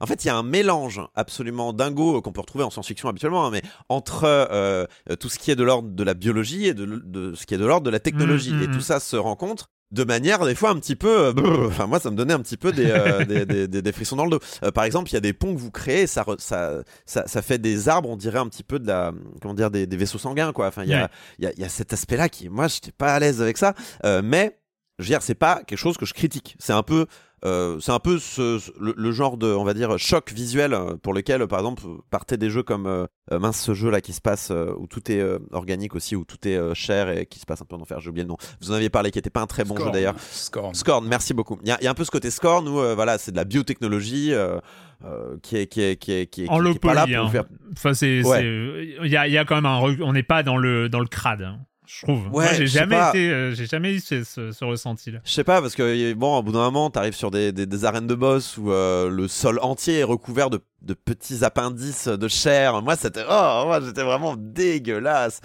En fait, il y a un mélange absolument dingo euh, qu'on peut retrouver en science-fiction habituellement, hein, mais entre euh, euh, tout ce qui est de l'ordre de la biologie et de, de ce qui est de l'ordre de la technologie, Mm, mm, et tout ça se rencontre de manière des fois un petit peu euh, brrr. enfin moi ça me donnait un petit peu des, euh, des, des- des- des frissons dans le dos Euh, par exemple il y a des ponts que vous créez ça, re- ça ça ça fait des arbres on dirait un petit peu de la comment dire des, vaisseaux sanguins quoi enfin il y a Ouais. il y a, y a cet aspect là qui moi j'étais pas à l'aise avec ça Euh, mais je veux dire c'est pas quelque chose que je critique c'est un peu euh, c'est un peu ce, ce- le, le genre de, on va dire, choc visuel euh, pour lequel, par exemple, partaient des jeux comme euh, mince ce jeu là qui se passe euh, où tout est euh, organique aussi, où tout est euh, cher et qui se passe un peu en enfer. J'ai oublié le nom. Vous en aviez parlé, qui était pas un très bon jeu Scorn. d'ailleurs. Scorn. Scorn, merci beaucoup. Il y, a- il y a un peu ce côté Scorn où euh, voilà, c'est de la biotechnologie euh, euh, qui est qui est qui est qui est, En qui est pas là pour hein. faire. Enfin, c'est, Ouais. il y a, il y a quand même un, on n'est pas dans le dans le crade, hein, je trouve. Moi, Ouais, j'ai je sais jamais pas. été, euh, j'ai jamais eu ce, ce- ce ressenti-là. Je sais pas parce que bon, au bout d'un moment, t'arrives sur des, des, des arènes de boss où euh, le sol entier est recouvert de, de petits appendices de chair. Moi, c'était oh, moi, j'étais vraiment dégueulasse.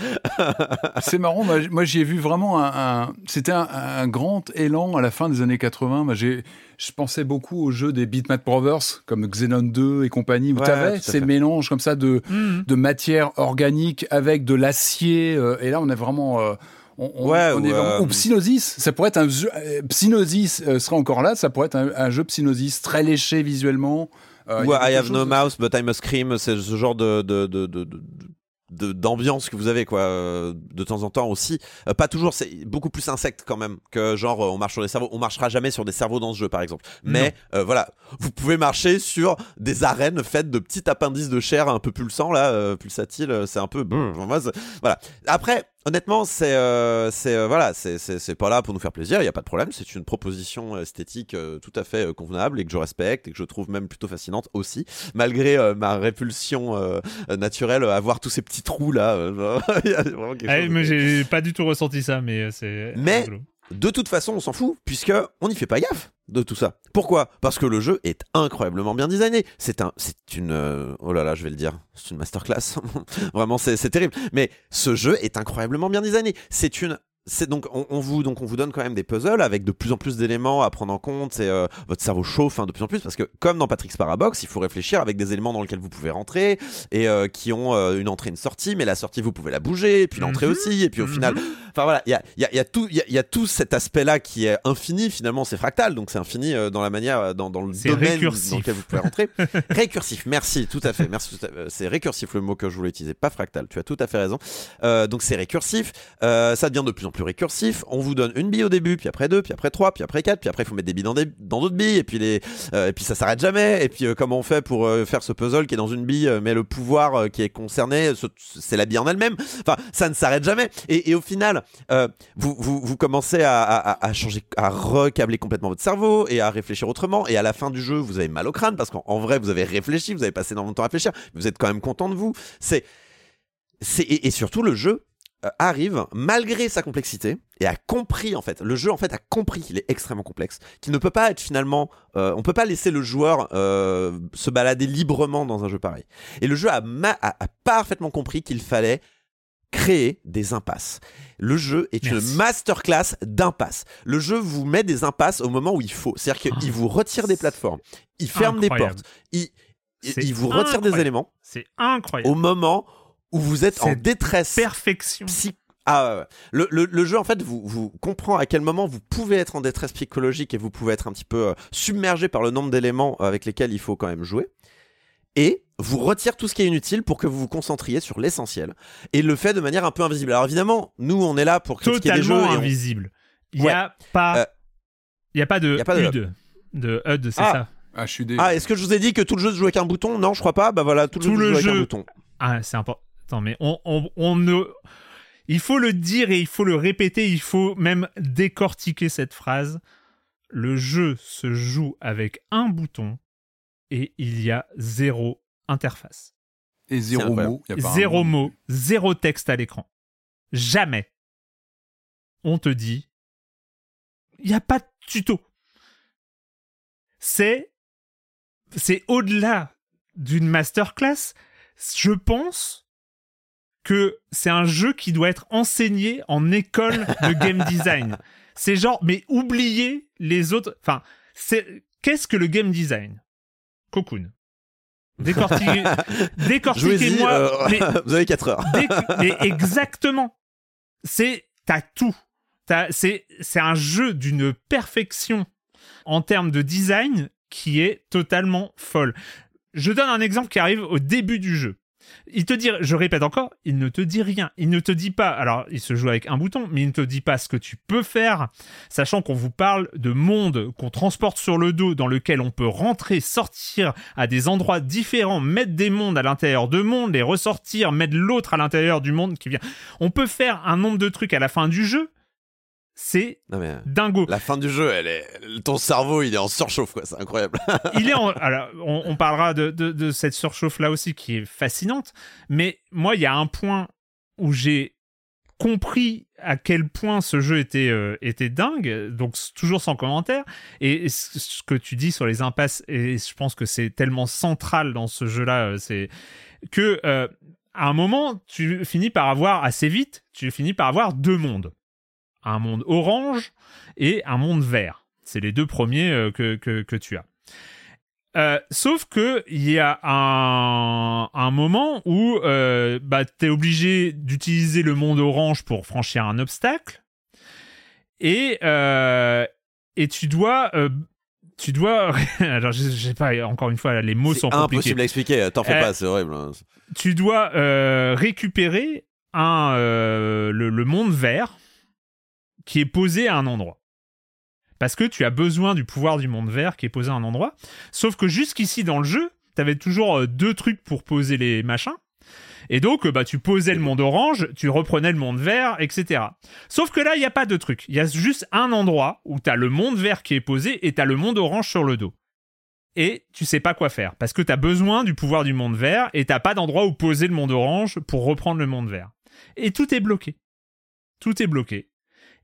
C'est marrant, moi, moi j'y ai vu vraiment un. un- C'était un, un grand élan à la fin des années 80. Moi, j'ai, je pensais beaucoup aux jeux des Beatmap Brothers, comme Xenon 2 et compagnie, où Ouais, tu avais ces fait. mélanges comme ça de, Mhm. de matière organique avec de l'acier. euh, et là, on est vraiment. euh, on, on- Ouais, on ou, est vraiment- euh, ou Psygnosis, ça pourrait être un jeu. euh, serait encore là, ça pourrait être un, un jeu Psygnosis très léché visuellement. Euh, Ou I have no mouse, but I must scream. C'est ce genre de, de, de, de- d'ambiance que vous avez quoi euh, de temps en temps aussi. Euh, pas toujours c'est beaucoup plus insecte quand même que genre on marche sur des cerveaux. On marchera jamais sur des cerveaux dans ce jeu par exemple. Mais euh, voilà vous pouvez marcher sur des arènes faites de petits appendices de chair un peu pulsants là euh, pulsatiles c'est un peu voilà. Après honnêtement c'est euh, c'est euh, voilà c'est c'est c'est pas là pour nous faire plaisir il y a pas de problème c'est une proposition esthétique euh, tout à fait euh, convenable et que je respecte et que je trouve même plutôt fascinante aussi malgré euh, ma répulsion euh, euh, naturelle à voir tous ces petits trous là euh, il y a vraiment quelque Ouais, chose de- mais j'ai pas du tout ressenti ça, mais euh, c'est. Mais- rigolo. De toute façon, on s'en fout, puisque on n'y fait pas gaffe de tout ça. Pourquoi? Parce que le jeu est incroyablement bien designé. C'est un, c'est une, euh, oh là là, je vais le dire, c'est une masterclass. Vraiment, c'est terrible. Mais ce jeu est incroyablement bien designé. C'est une c'est donc on, on vous donc on vous donne quand même des puzzles avec de plus en plus d'éléments à prendre en compte et euh, votre cerveau chauffe hein, de plus en plus parce que comme dans Patrick's Parabox il faut réfléchir avec des éléments dans lesquels vous pouvez rentrer et euh, qui ont euh, une entrée une sortie mais la sortie vous pouvez la bouger et puis l'entrée Mhm. aussi et puis au Mhm. final enfin voilà il y a, il y, a, il y a tout il y y a tout cet aspect là qui est infini finalement c'est fractal donc c'est infini euh, dans la manière euh, dans, dans le domaine récursif. dans lequel vous pouvez rentrer récursif merci tout à fait merci euh, c'est récursif le mot que je voulais utiliser pas fractal tu as tout à fait raison euh, donc c'est récursif ça devient de plus en plus récursif. On vous donne une bille au début, puis après deux, puis après trois, puis après quatre, puis après il faut mettre des billes dans des- dans d'autres billes, et puis les, euh, et puis ça s'arrête jamais. Et puis euh, comment on fait pour euh, faire ce puzzle qui est dans une bille, euh, mais le pouvoir qui est concerné, ce- c'est la bille en elle-même. Enfin, ça ne s'arrête jamais. Et, et au final, vous, vous, vous commencez à, changer, à recabler complètement votre cerveau et à réfléchir autrement. Et à la fin du jeu, vous avez mal au crâne parce qu'en en vrai, vous avez réfléchi, vous avez passé énormément de temps à réfléchir, vous êtes quand même content de vous. C'est et, et surtout le jeu arrive malgré sa complexité et a compris en fait le jeu en fait a compris qu'il est extrêmement complexe qu'il ne peut pas être finalement euh, on peut pas laisser le joueur euh, se balader librement dans un jeu pareil et le jeu a, ma- a- a parfaitement compris qu'il fallait créer des impasses. Le jeu est Merci. une masterclass d'impasses. Le jeu vous met des impasses au moment où il faut. C'est-à-dire qu'il vous retire des plateformes, il ferme des portes, il, vous retire des éléments C'est incroyable. au moment où vous êtes en détresse Perfection. psy- Ah, le, le, le jeu en fait vous, vous comprend à quel moment vous pouvez être en détresse psychologique et vous pouvez être un petit peu euh, submergé par le nombre d'éléments avec lesquels il faut quand même jouer et vous retire tout ce qui est inutile pour que vous vous concentriez sur l'essentiel et le fait de manière un peu invisible. Alors évidemment, nous on est là pour critiquer les jeux Totalement et on- invisible. Il n'y Ouais. a pas. Euh, Il y a pas de y a pas de HUD. De HUD, c'est Ah. ça. Ah, je suis dé... Ah, est-ce que je vous ai dit que tout le jeu se joue avec un bouton? Non, je crois pas. Bah voilà, tout le Tout jeu se le joue avec un bouton. Ah, c'est important. Attends, mais on, on, on ne. Il faut le dire et il faut le répéter, il faut même décortiquer cette phrase. Le jeu se joue avec un bouton et il y a zéro interface. Et zéro mot. y a pas un Zéro mot, zéro texte à l'écran. Jamais. On te dit, il n'y a pas de tuto. C'est, c'est au-delà d'une masterclass. Je pense que c'est un jeu qui doit être enseigné en école de game design. C'est genre, mais oubliez les autres. Enfin, c'est qu'est-ce que le game design? Cocoon. Décortiquez, décortiquez-moi. euh, mais vous avez 4 heures. Mais exactement. C'est t'as tout. T'as- c'est c'est un jeu d'une perfection en termes de design qui est totalement folle. Je donne un exemple qui arrive au début du jeu. Il te dit, je répète encore, il ne te dit rien. Il ne te dit pas, alors il se joue avec un bouton, mais il ne te dit pas ce que tu peux faire, sachant qu'on vous parle de monde qu'on transporte sur le dos, dans lequel on peut rentrer, sortir à des endroits différents, mettre des mondes à l'intérieur de mondes, les ressortir, mettre l'autre à l'intérieur du monde qui vient. On peut faire un nombre de trucs à la fin du jeu c'est dingo. La fin du jeu, elle est, ton cerveau, il est en surchauffe, quoi. C'est incroyable. il est en, alors, on, parlera de, cette surchauffe là aussi qui est fascinante. Mais moi, il y a un point où j'ai compris à quel point ce jeu était, euh, était dingue, donc toujours sans commentaire. Et ce que tu dis sur les impasses, et je pense que c'est tellement central dans ce jeu-là, euh, c'est que euh, à un moment, tu finis par avoir assez vite, tu finis par avoir deux mondes un monde orange et un monde vert. C'est les deux premiers euh, que, que, tu as. Euh, sauf que il y a un, un moment où euh, bah, tu es obligé d'utiliser le monde orange pour franchir un obstacle et, et tu dois tu dois alors je, sais pas encore une fois les mots sont compliqués. impossible à expliquer t'en fais pas c'est horrible hein. tu dois récupérer un le, monde vert qui est posé à un endroit. Parce que tu as besoin du pouvoir du monde vert qui est posé à un endroit. Sauf que jusqu'ici dans le jeu, tu avais toujours euh, deux trucs pour poser les machins. Et donc, euh, bah, tu posais le monde orange, tu reprenais le monde vert, etc. Sauf que là, il n'y a pas de truc. Il y a juste un endroit où tu as le monde vert qui est posé et tu as le monde orange sur le dos. Et tu sais pas quoi faire. Parce que tu as besoin du pouvoir du monde vert et t'as pas d'endroit où poser le monde orange pour reprendre le monde vert. Et tout est bloqué. Tout est bloqué.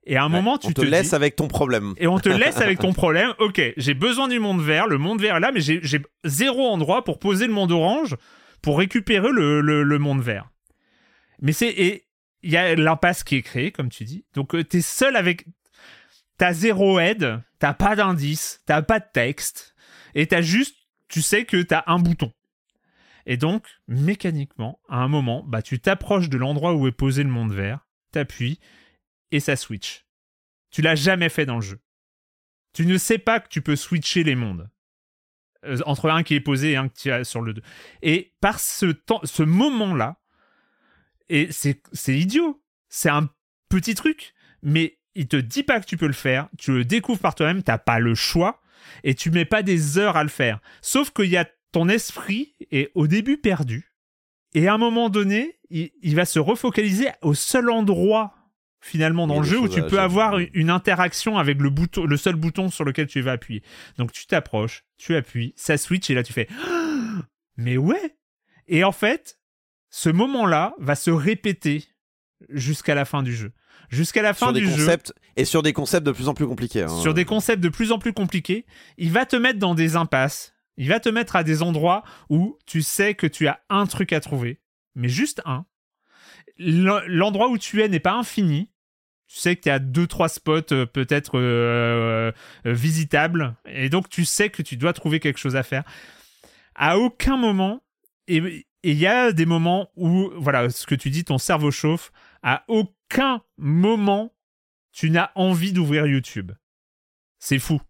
Et à un moment, tu on te, laisse avec ton problème. Et on te laisse avec ton problème. Ok, j'ai besoin du monde vert. Le monde vert est là, mais j'ai zéro endroit pour poser le monde orange pour récupérer le, le, monde vert. Mais c'est et il y a l'impasse qui est créée, comme tu dis. Donc tu euh, t'es seul avec. T'as zéro aide, t'as pas d'indice, t'as pas de texte, et t'as juste, tu sais que t'as un bouton. Et donc, mécaniquement, à un moment, bah, tu t'approches de l'endroit où est posé le monde vert, t'appuies, et ça switch. Tu l'as jamais fait dans le jeu. Tu ne sais pas que tu peux switcher les mondes. Euh, entre un qui est posé et un qui est sur le deux. Et par ce temps, ce moment-là, et c'est, c'est idiot. C'est un petit truc, mais il te dit pas que tu peux le faire. Tu le découvres par toi-même, t'as pas le choix, et tu mets pas des heures à le faire. Sauf qu'il y a ton esprit est au début perdu, et à un moment donné, il va se refocaliser au seul endroit finalement dans le jeu où tu peux avoir une interaction avec le bouton, le seul bouton sur lequel tu vas appuyer. Donc tu t'approches, tu appuies, ça switch et là tu fais mais ouais. Et en fait, ce moment-là va se répéter jusqu'à la fin du jeu. Jusqu'à la fin sur des du concepts, Et sur des concepts de plus en plus compliqués. Hein. Sur des concepts de plus en plus compliqués, il va te mettre dans des impasses. Il va te mettre à des endroits où tu sais que tu as un truc à trouver, mais juste un. L'endroit où tu es n'est pas infini, tu sais que tu as deux trois spots euh, peut-être euh, euh, visitables et donc tu sais que tu dois trouver quelque chose à faire. À aucun moment et il y a des moments où voilà ce que tu dis ton cerveau chauffe. À aucun moment tu n'as envie d'ouvrir YouTube. C'est fou.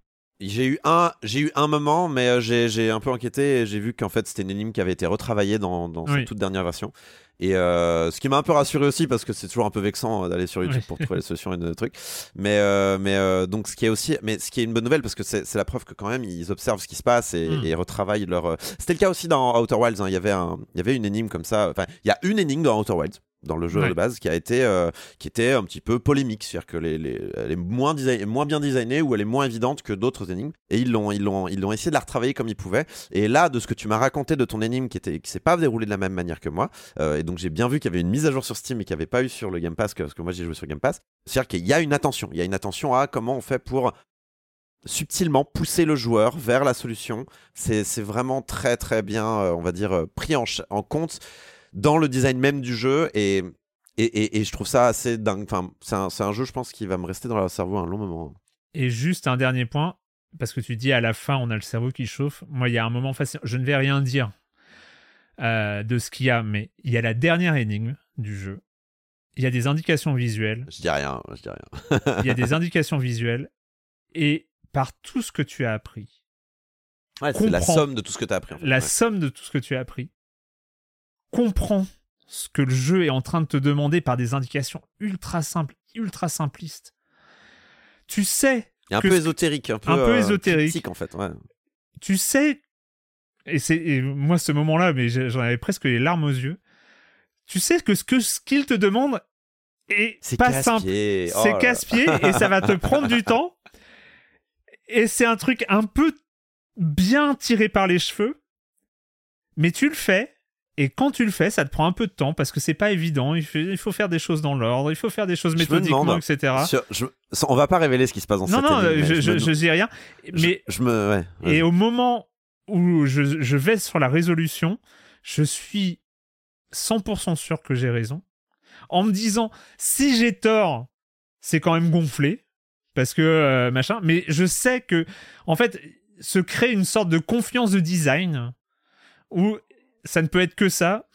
J'ai eu un, j'ai eu un moment, mais j'ai un peu enquêté et j'ai vu qu'en fait c'était une énigme qui avait été retravaillée dans, dans cette toute dernière version. Et euh, ce qui m'a un peu rassuré aussi parce que c'est toujours un peu vexant euh, d'aller sur YouTube pour trouver les solutions et des trucs. Mais euh, mais donc ce qui est aussi, mais ce qui est une bonne nouvelle parce que c'est la preuve que quand même ils observent ce qui se passe et, mm. et retravaillent leur. C'était le cas aussi dans Outer Wilds. Hein. Il y avait un, il y avait une énigme comme ça. Enfin, il y a une énigme dans Outer Wilds dans le jeu de base qui a été euh, qui était un petit peu polémique. C'est-à-dire que les, les, elle est moins design, moins bien designée ou elle est moins évidente que d'autres énigmes. Et ils l'ont ils l'ont ils l'ont essayé de la retravailler comme ils pouvaient. Et là de ce que tu m'as raconté de ton énigme qui était qui s'est pas déroulé de la même manière que moi euh, et donc j'ai bien vu qu'il y avait une mise à jour sur Steam et qu'il n'y avait pas eu sur le Game Pass parce que moi j'ai joué sur Game Pass. C'est-à-dire qu'il y a une attention. Il y a une attention à comment on fait pour subtilement pousser le joueur vers la solution. C'est vraiment très très bien euh, on va dire pris en, en compte dans le design même du jeu et, et, et, je trouve ça assez dingue. Enfin, c'est un, jeu, je pense, qui va me rester dans le cerveau un long moment. Et juste un dernier point, parce que tu dis à la fin, on a le cerveau qui chauffe. Moi, il y a un moment facile. Je ne vais rien dire euh, de ce qu'il y a, mais il y a la dernière énigme du jeu. Il y a des indications visuelles. Je dis rien, je dis rien. il y a des indications visuelles. Et par tout ce que tu as appris. Ouais, c'est la somme de tout ce que tu as appris. La somme de tout ce que tu as appris comprends ce que le jeu est en train de te demander par des indications ultra simples, ultra simplistes. Tu sais. Et un que peu ésotérique, un peu, un peu euh, ésotérique. en fait. Ouais. tu sais, et c'est moi ce moment-là, mais j'en avais presque les larmes aux yeux. Tu sais que ce que ce qu'il te demande est C'est pas simple. Oh c'est casse-pied et ça va te prendre du temps. Et c'est un truc un peu bien tiré par les cheveux, mais tu le fais. Et quand tu le fais, ça te prend un peu de temps parce que c'est pas évident. Il faut, il faut faire des choses dans l'ordre, il faut faire des choses méthodiquement, demande, etc. Sur- je- on va pas révéler ce qui se passe dans Non, cette non, mais je, je, dis rien. Mais je, me. Ouais, et au moment où je, je vais sur la résolution, je suis 100% sûr que j'ai raison. En me disant, si j'ai tort, c'est quand même gonflé. Parce que euh, machin. Mais je sais que, en fait, se crée une sorte de confiance de design où ça ne peut être que ça.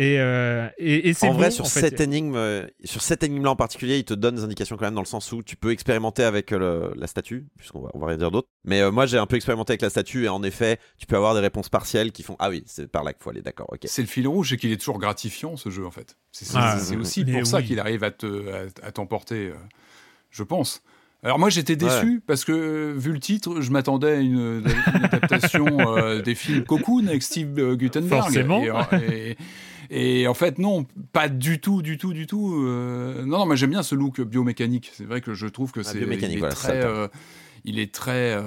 Et, euh, et, et c'est en vrai, bon, sur en fait. cette énigme, euh, sur cette énigme-là en particulier, il te donne des indications quand même dans le sens où tu peux expérimenter avec euh, le- la statue, puisqu'on va, on va rien dire d'autre. Mais euh, moi, j'ai un peu expérimenté avec la statue et en effet, tu peux avoir des réponses partielles qui font ah oui, c'est par là qu'il faut aller, d'accord, ok. C'est le fil rouge et qu'il est toujours gratifiant ce jeu en fait. C'est Ah, aussi pour ça qu'il arrive à te- à- à t'emporter, euh, je pense. Alors moi j'étais déçu parce que euh, vu le titre, je m'attendais à une, une adaptation euh, des films Cocoon avec Steve euh, Guttenberg. Forcément. Et, et- et en fait non, pas du tout, du tout, du tout. euh, non, non, mais j'aime bien ce look biomécanique. C'est vrai que je trouve que Ah, c'est biomécanique, il est voilà, très, euh, il est très, euh,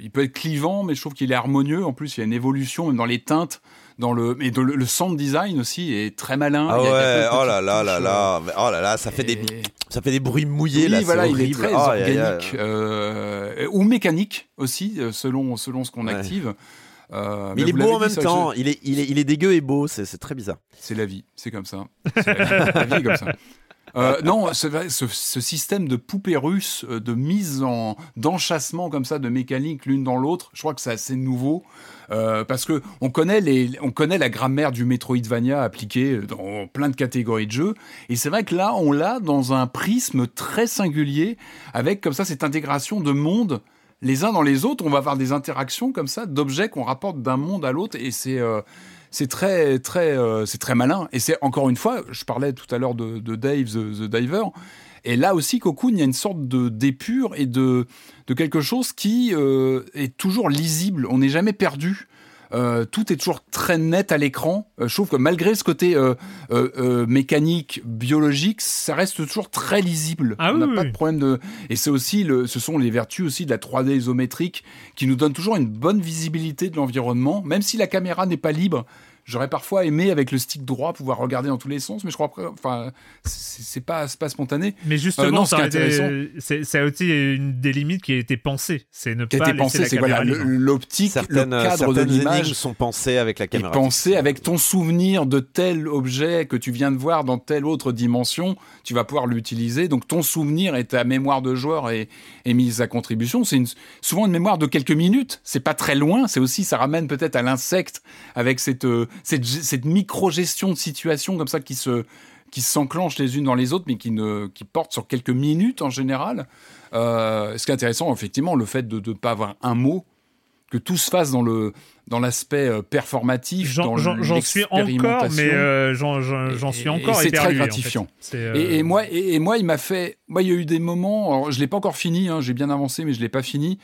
il peut être clivant, mais je trouve qu'il est harmonieux. En plus, il y a une évolution même dans les teintes, dans le, et dans le, sound design aussi est très malin. Ah ouais, de oh là là là là, mais oh là là, ça euh, fait des, ça fait des bruits mouillés oui, là, voilà, il est horrible. très Oh, aïe, aïe, aïe. organique euh, ou mécanique aussi, euh, selon selon ce qu'on Ouais. active. Euh, Mais il est beau en même ça, temps. je- Il est, il est, il est dégueu et beau. C'est, très bizarre. C'est la vie, c'est comme ça. La, vie, la vie est comme ça. Euh, non, ce, système de poupées russes, euh, de mise en d'enchassement comme ça, de mécanique l'une dans l'autre, je crois que c'est assez nouveau. Euh, parce que on connaît on connaît la grammaire du Metroidvania appliquée dans plein de catégories de jeux, et c'est vrai que là, on l'a dans un prisme très singulier avec comme ça cette intégration de mondes les uns dans les autres. On va avoir des interactions comme ça d'objets qu'on rapporte d'un monde à l'autre, et c'est c'est très très euh, c'est très malin. Et c'est encore une fois je parlais tout à l'heure de, Dave the, the Diver. Et là aussi Cocoon il y a une sorte de d'épure et de de quelque chose qui euh, est toujours lisible. On n'est jamais perdu Euh, tout est toujours très net à l'écran. Euh, je trouve que malgré ce côté euh, euh, mécanique, biologique, ça reste toujours très lisible. Ah On n'a oui, pas oui. de problème de. Et c'est aussi le, ce sont les vertus aussi de la 3D isométrique qui nous donnent toujours une bonne visibilité de l'environnement, même si la caméra n'est pas libre. J'aurais parfois aimé avec le stick droit pouvoir regarder dans tous les sens, mais je crois que enfin c'est pas c'est pas spontané. Mais justement, Euh, ce été- intéressant- c'est c'est aussi une des limites qui a été pensée. C'est ne Qui a pas été c'est voilà l'optique, le Certaines, cadre de certaines l'image sont pensées avec la et caméra. penser avec ton souvenir de tel objet que tu viens de voir dans telle autre dimension, tu vas pouvoir l'utiliser. Donc ton souvenir et ta mémoire de joueur est, est mise à contribution. C'est une- souvent une mémoire de quelques minutes. C'est pas très loin. C'est aussi, ça ramène peut-être à l'insecte avec cette, euh, cette, cette micro-gestion de situation comme ça qui se qui s'enclenchent les unes dans les autres, mais qui ne qui portent sur quelques minutes en général. Euh, ce qui est intéressant, effectivement, le fait de ne pas avoir un mot, que tout se fasse dans le dans l'aspect euh, performatif, J'en- dans J'en j'en suis encore, mais euh, j'en j'en- j'en Et- suis encore et c'est très éperdué, en fait. gratifiant. C'est, euh, Et, et moi, et, et moi, il m'a fait. Moi, il y a eu des moments. Alors, je l'ai pas encore fini. hein, J'ai bien avancé, mais je l'ai pas fini.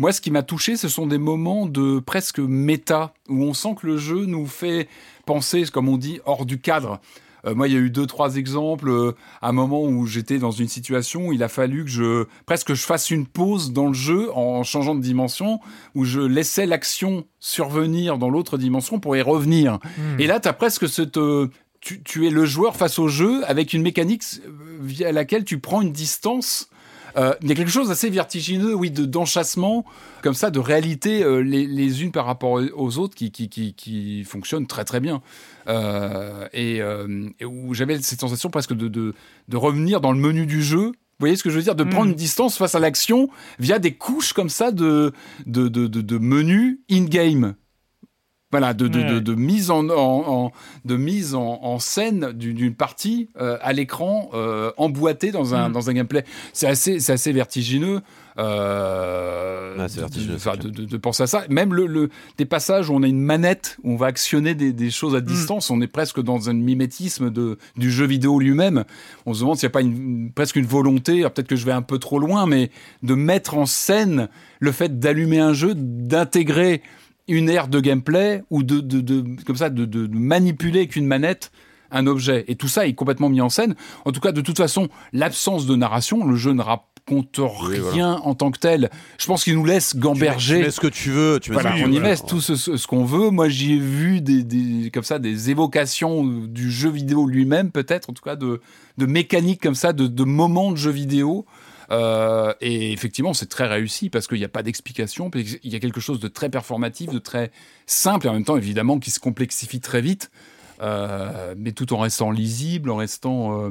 Moi, ce qui m'a touché, ce sont des moments de presque méta où on sent que le jeu nous fait penser, comme on dit, hors du cadre. Euh, moi, il y a eu deux, trois exemples. euh, à un moment où j'étais dans une situation où il a fallu que je presque je fasse une pause dans le jeu en changeant de dimension, où je laissais l'action survenir dans l'autre dimension pour y revenir. hmm. Et là, tu as presque cette. euh, tu, tu es le joueur face au jeu avec une mécanique euh, via laquelle tu prends une distance. Euh, il y a quelque chose d'assez vertigineux, oui, de d'enchassement, comme ça, de réalité euh, les, les unes par rapport aux autres qui, qui, qui, qui fonctionnent très très bien. Euh, et, et où j'avais cette sensation presque de, de, de revenir dans le menu du jeu. Vous voyez ce que je veux dire? De prendre Mm. une distance face à l'action via des couches comme ça de, de, de, de, de menus in-game. Voilà, de, de, de, Ouais. de mise en, en- en- de mise en, en scène d'une d'une partie euh, à l'écran euh, emboîtée dans un, Mm. dans un gameplay. C'est assez, c'est assez vertigineux. Euh, vertigineux, de, de- de- de penser à ça. Même le, le- des passages où on a une manette, où on va actionner des, des choses Mm. à distance, on est presque dans un mimétisme de, du jeu vidéo lui-même. On se demande s'il n'y a pas une, presque une volonté, peut-être que je vais un peu trop loin, mais de mettre en scène le fait d'allumer un jeu, d'intégrer une aire de gameplay ou de, de, de- comme ça, de, de- manipuler avec une manette un objet. Et tout ça est complètement mis en scène. En tout cas, de toute façon, l'absence de narration, le jeu ne raconte Oui, rien en tant que tel. Je pense qu'il nous laisse Tu mets- Tu gamberger. mets ce que tu veux. Tu mets Voilà, on y met tout ce, ce- ce qu'on veut. Moi, j'y ai vu des, des- comme ça des évocations du jeu vidéo lui-même, peut-être, en tout cas de, de mécaniques comme ça, de, de moments de jeu vidéo. Euh, et effectivement, c'est très réussi parce qu'il n'y a pas d'explication. qu'il y a quelque chose de très performatif, de très simple et en même temps, évidemment, qui se complexifie très vite, euh, mais tout en restant lisible, en restant. euh,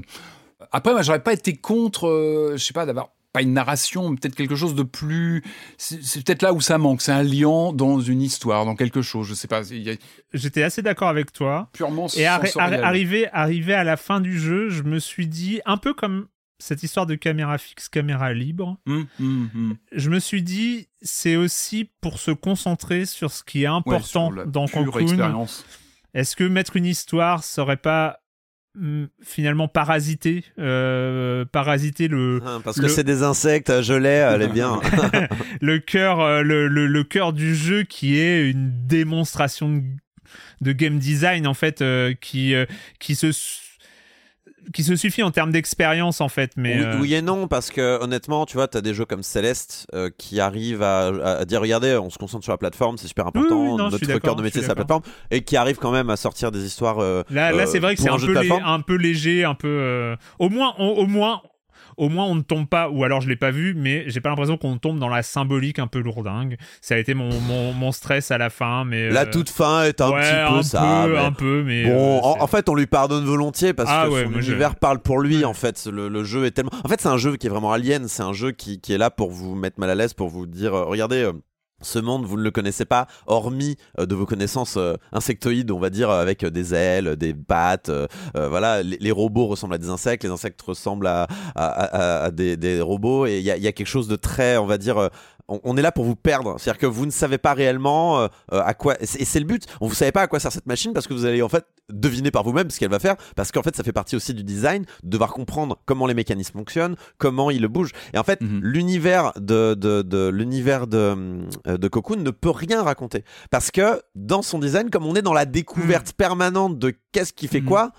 Après, moi, j'aurais pas été contre, je sais pas, d'avoir pas une narration, mais peut-être quelque chose de plus. C'est peut-être là où ça manque. C'est un lien dans une histoire, dans quelque chose. Je sais pas. Il a J'étais assez d'accord avec toi. purement Et arri- arri- arrivé, arrivé à la fin du jeu, je me suis dit, un peu comme cette histoire de caméra fixe, caméra libre, Hum, hum, hum. je me suis dit, c'est aussi pour se concentrer sur ce qui est important dans expérience. Est-ce que mettre une histoire serait pas finalement parasiter, euh, parasiter le, Hein, Parce que Le- c'est des insectes, je l'ai, elle est bien. le cœur, euh, le, le, le cœur du jeu qui est une démonstration de, de game design en fait, euh, qui euh, qui se qui se suffit en termes d'expérience en fait, mais oui, euh, oui et non, parce que honnêtement, tu vois, t'as des jeux comme Celeste euh, qui arrivent à, à dire regardez, on se concentre sur la plateforme, c'est super important, Oui, oui, non, notre cœur de métier c'est la plateforme, et qui arrivent quand même à sortir des histoires. euh, là, là c'est vrai que c'est un un jeu peu, de lé- plateforme. un peu léger, un peu. Au moins, on- au moins. Au moins, on ne tombe pas, ou alors je l'ai pas vu, mais j'ai pas l'impression qu'on tombe dans la symbolique un peu lourdingue. Ça a été mon, mon, mon stress à la fin, mais La euh, toute fin est un ouais, petit peu un ça. peu, mais- un peu, mais Bon, euh, en, fait, on lui pardonne volontiers parce Ah que ouais, son je- univers parle pour lui. En fait, le, le jeu est tellement. En fait, c'est un jeu qui est vraiment alien. C'est un jeu qui, qui est là pour vous mettre mal à l'aise, pour vous dire, euh, regardez. Ce monde, vous ne le connaissez pas, hormis euh, de vos connaissances euh, insectoïdes, on va dire, euh, avec euh, des ailes, des pattes. voilà, les, robots ressemblent à des insectes, les insectes ressemblent à, des, robots, et il y a, quelque chose de très, on va dire, on, on est là pour vous perdre. C'est-à-dire que vous ne savez pas réellement euh, euh, à quoi. Et c'est le but. On vous savez pas à quoi sert cette machine parce que vous allez en fait deviner par vous-même ce qu'elle va faire. Parce qu'en fait, ça fait partie aussi du design, de devoir comprendre comment les mécanismes fonctionnent, comment ils bougent. Et en fait, Mhm. l'univers de, de, de l'univers de, euh, de Cocoon ne peut rien raconter parce que dans son design, comme on est dans la découverte permanente de qu'est-ce qui fait Mhm. quoi.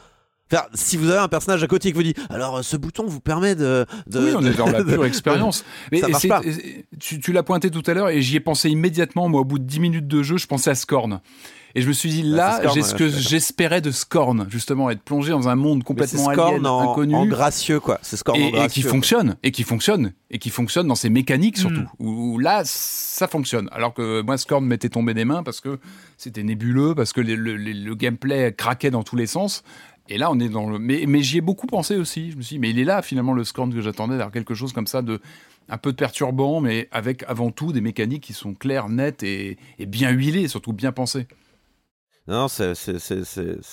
Enfin, si vous avez un personnage à côté qui vous dit alors euh, ce bouton vous permet de, de oui, on est dans la pure expérience. Mais Ça et marche pas. et- tu, tu l'as pointé tout à l'heure et j'y ai pensé immédiatement. Moi, au bout de 10 minutes de jeu, je pensais à Scorn. Et je me suis dit, Bah, là, j'ai ce que j'espérais de Scorn, justement, être plongé dans un monde complètement Scorn alien, en, inconnu. en gracieux quoi. C'est Scorn en et, et gracieux. qui quoi. fonctionne et qui fonctionne et qui fonctionne dans ses mécaniques surtout Mm. où, où là ça fonctionne alors que moi Scorn m'était tombé des mains parce que c'était nébuleux parce que les- le, le- le gameplay craquait dans tous les sens et là on est dans le mais, mais j'y ai beaucoup pensé aussi je me suis dit mais il est là finalement le Scorn que j'attendais d'avoir quelque chose comme ça de un peu de perturbant mais avec avant tout des mécaniques qui sont claires nettes et, et bien huilées surtout bien pensées Non, c'est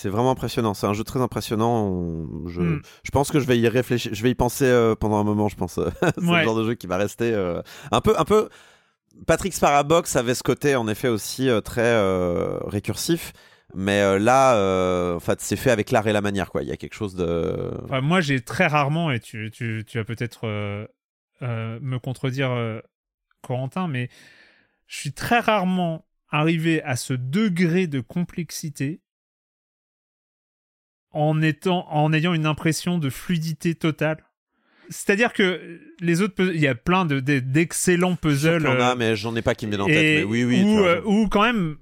vraiment impressionnant. C'est un jeu très impressionnant. On- Je, Mm. je pense que je vais y réfléchir. Je vais y penser euh, pendant un moment. Je pense. c'est Ouais. le genre de jeu qui va rester euh, un peu, un peu. Patrick Sparabox avait ce côté en effet aussi euh, très euh, récursif. Mais euh, là, euh, en fait, c'est fait avec l'art et la manière, quoi. Il y a quelque chose de. Enfin, moi, j'ai très rarement, et tu, tu, tu vas peut-être euh, me contredire, Corentin, mais je suis très rarement arrivé à ce degré de complexité en, étant, en ayant une impression de fluidité totale. C'est-à-dire que les autres, il y a plein de, de- d'excellents puzzles. Il y en a, mais j'en ai pas qui me viennent en tête. Mais oui, oui. où quand même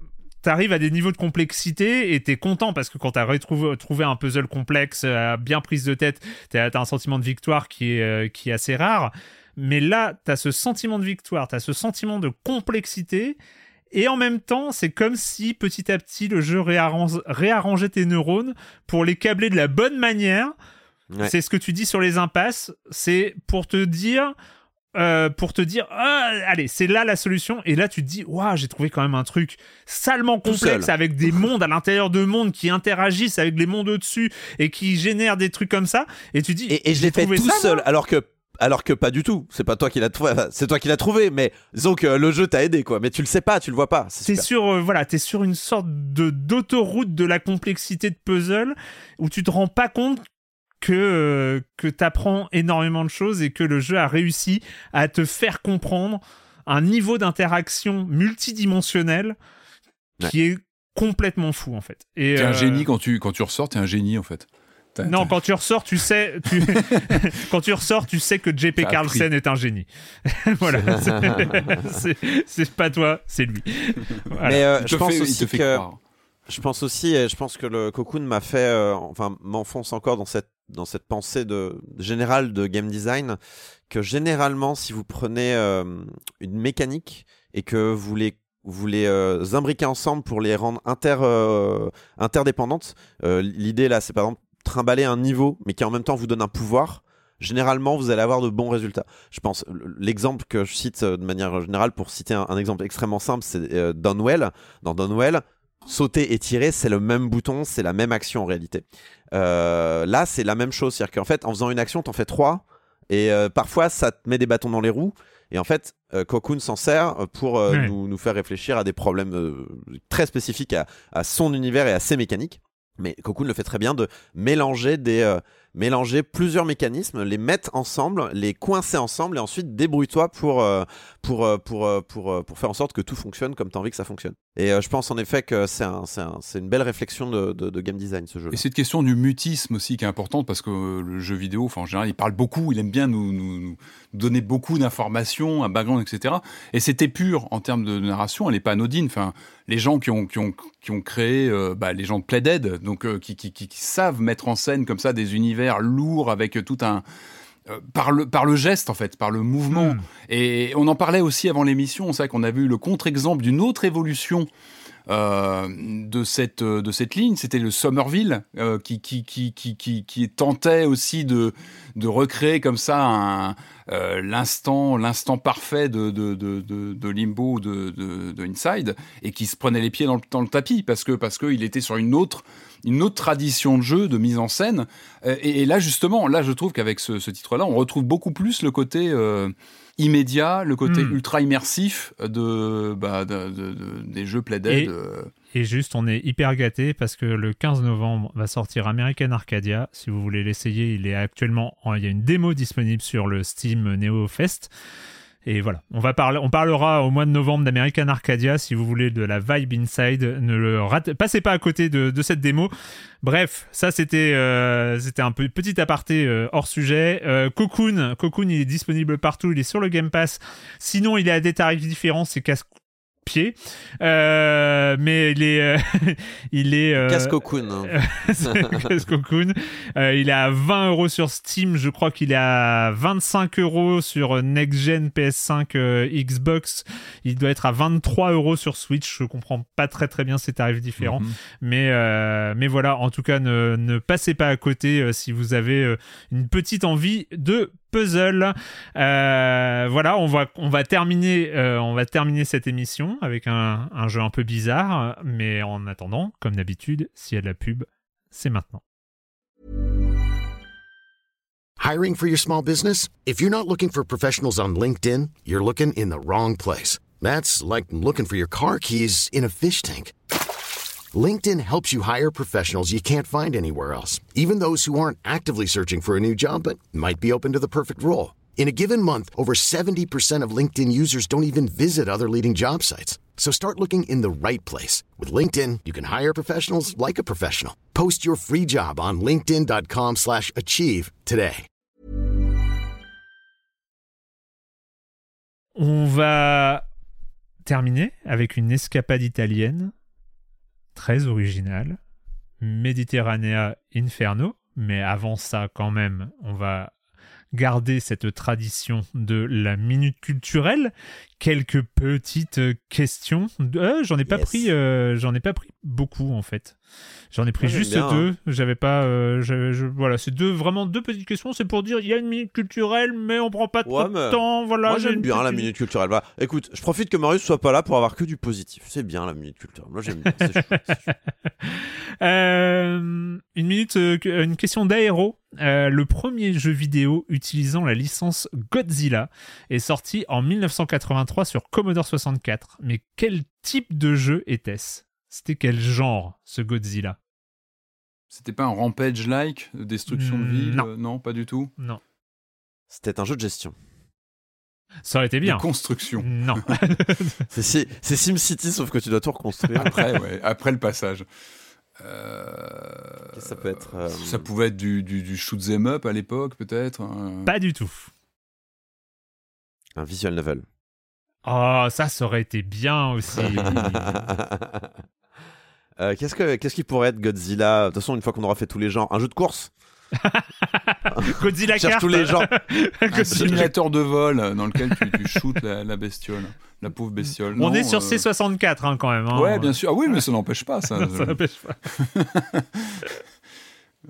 t'arrives à des niveaux de complexité et t'es content parce que quand t'as retrouvé trouvé un puzzle complexe euh, bien prise de tête t'as as un sentiment de victoire qui est euh, qui est assez rare mais là t'as ce sentiment de victoire t'as ce sentiment de complexité et en même temps, c'est comme si petit à petit le jeu réarrange- réarrangeait tes neurones pour les câbler de la bonne manière. Ouais. C'est ce que tu dis sur les impasses. C'est pour te dire, euh, pour te dire, ah, allez, c'est là la solution. Et là, tu te dis, waouh, j'ai trouvé quand même un truc salement complexe avec des mondes à l'intérieur de mondes qui interagissent avec les mondes au-dessus et qui génèrent des trucs comme ça. Et tu dis, Et, et je l'ai fait trouvé tout ça, seul, alors que alors que pas du tout. C'est pas toi qui l'as trouvé. C'est toi qui l'as trouvé, mais disons que le jeu t'a aidé, quoi. Mais tu le sais pas, tu le vois pas. C'est T'es sur, euh, voilà, t'es sur une sorte de d'autoroute de la complexité de puzzle où tu te rends pas compte que euh, que t'apprends énormément de choses et que le jeu a réussi à te faire comprendre un niveau d'interaction multidimensionnel qui est complètement fou en fait. Et T'es un euh, génie quand tu, quand tu ressors, t'es un génie en fait. Non, quand tu ressors, tu sais, tu... quand tu ressors, tu sais que JP Carlsen est un génie. voilà, c'est- pas toi, c'est lui. Voilà. Mais euh, je pense fait- aussi que croire. je pense aussi, je pense que le Cocoon m'a fait, euh, enfin, m'enfonce encore dans cette dans cette pensée de générale de game design que généralement, si vous prenez euh, une mécanique et que vous les vous les euh, imbriquez ensemble pour les rendre inter, euh, interdépendantes, l'idée là, c'est par exemple trimballer un niveau, mais qui en même temps vous donne un pouvoir. Généralement, vous allez avoir de bons résultats. Je pense l'exemple que je cite de manière générale pour citer un, exemple extrêmement simple, c'est Donwell. Dans Donwell, sauter et tirer, c'est le même bouton, c'est la même action en réalité. Euh, là, c'est la même chose, c'est-à-dire qu'en fait, en faisant une action, t'en fais trois, et euh, parfois, ça te met des bâtons dans les roues. Et en fait, euh, Cocoon s'en sert pour euh, Ouais. nous, nous faire réfléchir à des problèmes très spécifiques à, à son univers et à ses mécaniques. Mais Cocoon le fait très bien de mélanger des mélanger plusieurs mécanismes, les mettre ensemble, les coincer ensemble et ensuite débrouille-toi pour pour euh, pour euh, pour euh, pour faire en sorte que tout fonctionne comme tu as envie que ça fonctionne. Et je pense en effet que c'est un, un- une belle réflexion de, game design ce jeu. Et cette question du mutisme aussi qui est importante parce que le jeu vidéo, enfin en général, il parle beaucoup, il aime bien nous, nous, donner beaucoup d'informations, un background, etc. Et c'était pur en termes de narration, elle n'est pas anodine. Enfin, les gens qui ont, qui ont, qui ont créé, bah, les gens de Playdead, donc euh, qui, qui, qui, qui savent mettre en scène comme ça des univers lourds avec tout un euh, par le par le geste en fait, par le mouvement. Hmm. Et on en parlait aussi avant l'émission. C'est vrai qu'on a vu le contre-exemple d'une autre évolution euh, de cette euh, de cette ligne. C'était le Somerville euh, qui, qui qui qui tentait aussi de de recréer comme ça euh, l'instant l'instant parfait de de de de, de Limbo de, de de Inside et qui se prenait les pieds dans le, dans le tapis parce que parce que il était sur une autre une autre tradition de jeu, de mise en scène. Euh, Et, et là, justement, là, je trouve qu'avec ce, ce titre-là, on retrouve beaucoup plus le côté euh, immédiat, le côté Mm. ultra immersif de, bah, de- de- de- des jeux Playdead. Et- euh. Et juste, on est hyper gâté parce que le 15 novembre va sortir American Arcadia. Si vous voulez l'essayer, il est actuellement, en- il y a une démo disponible sur le Steam Neo Fest. Et voilà, on va parler, on parlera au mois de novembre d'American Arcadia. Si vous voulez de la vibe inside, ne le rate, passez pas à côté de, cette démo. Bref, ça c'était, euh, un petit aparté euh, hors sujet. Euh, Cocoon, Cocoon, il est disponible partout, il est sur le Game Pass. Sinon, il est à des tarifs différents, c'est casse pied. Euh, mais il est, euh, il est. euh, Casse Cocoon. hein. c'est Casse Cocoon. Euh, il est à 20 euros sur Steam. Je crois qu'il est à 25 euros sur Next Gen PS5 euh, Xbox. Il doit être à 23 euros sur Switch. Je comprends pas très très bien ces tarifs différents. Mhm. Mais, euh, mais voilà, en tout cas, ne, ne passez pas à côté euh, si vous avez euh, une petite envie de puzzle. Euh, voilà, on va, on va terminer, euh, on va terminer cette émission avec un, un jeu un peu bizarre, mais en attendant, comme d'habitude, s'il y a de la pub, c'est maintenant. Hiring for your small business? If you're not looking for professionals on LinkedIn, you're looking in the wrong place. That's like looking for your car keys in a fish tank. LinkedIn helps you hire professionals you can't find anywhere else, even those who aren't actively searching for a new job but might be open to the perfect role. In a given month, over 70% of LinkedIn users don't even visit other leading job sites. So start looking in the right place. With LinkedIn, you can hire professionals like a professional. Post your free job on linkedin.com/achieve slash achieve today. On va terminer avec une escapade italienne très originale, Mediterranea Inferno. Mais avant ça, quand même, on va garder cette tradition de la minute culturelle. Quelques petites questions. Euh, j'en ai pas Yes. pris, euh, j'en ai pas pris beaucoup en fait. J'en ai pris j'aime juste bien, deux. J'avais pas. euh, j'avais- je- voilà, c'est deux vraiment deux petites questions. C'est pour dire il y a une minute culturelle, mais on prend pas trop Ouais, de temps. Voilà. Moi j'ai j'aime bien la minute culturelle. Voilà. Écoute, je profite que Marius soit pas là pour avoir que du positif. C'est bien la minute culturelle. Moi j'aime bien. Euh, une minute, euh, une question d'aéro. Euh, le premier jeu vidéo utilisant la licence Godzilla est sorti en 1983 sur Commodore 64. Mais quel type de jeu était-ce? C'était quel genre ce Godzilla? C'était pas un rampage-like, de destruction de ville non. euh, non, pas du tout? Non. C'était un jeu de gestion. Ça aurait été bien. De construction. Non. C'est si- c'est SimCity sauf que tu dois tout reconstruire. Après, ouais, après le passage. Euh, Qu'est-ce que ça peut être, euh, Ça pouvait être du, du, du shoot 'em up à l'époque, peut-être. hein. Pas du tout. un visual novel. Oh, ça, ça aurait été bien aussi. Euh, qu'est-ce que qu'est-ce qui pourrait être Godzilla? De toute façon, une fois qu'on aura fait tous les genres, un jeu de course? Godzilla Cherche carte. tous les genres. Un simulateur de vol euh, dans lequel tu, tu shootes la, la bestiole, la pauvre bestiole. On Non, est sur euh, C64 hein, quand même. hein. Ouais, bien sûr. Ah oui, mais ça n'empêche pas ça. Ça n'empêche pas.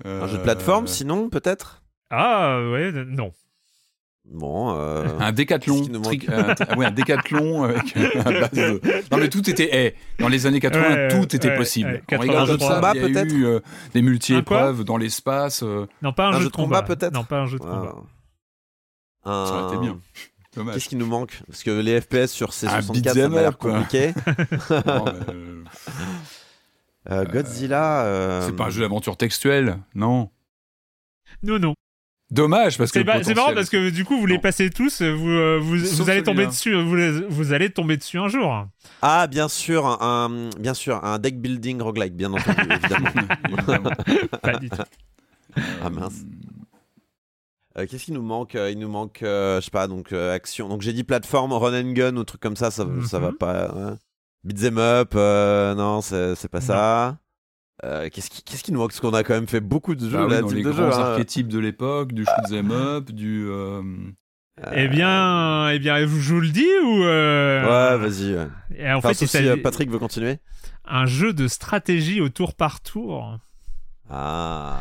Un jeu de plateforme, sinon peut-être? Ah ouais, non. Bon. euh, Un décathlon. Manque tri- un- ouais, un décathlon avec à base de- Non, mais tout était. eh, dans les années 80, Ouais, tout était ouais, possible. ouais, On regarde 83. ça, combat, il y a peut-être eu euh, des Un multi-épreuves dans l'espace. euh, Non, pas un, Un jeu, de combat, peut-être Non, pas un jeu de combat. Un- Ça aurait été bien. Dommage. Qu'est-ce qui nous manque? Parce que les FPS sur Un C64, beat'em ça m'a l'air compliqué. Non, euh, Euh, Godzilla. euh, C'est pas un jeu d'aventure textuelle, non? Non, non. Dommage parce que. C'est c'est marrant potentiel- parce que du coup, vous les passez tous, vous, euh, vous, Sauf vous allez tomber dessus, vous, vous allez tomber dessus un jour. Ah, bien sûr, un, bien sûr, un deck building roguelike, bien entendu, évidemment. Évidemment. Pas du tout. Ah mince. Euh, Qu'est-ce qui nous manque Euh, Il nous manque, euh, je sais pas, donc euh, action. Donc j'ai dit plateforme, run and gun ou truc comme ça, ça, ça va Mhm. pas. ouais. Beat them up, euh, non, c'est c'est pas ça. Euh, Qu'est-ce qui, qu'est-ce qui nous manque? Parce qu'on a quand même fait beaucoup de jeux, Bah oui, là, dans les de grands jeux. hein. archétypes de l'époque, du shoot 'em up, du. euh, Eh bien, eh bien, je vous le dis ou euh, Ouais, vas-y. Et en Enfin, fait, si euh, Patrick veut continuer. un jeu de stratégie au tour par tour. Ah.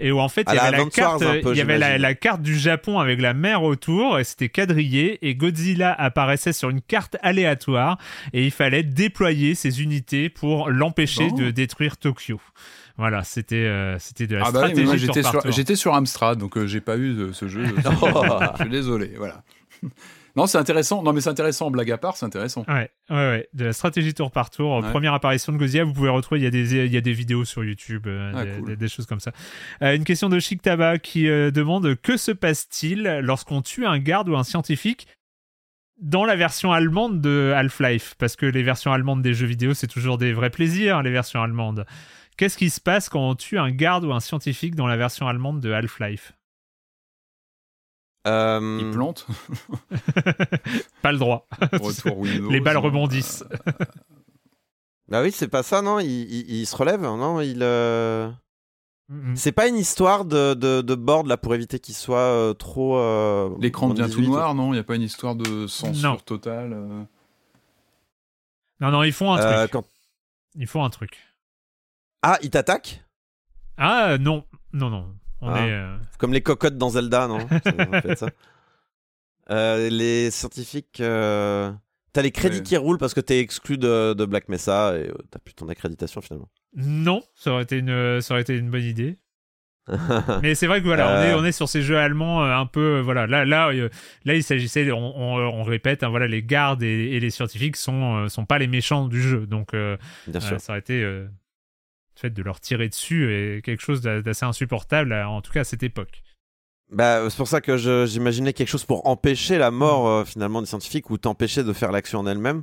Et où en fait, il y avait, la carte, un peu, il y avait la, j'imagine. la carte du Japon avec la mer autour, et c'était quadrillé, et Godzilla apparaissait sur une carte aléatoire, et il fallait déployer ses unités pour l'empêcher Bon. de détruire Tokyo. Voilà, c'était euh, c'était de la Ah bah stratégie j'étais sur, Amstrad, donc euh, j'ai pas eu ce jeu. Oh. je suis désolé, voilà. Non, c'est intéressant. Non, mais c'est intéressant. Blague à part, c'est intéressant. Ouais, ouais, ouais, de la stratégie tour par tour. Ouais. Première apparition de Godzilla, vous pouvez retrouver, il y a des, il y a des vidéos sur YouTube, euh, Ah, des, cool. des- des choses comme ça. Euh, une question de Chic Tabac qui euh, demande que se passe-t-il lorsqu'on tue un garde ou un scientifique dans la version allemande de Half-Life? Parce que les versions allemandes des jeux vidéo, c'est toujours des vrais plaisirs, les versions allemandes. Qu'est-ce qui se passe quand on tue un garde ou un scientifique dans la version allemande de Half-Life? Euh, Il plante. Pas le droit. Retour Windows. Les balles euh, rebondissent. Bah oui, c'est pas ça, non? Il, il- il se relève, non? Il, euh. C'est pas une histoire de, de, de board là pour éviter qu'il soit euh, trop. euh, L'écran devient tout 18. noir, non? Il n'y a pas une histoire de censure Non. totale euh? Non, non, ils font un Euh, truc. quand- Ils font un truc. Ah, il t'attaque Ah euh, non, non, non. On Ah. est. euh, Comme les cocottes dans Zelda, non? Ça, en fait, ça. Euh, Les scientifiques. euh, T'as les crédits Ouais. qui roulent parce que t'es exclu de, de Black Mesa et t'as plus ton accréditation finalement. Non, ça aurait été une, ça aurait été une bonne idée. Mais c'est vrai que voilà, on, est, on est sur ces jeux allemands un peu. voilà, là, là, là, il s'agissait. On, on, on répète, hein, voilà, les gardes et, et les scientifiques sont, sont pas les méchants du jeu. Donc, euh, Bien euh, sûr. ça aurait été le fait de leur tirer dessus et quelque chose d'a- d'assez insupportable, en tout cas à cette époque. Bah, c'est pour ça que j'imaginais quelque chose pour empêcher la mort euh, finalement des scientifiques ou t'empêcher de faire l'action en elle-même.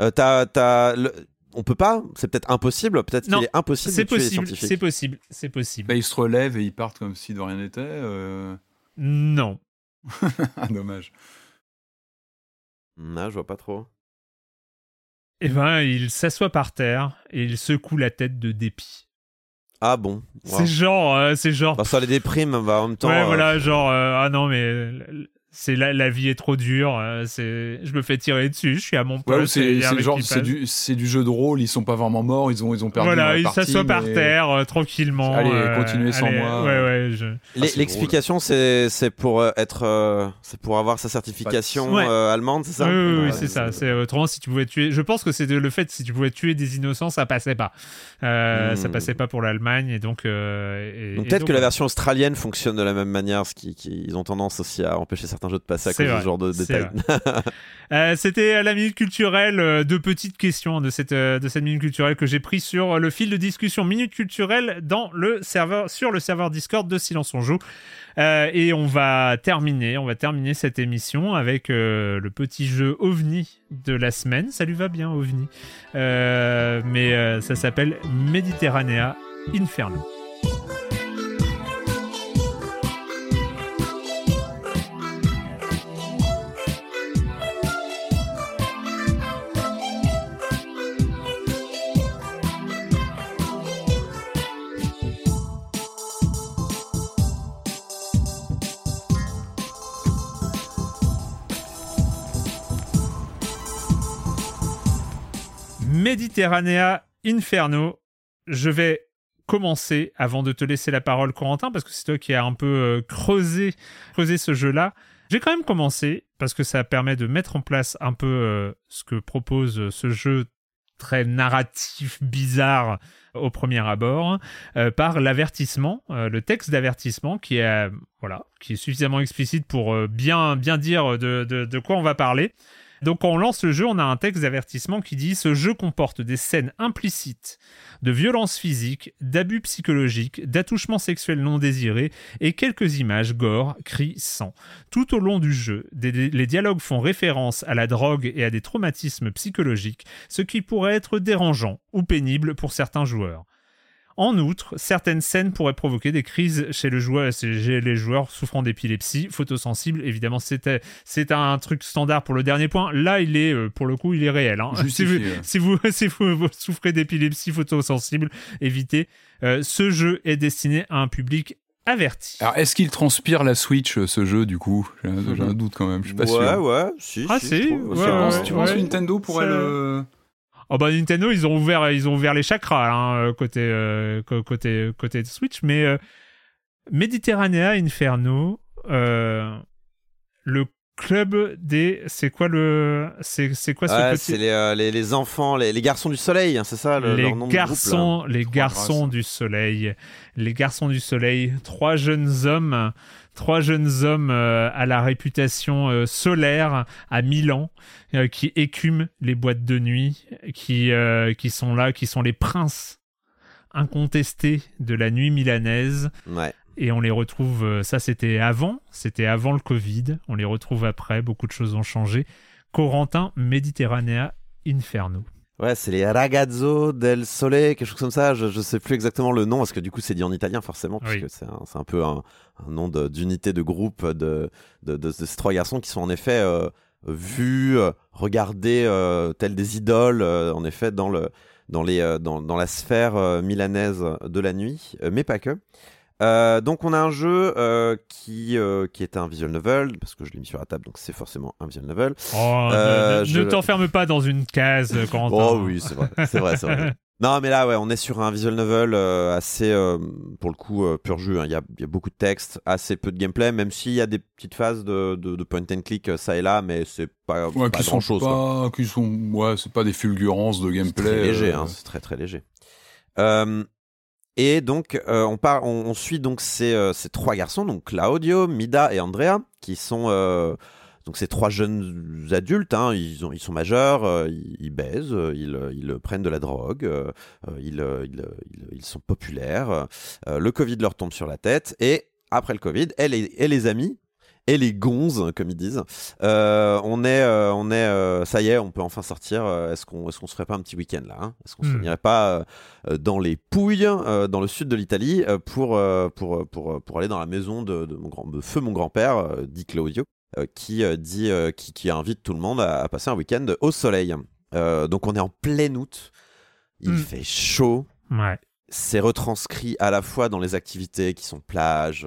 Euh, t'as, t'as le- On peut pas C'est peut-être impossible Peut-être qu'il est impossible C'est de tuer les possible, scientifiques. c'est possible, c'est possible. Bah, Ils se relèvent et ils partent comme si de rien n'était. euh. Non. Ah, dommage. Non, je vois pas trop. Eh ben, il s'assoit par terre et il secoue la tête de dépit. Ah bon Wow. C'est genre, euh, c'est genre. Bah, ça les déprime, bah, en même temps. ouais, euh, voilà, genre, euh, ah non, mais c'est la, la vie est trop dure. euh, c'est, je me fais tirer dessus. Je suis à mon Ouais, poste. c'est un c'est genre c'est du c'est du jeu de rôle. Ils sont pas vraiment morts. Ils ont ils ont perdu. Voilà, la il partie, s'assoit par terre euh, tranquillement. Allez, euh, continuez sans allez, moi. Ouais, ouais. Je... C'est L'explication, c'est c'est pour euh, être, euh, c'est pour avoir sa certification Ouais. euh, allemande, c'est ça oui, oui, oui, Ouais, c'est ça. C'est autrement si tu pouvais tuer. Je pense que c'est le fait si tu pouvais tuer des innocents, ça passait pas. Euh, Hmm. Ça passait pas pour l'Allemagne et donc. euh, et- Donc et peut-être que la version australienne fonctionne de la même manière, ce qui, qui- ils ont tendance aussi à empêcher certains jeux de passer à C'est cause de vrai, ce genre de c'est détails. Euh, C'était la minute culturelle, euh, deux petites questions de cette, euh, de cette minute culturelle que j'ai pris sur le fil de discussion minute culturelle dans le serveur, sur le serveur Discord de Silence on joue. Euh, et on va terminer, on va terminer cette émission avec euh, le petit jeu OVNI de la semaine. Ça lui va bien OVNI, Euh, mais euh, ça s'appelle Mediterranea Inferno. Mediterranea Inferno. Je vais commencer avant de te laisser la parole, Corentin, parce que c'est toi qui as un peu euh, creusé, ce jeu-là. J'ai quand même commencé parce que ça permet de mettre en place un peu euh, ce que propose ce jeu très narratif, bizarre au premier abord, euh, par l'avertissement, le texte d'avertissement qui est voilà, qui est suffisamment explicite pour bien bien dire de quoi on va parler. Donc quand on lance le jeu, on a un texte d'avertissement qui dit ce jeu comporte des scènes implicites de violence physique, d'abus psychologiques, d'attouchements sexuels non désirés et quelques images gore, cris, sang. Tout au long du jeu, les dialogues font référence à la drogue et à des traumatismes psychologiques, ce qui pourrait être dérangeant ou pénible pour certains joueurs. En outre, certaines scènes pourraient provoquer des crises chez, le joueur, chez les joueurs souffrant d'épilepsie, photosensibles. Évidemment, c'était c'est un truc standard pour le dernier point. Là, il est euh, pour le coup, il est réel. hein. Si, vous, Justifié, ouais. si vous si vous, vous souffrez d'épilepsie photosensible, évitez. Euh, ce jeu est destiné à un public averti. Alors, est-ce qu'il transpire la Switch, euh, ce jeu, du coup? J'ai un, doute quand même, je suis pas ouais, sûr. ouais, si. Ah, si, si, je trouve. ouais, Je Tu penses, pense- tu penses ouais. que Nintendo pourrait le... Oh bah Nintendo, ils ont ouvert, ils ont ouvert les chakras hein, euh, côté, euh, côté, côté de Switch, mais euh, Mediterranea Inferno, euh, le club des, c'est quoi le, c'est c'est quoi ce Ouais, petit c'est les, les, les enfants, les, les garçons du soleil, hein, c'est ça le, les leur nom de garçons, les Trois garçons du soleil, les garçons du soleil, trois jeunes hommes, trois jeunes hommes euh, à la réputation euh, solaire à Milan, euh, qui écument les boîtes de nuit, qui qui sont là, qui sont les princes incontestés de la nuit milanaise. Ouais. Et on les retrouve, ça c'était avant, c'était avant le Covid, on les retrouve après, beaucoup de choses ont changé. Corentin, Mediterranea, Inferno. Ouais, c'est les Ragazzo del Sole, quelque chose comme ça. Je, je sais plus exactement le nom parce que du coup c'est dit en italien forcément, Oui. puisque c'est un, peu un, un nom d'unité de, groupe de, de, de- de ces trois garçons qui sont en effet euh, vus, euh, regardés euh, tels des idoles, euh, en effet dans le dans les dans, dans la sphère milanaise de la nuit, mais pas que. Euh, donc on a un jeu euh, qui, euh, qui est un visual novel, parce que je l'ai mis sur la table, donc c'est forcément un visual novel. Oh, ne- Euh, ne, je- ne t'enferme pas dans une case, Corentin. Oh oui, c'est vrai, c'est vrai, c'est vrai. Non, mais là, ouais, on est sur un visual novel euh, assez, euh, pour le coup, euh, pur jeu. hein. Il y, a, il y a beaucoup de texte, assez peu de gameplay, même s'il y a des petites phases de, de, de point and click ça et là, mais c'est pas, Ouais, pas qui sont grand chose. pas, qui sont, ouais, c'est pas des fulgurances de C'est gameplay. très léger, euh, hein, c'est très très léger. Et donc, euh, on, part, on, on suit donc ces, euh, ces trois garçons, donc Claudio, Mida et Andrea, qui sont euh, donc ces trois jeunes adultes. hein, ils, ont, ils sont majeurs, euh, ils, ils baisent, euh, ils, ils prennent de la drogue, euh, ils, sont populaires. le Covid leur tombe sur la tête et après le Covid, et les, et les amis. Et les gonzes, comme ils disent. Euh, on est, euh, on est, euh, ça y est, on peut enfin sortir. Est-ce qu'on, est-ce qu'on se ferait pas un petit week-end là hein? Est-ce qu'on se Hmm. n'irait pas dans les Pouilles, dans le sud de l'Italie, pour, pour, pour, pour aller dans la maison de, de mon grand, de feu mon grand-père, dit Claudio, qui dit, qui, qui invite tout le monde à, à passer un week-end au soleil. Donc on est en plein août. Il Hmm. fait chaud Ouais. c'est retranscrit à la fois dans les activités qui sont plage,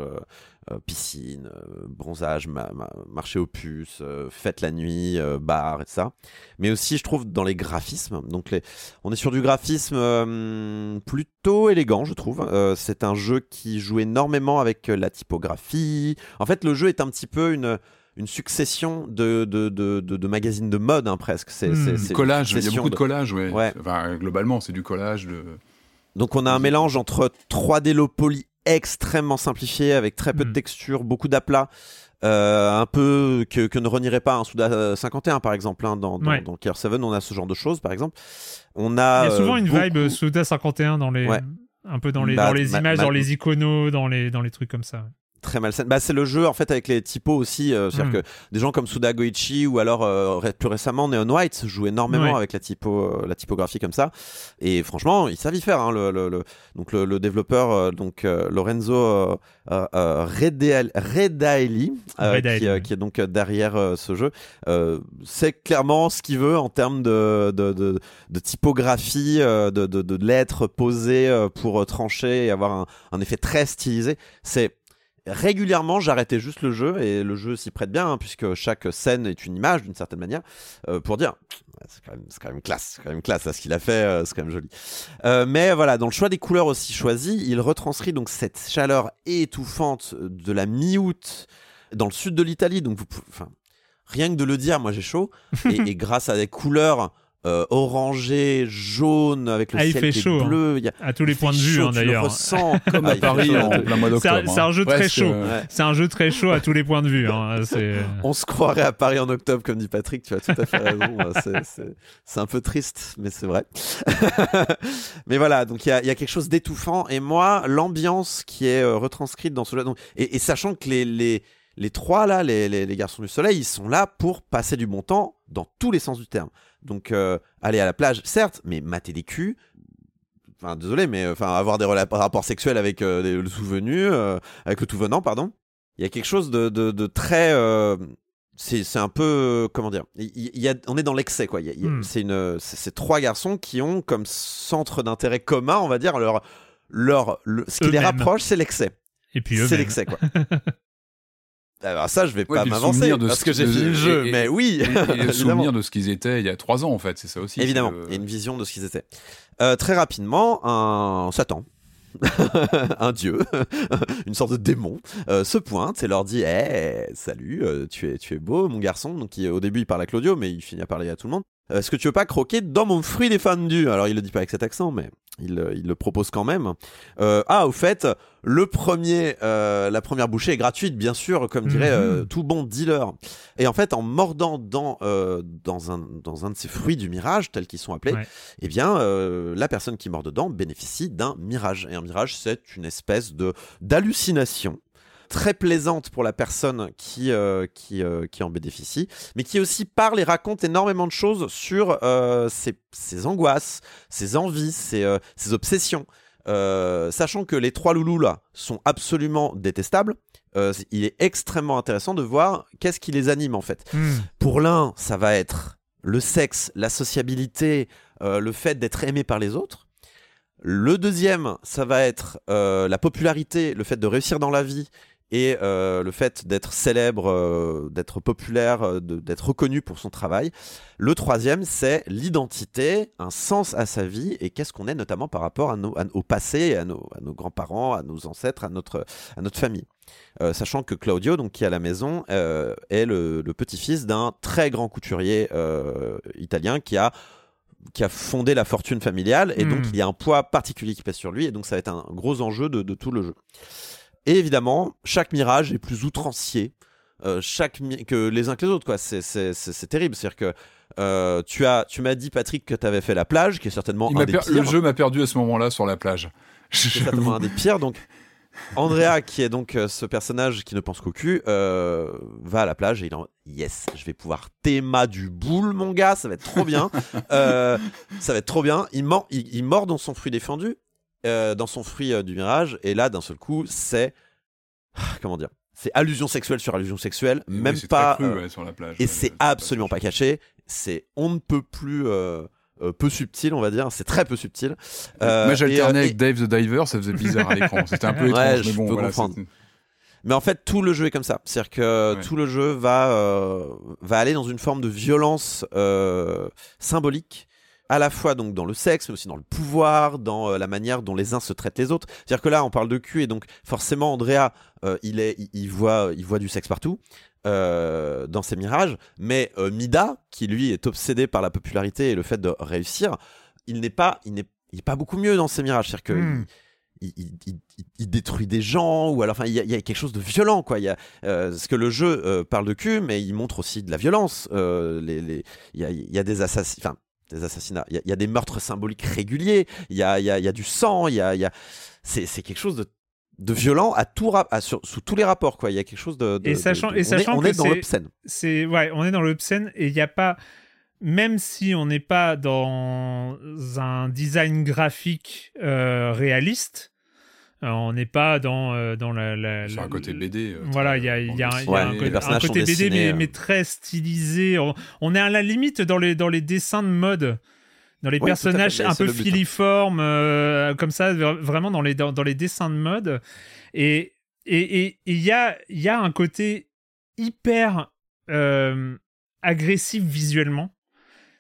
piscine, euh, bronzage, ma- ma- marché aux puces, euh, fête la nuit, euh, bar et ça. Mais aussi, je trouve, dans les graphismes. Donc, les... on est sur du graphisme euh, plutôt élégant, je trouve. Euh, c'est un jeu qui joue énormément avec euh, la typographie. En fait, le jeu est un petit peu une une succession de, de, de, de, de magazines de mode, hein, presque. C'est, une collage, il y a beaucoup de collage, ouais. Ouais. Enfin, globalement, c'est du collage de. Donc on a un mélange entre 3D low poly extrêmement simplifié avec très peu de Mm. textures, beaucoup d'aplats, euh, un peu que, que ne renierait pas un Souda 51 par exemple. hein, dans, dans, Ouais. dans Gear 7, on a ce genre de choses par exemple. On a, Il y a souvent euh, une beaucoup- vibe Suda 51 dans les. Ouais. Un peu dans les, Bah, dans les ma- images, ma- dans les iconos, dans les, dans les trucs comme ça. Très malsaine. Bah, c'est le jeu en fait avec les typos aussi. euh, C'est-à-dire Mm. que des gens comme Suda Goichi ou alors euh, plus récemment Neon White jouent énormément avec la, typo, euh, la typographie comme ça. Et franchement, ils savent y faire. hein, le, le- le- donc le, le développeur euh, donc euh, Lorenzo euh, euh, euh, Redael- Redaeli, euh, Redaeli, qui, euh, qui est donc euh, derrière euh, ce jeu, euh, c'est clairement ce qu'il veut en termes de, de, de, de typographie, euh, de, de, de lettres posées euh, pour euh, trancher et avoir un, un effet très stylisé. C'est régulièrement j'arrêtais juste le jeu et le jeu s'y prête bien hein, puisque chaque scène est une image d'une certaine manière euh, pour dire c'est quand même c'est quand même classe c'est quand même classe là, ce qu'il a fait euh, c'est quand même joli. Euh, mais voilà dans le choix des couleurs aussi choisies il retranscrit donc cette chaleur étouffante de la mi-août dans le sud de l'Italie donc vous pouvez- rien que de le dire moi j'ai chaud et, et grâce à des couleurs euh, orangées jaunes avec le Ah, il ciel fait qui chaud, est hein. bleu il y a À tous les points de fait vue, chaud, hein, tu le d'ailleurs. ressens Comme Ah, à fait Paris chaud. en plein mois C'est un- d'octobre. c'est un hein. jeu très chaud. euh, Ouais. C'est un jeu très chaud à tous les points de vue. hein. C'est. On se croirait à Paris en octobre, comme dit Patrick, tu as tout à fait raison. Euh, c'est- un peu triste, mais c'est vrai. mais voilà, donc il y a, il y a quelque chose d'étouffant. Et moi, l'ambiance qui est euh, retranscrite dans ce jeu, donc, et, et sachant que les, les, les trois, là, les, les, les garçons du soleil, ils sont là pour passer du bon temps dans tous les sens du terme. Donc, euh, aller à la plage, certes, mais mater des culs. Enfin, désolé, mais euh, enfin, avoir des rapports sexuels avec euh, le tout venu, euh, avec le tout venant, pardon. Il y a quelque chose de, de, de très. c'est c'est un peu. comment dire il, il y a, On est dans l'excès, quoi. Hmm. C'est une- c'est c'est trois garçons qui ont comme centre d'intérêt commun, on va dire, leur. leur le- ce qui les rapproche, c'est l'excès. Et puis C'est l'excès, quoi. Alors ça, je vais Ouais, pas m'avancer parce ce- que j'ai fini le jeu, et- mais oui, Et, et le évidemment. souvenir de ce qu'ils étaient il y a trois ans, en fait, c'est ça aussi. Évidemment, il y a une vision de ce qu'ils étaient. Euh, très rapidement, un Satan, un dieu, une sorte de démon, euh, se pointe et leur dit Eh, Salut, euh, tu, es, tu es beau, mon garçon. Donc, il- au début, il parle à Claudio, mais il finit à parler à tout le monde. Euh, Est-ce que tu veux pas croquer dans mon fruit défendu Alors, il le dit pas avec cet accent, mais il, euh, il le propose quand même. Euh, ah, au fait, le premier, euh, la première bouchée est gratuite, bien sûr, comme dirait Mhm. euh, tout bon dealer. Et en fait, en mordant dans, euh, dans, un, dans un de ces fruits du mirage, tels qu'ils sont appelés, Ouais. eh bien, euh, la personne qui mord dedans bénéficie d'un mirage. Et un mirage, c'est une espèce de d'hallucination très plaisante pour la personne qui, euh, qui, euh, qui en bénéficie, mais qui aussi parle et raconte énormément de choses sur euh, ses, ses angoisses, ses envies, ses, ses obsessions. Sachant que les trois loulous là sont absolument détestables, il est extrêmement intéressant de voir qu'est-ce qui les anime en fait. Hmm. Pour l'un, ça va être le sexe, la sociabilité, le fait d'être aimé par les autres. Le deuxième, ça va être euh, la popularité, le fait de réussir dans la vie et euh, le fait d'être célèbre, euh, d'être populaire, euh, d'être reconnu pour son travail. Le troisième, c'est l'identité, un sens à sa vie et qu'est-ce qu'on est notamment par rapport à nos, à- au passé, à nos, à nos grands-parents, à nos ancêtres, à notre, à notre famille. Sachant que Claudio, donc qui est à la maison, est le, le petit-fils d'un très grand couturier italien qui a qui a fondé la fortune familiale et donc Hmm. il y a un poids particulier qui pèse sur lui et donc ça va être un gros enjeu de, de tout le jeu. Et évidemment, chaque mirage est plus outrancier euh, chaque que les uns que les autres quoi. C'est terrible, c'est-à-dire que euh, tu as tu m'as dit Patrick que tu avais fait la plage qui est certainement Il un des pires. Le jeu m'a perdu à ce moment-là sur la plage. C'est certainement un des pires. Donc, Andrea, qui est donc euh, ce personnage qui ne pense qu'au cul, euh, va à la plage et il en yes, je vais pouvoir théma du boule, mon gars, ça va être trop bien. Euh, ça va être trop bien. Il, mord, il, il mord dans son fruit défendu, euh, dans son fruit euh, du mirage, et là, d'un seul coup, c'est. Comment dire C'est allusion sexuelle sur allusion sexuelle, même pas. très cru, euh, ouais, sur la plage. et ouais, c'est absolument pas caché. C'est on ne peut plus. euh, peu subtil, on va dire. C'est très peu subtil. Moi, et, j'alternais avec Dave the Diver, ça faisait bizarre à l'écran. C'était un peu Ouais, étrange, je mais bon, peux voilà. comprendre. Mais en fait, tout le jeu est comme ça. C'est-à-dire que Ouais. tout le jeu va, euh, va aller dans une forme de violence euh, symbolique, à la fois donc dans le sexe, mais aussi dans le pouvoir, dans euh, la manière dont les uns se traitent les autres. C'est-à-dire que là, on parle de cul, et donc forcément, Andrea, euh, il, est, il, il voit, il voit du sexe partout. euh, dans ses mirages, mais Mida, qui lui est obsédé par la popularité et le fait de réussir, il n'est pas, il n'est, il est pas beaucoup mieux dans ses mirages. C'est-à-dire que Hmm. il, il- il- il- il détruit des gens ou alors enfin il y, a- il y a quelque chose de violent quoi il y a euh, parce que le jeu euh, parle de cul mais il montre aussi de la violence euh, les, les- il y a, il y a des assassinats enfin des assassinats. Il y, y a des meurtres symboliques réguliers il y a, y a, y a du sang il y a, a... c'est quelque chose de de violent à tout à- sur- sous tous les rapports quoi. Il y a quelque chose de, de- Et sachant- de- et on est- sachant on que est, dans l'obscène. ouais, on est dans l'obscène et il n'y a pas même si on n'est pas dans un design graphique euh, réaliste, on n'est pas dans euh, dans la, la- Sur un côté BD. euh, Voilà, il y a, il y a un- y a Ouais, un, les côté- un BD, dessinés, mais, euh. mais très stylisé. On, on est à la limite dans les, dans les dessins de mode. Dans les personnages un peu hein. filiformes, euh, comme ça, vraiment dans les, dans, dans les dessins de mode. Et il et, et, il y, a, il y a un côté hyper euh, agressif visuellement.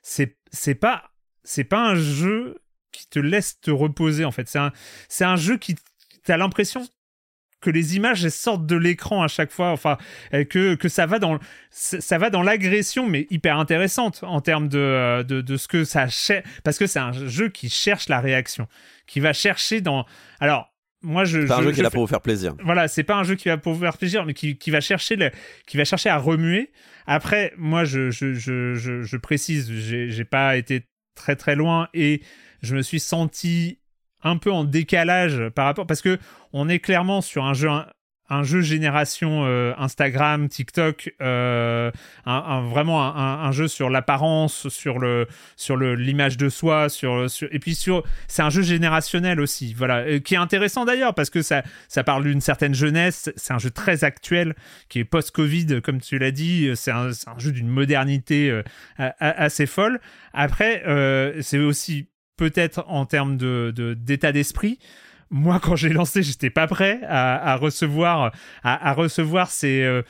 C'est c'est pas, c'est pas un jeu qui te laisse te reposer, en fait. C'est un, c'est un jeu qui. T'as l'impression que les images elles sortent de l'écran à chaque fois, enfin que, que ça va dans ça va dans l'agression, mais hyper intéressante en termes de, euh, de, de ce que ça cherche, parce que c'est un jeu qui cherche la réaction, qui va chercher dans. Alors moi je. c'est pas un je- jeu je qui est là pour vous faire plaisir voilà, c'est pas un jeu qui va pouvoir faire plaisir, mais qui, qui va chercher le, qui va chercher à remuer. Après, moi, je, je, je, je, je précise, j'ai j'ai pas été très très loin et je me suis senti un peu en décalage par rapport parce que on est clairement sur un jeu un jeu génération euh, Instagram, TikTok, euh, vraiment un, jeu sur l'apparence, sur le sur le l'image de soi, sur, et puis sur c'est un jeu générationnel aussi, voilà, qui est intéressant d'ailleurs parce que ça ça parle d'une certaine jeunesse, c'est un jeu très actuel qui est post-Covid comme tu l'as dit, c'est un, jeu d'une modernité euh, assez folle. Après, c'est aussi peut-être en termes de de- d'état d'esprit. Moi quand j'ai lancé j'étais pas prêt à, à recevoir à, à recevoir ces euh,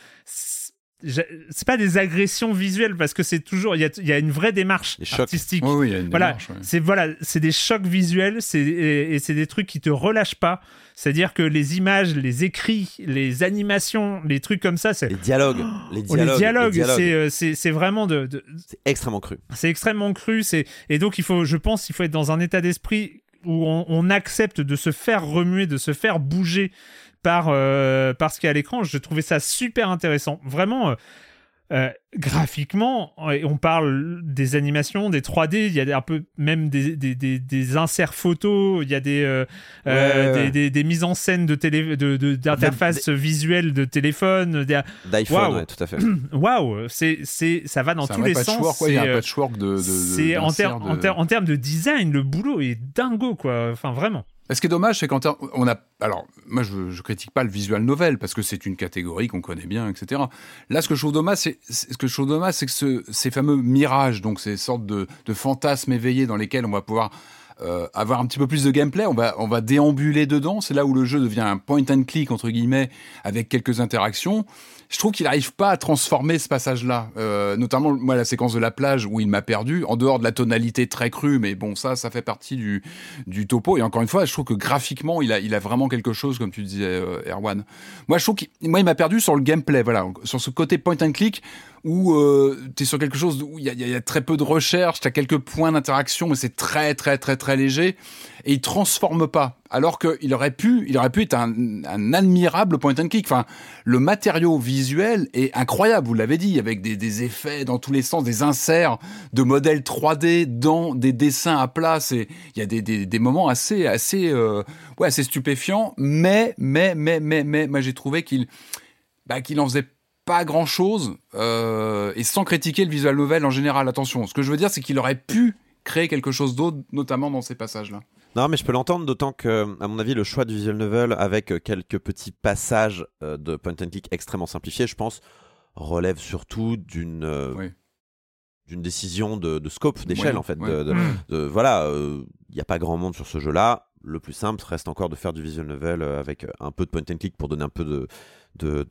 c'est pas des agressions visuelles parce que c'est toujours il y a, il y a une vraie démarche artistique. Oui, oui, il y a une voilà. ouais. c'est voilà c'est des chocs visuels c'est et, et c'est des trucs qui te relâchent pas c'est à dire que les images les écrits les animations les trucs comme ça c'est les dialogues les Oh, les dialogues, dialogues, les dialogues. c'est euh, c'est vraiment de, de- c'est extrêmement cru. C'est extrêmement cru c'est et donc il faut je pense il faut être dans un état d'esprit où on, on accepte de se faire remuer de se faire bouger par euh, par ce qu'il y a à l'écran. Je trouvais ça super intéressant. Vraiment euh, euh, graphiquement, on parle des animations, des 3D, il y a un peu même des, des, des, des inserts photos, il y a des, euh, euh, Ouais, ouais. des, des, des mises en scène de télé, de, de- d'interfaces visuelles de téléphone. d'iPhone Waouh. ouais, tout à fait Waouh, c'est, c'est, ça va dans C'est tous les patchwork, sens. ouais, il y a c'est, un euh, patchwork de. de, de c'est en, ter- de- en, ter- en termes de design, le boulot est dingo, quoi. Enfin, vraiment. Ce qui est dommage, c'est ter- on a. Alors, moi, je, je critique pas le visual novel parce que c'est une catégorie qu'on connaît bien, etc. Là, ce que je trouve dommage, c'est ce que je trouve dommage, c'est que ce- ces fameux mirages, donc ces sortes de, de fantasmes éveillés dans lesquels on va pouvoir euh, avoir un petit peu plus de gameplay, on va on va déambuler dedans. C'est là où le jeu devient un point and click entre guillemets avec quelques interactions. Je trouve qu'il n'arrive pas à transformer ce passage-là, Euh, notamment moi la séquence de la plage où il m'a perdu, en dehors de la tonalité très crue, mais bon ça, ça fait partie du, du topo. Et encore une fois, je trouve que graphiquement, il a, il a vraiment quelque chose, comme tu disais, euh, Erwan. Moi, je trouve qu'il moi, il m'a perdu sur le gameplay, voilà, sur ce côté point and click où euh, tu es sur quelque chose où il y a, très peu de recherche, tu as quelques points d'interaction, mais c'est très, très, très, très léger. Et il transforme pas. Alors qu'il aurait pu, il aurait pu être un, admirable point and click. Enfin, le matériau visuel est incroyable, vous l'avez dit, avec des, effets dans tous les sens, des inserts de modèles 3D dans des dessins à plat. Il y a des, moments assez, assez, euh, ouais, assez stupéfiants. Mais, mais, mais, mais, mais, j'ai trouvé qu'il, bah, qu'il en faisait pas grand chose, euh, et sans critiquer le visual novel en général. Attention, ce que je veux dire, c'est qu'il aurait pu créer quelque chose d'autre, notamment dans ces passages-là. Non, mais je peux l'entendre, d'autant que, à mon avis, le choix du visual novel avec euh, quelques petits passages euh, de point and click extrêmement simplifiés, je pense, relève surtout d'une euh, Oui. d'une décision de, de scope, d'échelle en fait. ouais. de- de- Mm. de- voilà, il n'y a pas grand monde sur ce jeu-là. Le plus simple reste encore de faire du visual novel euh, avec euh, un peu de point and click pour donner un peu de de,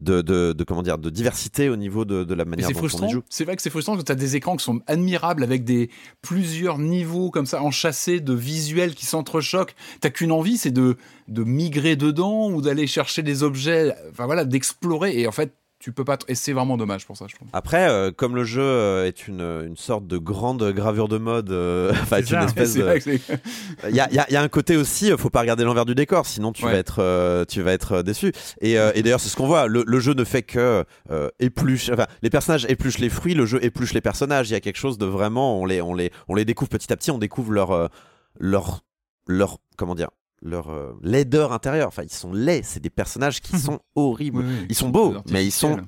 de, de, comment dire, de diversité au niveau de, de la manière dont on y joue. C'est vrai que c'est frustrant que tu as des écrans qui sont admirables avec des plusieurs niveaux comme ça enchâssés de visuels qui s'entrechoquent. T'as qu'une envie, c'est de, de migrer dedans ou d'aller chercher des objets, enfin voilà, d'explorer. Et en fait, tu peux pas. Et c'est vraiment dommage pour ça, je trouve. Après, euh, comme le jeu euh, est une, une sorte de grande gravure de mode, euh, enfin, une ça. espèce de, Il y a, il y a- il y a un côté aussi, faut pas regarder l'envers du décor, sinon tu Ouais. vas être, euh, tu vas être déçu. Et, euh, et d'ailleurs, c'est ce qu'on voit. Le, le jeu ne fait que euh, épluche, enfin, les personnages épluchent les fruits, le jeu épluche les personnages. Il y a quelque chose de vraiment, on les, on les, on les découvre petit à petit, on découvre leur, leur, leur, comment dire, leur euh, laideur intérieure. Enfin, ils sont laids. C'est des personnages qui sont horribles. Oui, oui, Ils sont beaux, mais ils sont.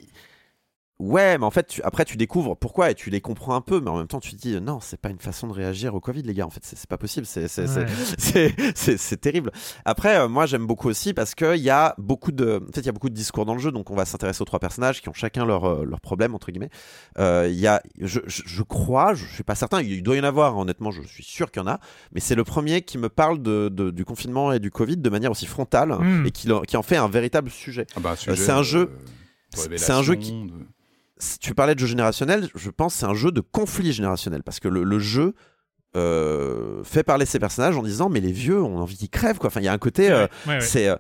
Ouais, mais en fait, tu- après, tu découvres pourquoi et tu les comprends un peu, mais en même temps, tu te dis euh, non, c'est pas une façon de réagir au Covid, les gars. En fait, c'est pas possible. C'est c'est- c'est- Ouais. terrible. Après, euh, moi, j'aime beaucoup aussi parce qu'il y a beaucoup de, en fait, il y a beaucoup de discours dans le jeu, donc on va s'intéresser aux trois personnages qui ont chacun leur euh, leur problème entre guillemets. Euh, Il y a, je, je, je crois, je suis pas certain, il doit y en avoir. hein, Honnêtement, je suis sûr qu'il y en a, mais c'est le premier qui me parle de, de- du confinement et du Covid de manière aussi frontale Mm. et qui, qui en fait un véritable sujet. Ah bah, sujet c'est un jeu- c'est un jeu qui- de- si tu parlais de jeu générationnel, je pense que c'est un jeu de conflit générationnel parce que le, le jeu euh, fait parler ses personnages en disant mais les vieux ont envie qu'ils crèvent quoi. Enfin il y a un côté euh, Ouais, ouais. c'est euh,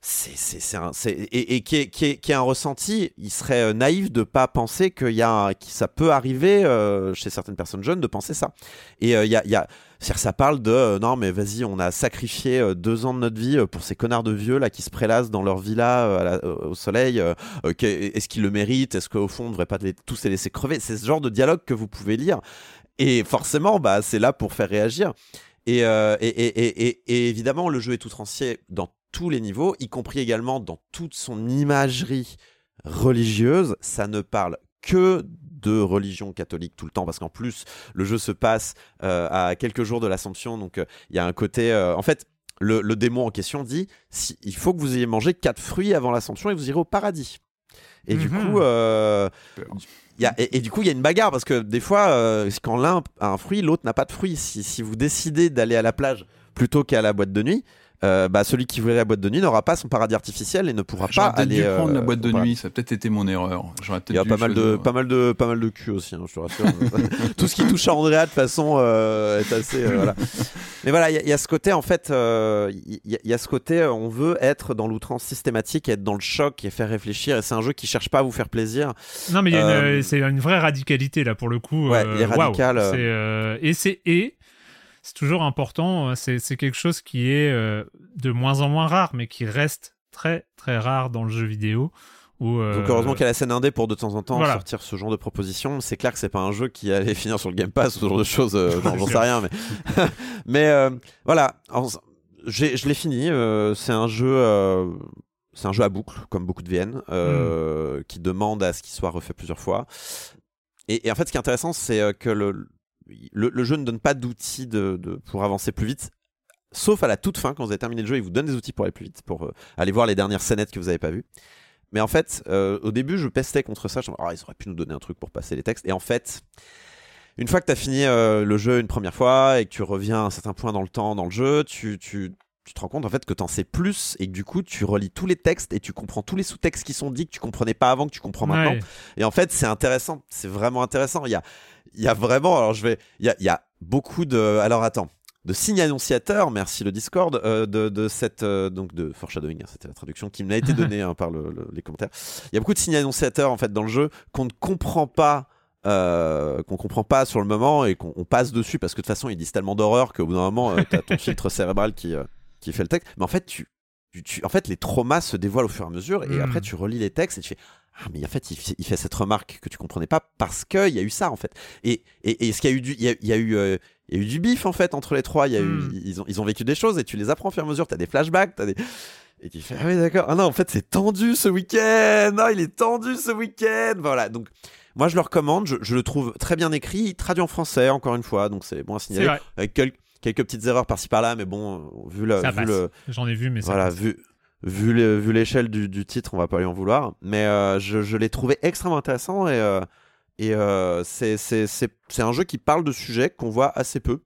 c'est c'est c'est un- c'est- et, et qui est, qui est qui est un ressenti. Il serait euh, naïf de pas penser qu'il y a un- que ça peut arriver euh, chez certaines personnes jeunes de penser ça. Et euh, il y a il y a c'est-à-dire, ça parle de euh, non mais vas-y on a sacrifié euh, deux ans de notre vie euh, pour ces connards de vieux là qui se prélassent dans leur villa au soleil que- est-ce qu'ils le méritent? Est-ce qu'au fond on ne devrait pas tous les laisser crever? C'est ce genre de dialogue que vous pouvez lire. Et forcément bah c'est là pour faire réagir. Et évidemment le jeu est outrancier dans tous les niveaux y compris également dans toute son imagerie religieuse. Ça ne parle que de religion catholique tout le temps parce qu'en plus le jeu se passe euh, à quelques jours de l'Assomption donc euh, il y a un côté euh, en fait le, le démon en question dit si, il faut que vous ayez mangé quatre fruits avant l'Assomption et vous irez au paradis et du Mhm. coup euh, il y a, et, et du coup, il y a une bagarre parce que des fois, euh, quand l'un a un fruit, l'autre n'a pas de fruit. Si, si vous décidez d'aller à la plage plutôt qu'à la boîte de nuit, euh, bah, celui qui voulait la boîte de nuit n'aura pas son paradis artificiel et ne pourra pas J'aurais peut-être aller. dû prendre la euh, boîte de nuit, ça a peut-être été mon erreur. J'aurais Il y a pas mal de pas mal de pas mal de cul aussi, hein, je te rassure. Tout ce qui touche à Andrea de toute façon euh, est assez euh, voilà. Mais voilà, il y, a- il y a ce côté en fait, euh, il y, a- il y a ce côté, euh, on veut être dans l'outrance systématique, être dans le choc et faire réfléchir. Et c'est un jeu qui cherche pas à vous faire plaisir. Non, mais il y a une- Euh, c'est une vraie radicalité là pour le coup. Ouais, euh, il est radical, euh. C'est, euh, et c'est et c'est toujours important. euh, C'est c'est quelque chose qui est euh, de moins en moins rare, mais qui reste très très rare dans le jeu vidéo. Où, euh, Donc heureusement qu'il y a la scène indé pour de temps en temps Voilà. sortir ce genre de propositions. C'est clair que c'est pas un jeu qui allait finir sur le Game Pass ou ce genre de choses. euh, j'en- Bien J'en sais rien, mais mais euh, voilà. J'ai- Je l'ai fini. c'est un jeu. c'est un jeu à boucle, comme beaucoup de VN, euh, qui demande à ce qu'il soit refait plusieurs fois. Et, et en fait, ce qui est intéressant, c'est que le, le, le jeu ne donne pas d'outils de, de- pour avancer plus vite. Sauf à la toute fin, quand vous avez terminé le jeu, il vous donne des outils pour aller plus vite, pour euh, aller voir les dernières scénettes que vous n'avez pas vues. Mais en fait, euh, au début, je pestais contre ça. Je me disais, Ah, ils auraient pu nous donner un truc pour passer les textes. Et en fait, une fois que tu as fini euh, le jeu une première fois et que tu reviens à un certain point dans le temps dans le jeu, tu, tu, tu te rends compte en fait que tu en sais plus et que du coup, tu relis tous les textes et tu comprends tous les sous-textes qui sont dits que tu comprenais pas avant, que tu comprends maintenant. ouais. Et en fait, c'est intéressant. C'est vraiment intéressant. Il y a, il y a vraiment. Alors, je vais. Il y a, il y a beaucoup de. Alors, attends. De signes annonciateurs, merci le Discord, euh, de, de cette. euh, donc, de foreshadowing, hein, c'était la traduction qui m'a été donnée hein, par le- le- les commentaires. Il y a beaucoup de signes annonciateurs, en fait, dans le jeu qu'on ne comprend pas. euh, qu'on comprend pas sur le moment et qu'on on passe dessus parce que de toute façon ils disent tellement d'horreur qu'au bout d'un moment euh, t'as ton filtre cérébral qui, qui fait le texte mais en fait tu, tu- tu- en fait les traumas se dévoilent au fur et à mesure et après tu relis les textes et tu fais ah mais en fait il, fait- il fait cette remarque que tu comprenais pas parce qu'il y a eu ça en fait. Et, et, et ce qu'il y a eu du il y a, il y a eu euh, il y a eu du bif en fait entre les trois. Il y a eu ils ont ils ont vécu des choses et tu les apprends au fur et à mesure. T'as des flashbacks t'as des et tu fais ah oui d'accord. Ah non en fait c'est tendu ce week-end. Ah il est tendu ce week-end. Voilà. Donc moi je le recommande. Je, je le trouve très bien écrit traduit en français encore une fois. Donc c'est bon à C'est signaler vrai. avec quel- quelques petites erreurs par-ci par-là mais bon vu le Ça vu passe. le J'en ai vu, mais ça voilà, passe. vu, vu, le- vu l'échelle du, du titre, on va pas lui en vouloir. Mais euh, je, je l'ai trouvé extrêmement intéressant et, euh, et euh, c'est c'est- c'est- c'est un jeu qui parle de sujets qu'on voit assez peu.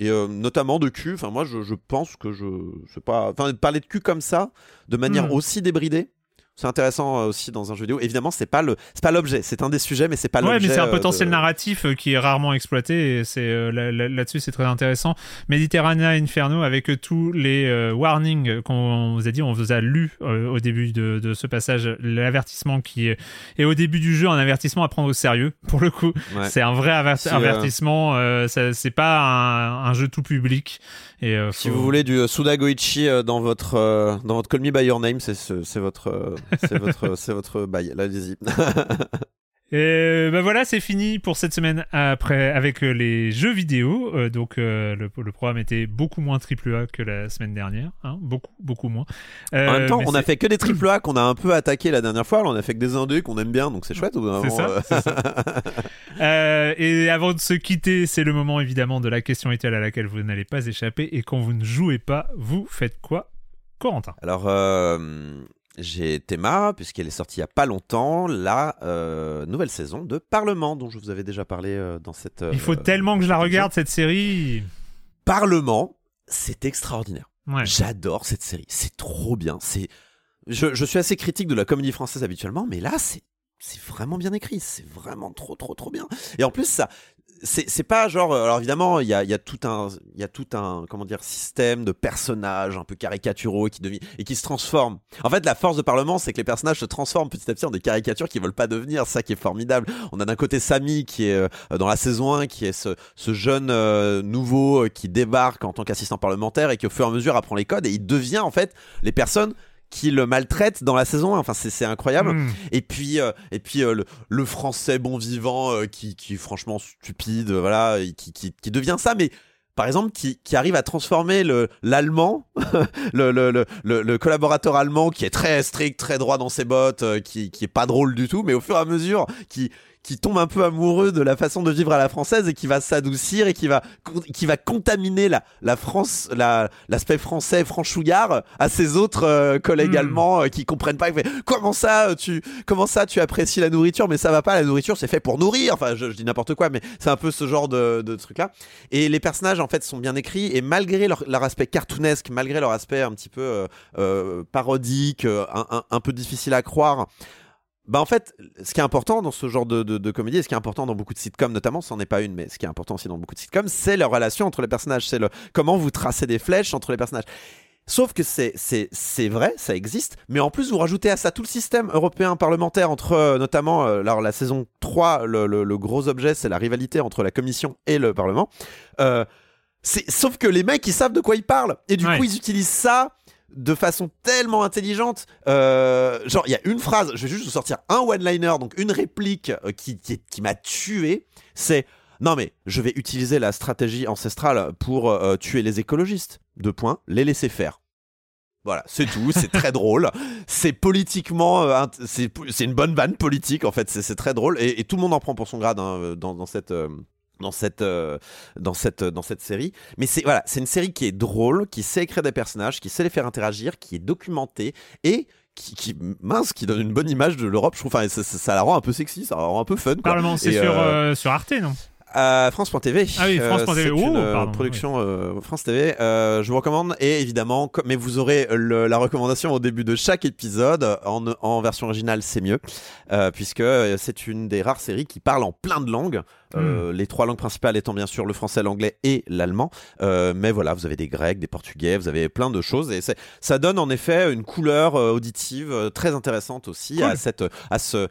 Et euh, notamment de cul. Enfin, moi, je, je pense que je. je sais pas. Enfin, parler de cul comme ça, de manière Hmm. aussi débridée, C'est intéressant euh, aussi dans un jeu vidéo. Évidemment, c'est pas le, c'est pas l'objet. C'est un des sujets, mais c'est pas l'objet. Ouais, mais c'est un euh, potentiel de- narratif euh, qui est rarement exploité. Et c'est là- là- là-dessus, c'est très intéressant. Mediterranea Inferno avec tous les warnings qu'on vous a dit, on vous a lu au début de, de ce passage, l'avertissement qui est, est au début du jeu un avertissement à prendre au sérieux. Pour le coup, Ouais. c'est un vrai Si, avertissement. euh, c'est pas un, un jeu tout public. Et euh, Si vous voulez du Suda Goichi dans votre dans votre Call Me by Your Name, c'est ce- c'est votre c'est votre c'est votre bail. Là, allez-y. Et ben voilà, c'est fini pour cette semaine après avec euh, les jeux vidéo. Euh, donc euh, le, le programme était beaucoup moins triple A que la semaine dernière, hein, beaucoup beaucoup moins. Euh, en même temps, on a fait que des triple A qu'on a un peu attaqué la dernière fois. Là, on a fait que des indés qu'on aime bien, donc c'est chouette. C'est ça, euh, Euh, et avant de se quitter, c'est le moment évidemment de la question étoile à laquelle vous n'allez pas échapper. Et quand vous ne jouez pas, vous faites quoi, Corentin? Alors, euh, j'ai Théma, puisqu'elle est sortie il y a pas longtemps, la euh, nouvelle saison de Parlement, dont je vous avais déjà parlé euh, dans cette. Il faut euh, tellement que je la regarde cette série. Parlement, c'est extraordinaire. Ouais. J'adore cette série. C'est trop bien. C'est, je, je suis assez critique de la comédie française habituellement, mais là, c'est vraiment bien écrit. C'est vraiment trop, trop, trop bien. Et en plus, ça, c'est, pas genre. euh, Alors évidemment, il y a, y a tout un, il y a tout un, comment dire, système de personnages un peu caricaturaux qui devient et qui se transforment. En fait, la force de Parlement, c'est que les personnages se transforment petit à petit en des caricatures qu'ils veulent pas devenir. Ça qui est formidable. On a d'un côté Samy qui est euh, dans la saison 1, qui est ce, ce jeune euh, nouveau euh, qui débarque en tant qu'assistant parlementaire et qui au fur et à mesure apprend les codes et il devient en fait les personnes qui le maltraitent dans la saison 1. Enfin, c'est incroyable. Hmm. Et puis, euh, et puis euh, le, le français bon vivant euh, qui, qui est franchement stupide, voilà, qui, qui, qui devient ça, mais par exemple, qui, qui arrive à transformer le l'allemand, le, le, le, le, collaborateur allemand qui est très strict, très droit dans ses bottes, qui, qui est pas drôle du tout, mais au fur et à mesure, qui qui tombe un peu amoureux de la façon de vivre à la française et qui va s'adoucir et qui va qui va contaminer la la France la l'aspect français franchouillard à ses autres euh, collègues Mm. allemands euh, qui comprennent pas. Font, comment ça euh, tu comment ça tu apprécies la nourriture? Mais ça va pas la nourriture c'est fait pour nourrir. Enfin je, je dis n'importe quoi mais c'est un peu ce genre de, de truc là. Et les personnages en fait sont bien écrits et malgré leur, leur aspect cartoonesque, malgré leur aspect un petit peu euh, parodique, un, un, un peu difficile à croire. Bah en fait, ce qui est important dans ce genre de, de, de comédie, et ce qui est important dans beaucoup de sitcoms notamment, c'en est pas une, mais ce qui est important aussi dans beaucoup de sitcoms, c'est leur relation entre les personnages, c'est le comment vous tracez des flèches entre les personnages. Sauf que c'est c'est c'est vrai, ça existe, mais en plus vous rajoutez à ça tout le système européen parlementaire entre euh, notamment euh, alors la saison 3, le, le, le gros objet c'est la rivalité entre la commission et le parlement. Euh, c'est sauf que les mecs ils savent de quoi ils parlent et du Ouais. coup ils utilisent ça de façon tellement intelligente. Euh, genre, il y a une phrase, je vais juste vous sortir un one-liner, donc une réplique euh, qui, qui, m'a tué. C'est non, mais je vais utiliser la stratégie ancestrale pour euh, tuer les écologistes. Deux points, les laisser faire. Voilà, c'est tout, c'est très drôle. C'est politiquement, c'est une bonne vanne politique en fait, c'est très drôle et, tout le monde en prend pour son grade hein, dans cette. Dans cette, euh, dans, cette, dans cette série. Mais c'est voilà, c'est une série qui est drôle, qui sait écrire des personnages, qui sait les faire interagir, qui est documentée et qui, qui mince, qui donne une bonne image de l'Europe. Je trouve, enfin, ça, ça- ça la rend un peu sexy, ça la rend un peu fun. Quoi. Parlement, c'est sur, euh, euh, sur Arte, non? À France.tv. Ah oui, France.tv. c'est Oh, euh, pardon, production euh, France TV. Euh, je vous recommande. Et évidemment, mais vous aurez le- la recommandation au début de chaque épisode. En, en version originale, c'est mieux. Euh, puisque euh, c'est une des rares séries qui parle en plein de langues. Hmm. Euh, Les trois langues principales étant bien sûr le français, l'anglais et l'allemand. Euh, mais voilà, vous avez des grecs, des portugais, vous avez plein de choses. Et ça donne en effet une couleur euh, auditive euh, très intéressante aussi Cool. à, cette, à ce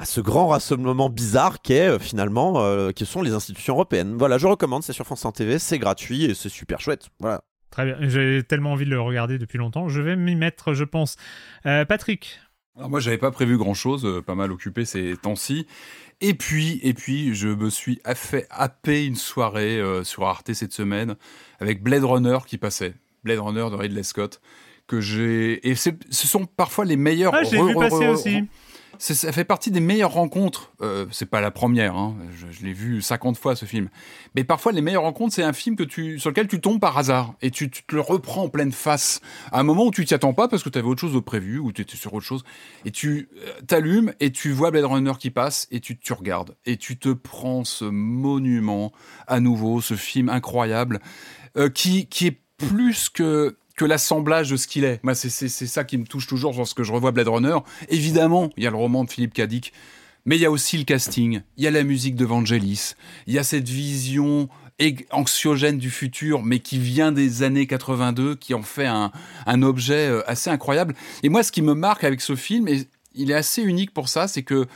à ce grand rassemblement bizarre qu'est euh, finalement euh, que sont les institutions européennes. Voilà, je recommande, c'est sur France TV, c'est gratuit et c'est super chouette. Voilà. Très bien. J'ai tellement envie de le regarder depuis longtemps. Je vais m'y mettre, je pense. Euh, Patrick Alors moi, j'avais pas prévu grand chose, pas mal occupé ces temps-ci. Et puis, et puis, je me suis fait happer une soirée euh, sur Arte cette semaine avec Blade Runner qui passait. Blade Runner de Ridley Scott que j'ai et ce sont parfois les meilleurs. Ah, j'ai vu passer re- aussi. Ça fait partie des meilleures rencontres. Euh, c'est pas la première, hein. je, l'ai vu 50 fois ce film. Mais parfois, les meilleures rencontres, c'est un film que tu, sur lequel tu tombes par hasard et tu, te le reprends en pleine face. À un moment où tu t'y attends pas parce que tu avais autre chose de prévu ou tu étais sur autre chose. Et tu euh, t'allumes et tu vois Blade Runner qui passe et tu, tu regardes. Et tu te prends ce monument à nouveau, ce film incroyable euh, qui, qui est plus que que l'assemblage de ce qu'il est. C'est ça qui me touche toujours lorsque je revois Blade Runner. Évidemment, il y a le roman de Philippe Cadic, mais il y a aussi le casting, il y a la musique de Vangelis, il y a cette vision anxiogène du futur, mais qui vient des années 82, qui en fait un, un objet euh, assez incroyable. Et moi, ce qui me marque avec ce film, et il est assez unique pour ça, c'est que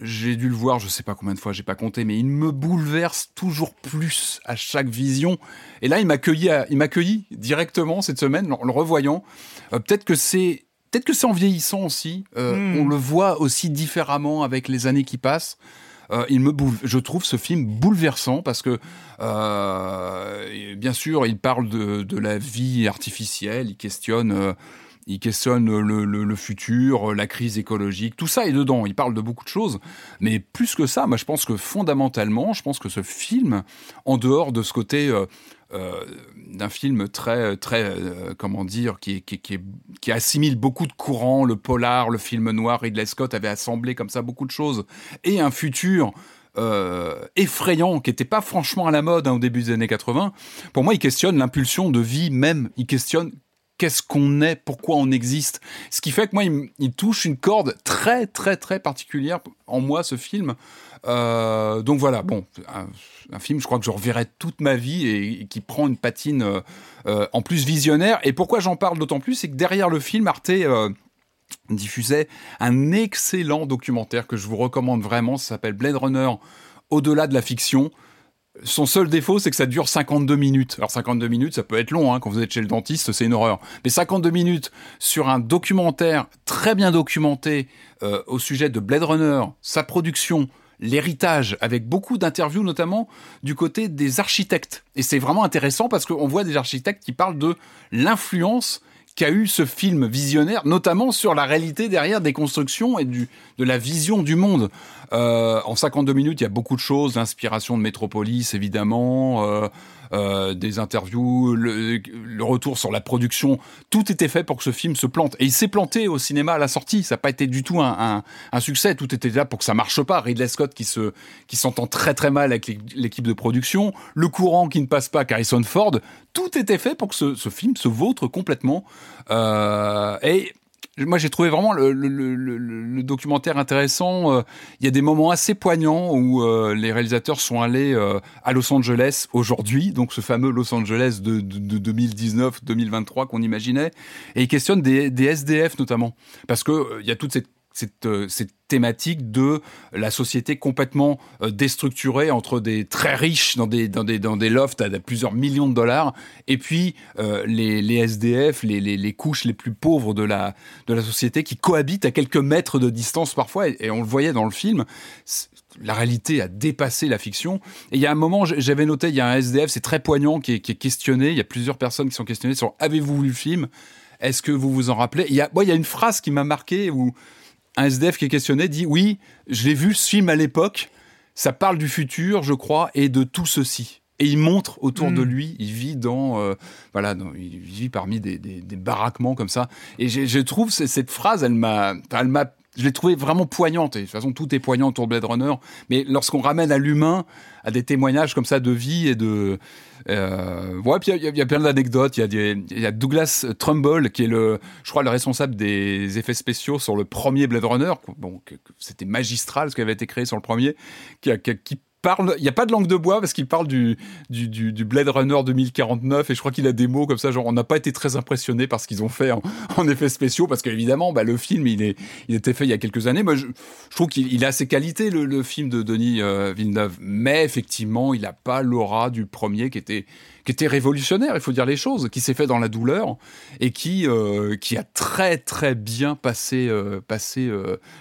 j'ai dû le voir, je sais pas combien de fois, j'ai pas compté, mais il me bouleverse toujours plus à chaque vision. Et là, il m'a accueilli, il m'a accueilli directement cette semaine en le revoyant. Euh, peut-être que c'est, peut-être que c'est en vieillissant aussi. Euh, hmm. On le voit aussi différemment avec les années qui passent. Euh, il me je trouve ce film bouleversant parce que bien sûr, il parle de, de, la vie artificielle, il questionne il questionne le, futur, la crise écologique, tout ça est dedans. Il parle de beaucoup de choses, mais plus que ça, moi je pense que fondamentalement, je pense que ce film, en dehors de ce côté euh, euh, d'un film très, très, euh, comment dire, qui, assimile beaucoup de courants, le polar, le film noir, Ridley Scott avait assemblé comme ça beaucoup de choses, et un futur effrayant qui n'était pas franchement à la mode hein, au début des années 80. Pour moi, il questionne l'impulsion de vie même. Il questionne qu'est-ce qu'on est, pourquoi on existe. Ce qui fait que moi, il, touche une corde très, très, très particulière en moi, ce film. Euh, donc voilà, bon, un, film, je crois que je reverrai toute ma vie et, qui prend une patine euh, euh, en plus visionnaire. Et pourquoi j'en parle d'autant plus, c'est que derrière le film, Arte diffusait un excellent documentaire que je vous recommande vraiment. Ça s'appelle Blade Runner au-delà de la fiction. Son seul défaut, c'est que ça dure 52 minutes. Alors 52 minutes, ça peut être long, hein, quand vous êtes chez le dentiste, c'est une horreur. Mais 52 minutes sur un documentaire très bien documenté euh, au sujet de Blade Runner, sa production, l'héritage, avec beaucoup d'interviews notamment du côté des architectes. Et c'est vraiment intéressant parce qu'on voit des architectes qui parlent de l'influence qu'a eu ce film visionnaire, notamment sur la réalité derrière des constructions et du, de la vision du monde. Euh, en 52 minutes, il y a beaucoup de choses, l'inspiration de Metropolis, évidemment, euh, euh, des interviews, le, retour sur la production. Tout était fait pour que ce film se plante. Et il s'est planté au cinéma à la sortie. Ça n'a pas été du tout un, succès. Tout était là pour que ça marche pas. Ridley Scott qui se qui s'entend très très mal avec l'équipe de production, le courant qui ne passe pas, Harrison Ford. Tout était fait pour que ce, ce film se vautre complètement. Euh, et moi j'ai trouvé vraiment le, documentaire intéressant. Euh, il y a des moments assez poignants où euh, les réalisateurs sont allés euh, à Los Angeles aujourd'hui, donc ce fameux Los Angeles de, de, de 2019-2023 qu'on imaginait, et ils questionnent des, des SDF notamment, parce que il y a toute cette cette, euh, cette, thématique de la société complètement euh, déstructurée entre des très riches dans des, dans des, dans des lofts à plusieurs millions de dollars et puis euh, les, les, SDF, les, les, les, couches les plus pauvres de la, de la société qui cohabitent à quelques mètres de distance parfois et, on le voyait dans le film. La réalité a dépassé la fiction. Et il y a un moment, j'avais noté, il y a un SDF, c'est très poignant, qui est, qui est questionné. Il y a plusieurs personnes qui sont questionnées sur avez-vous vu le film? Est-ce que vous vous en rappelez? Il y, a, il y a une phrase qui m'a marqué où un SDF qui est questionné dit oui, je l'ai vu ce film à l'époque, ça parle du futur, je crois, et de tout ceci. Et il montre autour de hmm. lui, il vit dans, euh, voilà, il vit parmi des, baraquements comme ça. Et je trouve cette phrase, elle m'a, elle m'a, je l'ai trouvée vraiment poignante. Et de toute façon, tout est poignant autour de Blade Runner. Mais lorsqu'on ramène à l'humain, à des témoignages comme ça de vie et de, euh, ouais, puis il y, a plein d'anecdotes. Il y, y, a Douglas Trumbull qui est le, je crois, le responsable des effets spéciaux sur le premier Blade Runner. Bon, c'était magistral ce qui avait été créé sur le premier, qui, qui il n'y a pas de langue de bois parce qu'il parle du, du, Blade Runner 2049 et je crois qu'il a des mots comme ça, genre on n'a pas été très impressionné par ce qu'ils ont fait en, effets spéciaux parce qu'évidemment, bah, le film, il, est, il était fait il y a quelques années. Moi, je, trouve qu'il a ses qualités, le, film de Denis euh, Villeneuve, mais effectivement, il n'a pas l'aura du premier qui était, qui était révolutionnaire, il faut dire les choses, qui s'est fait dans la douleur et qui, euh, qui a très très bien passé, euh, passé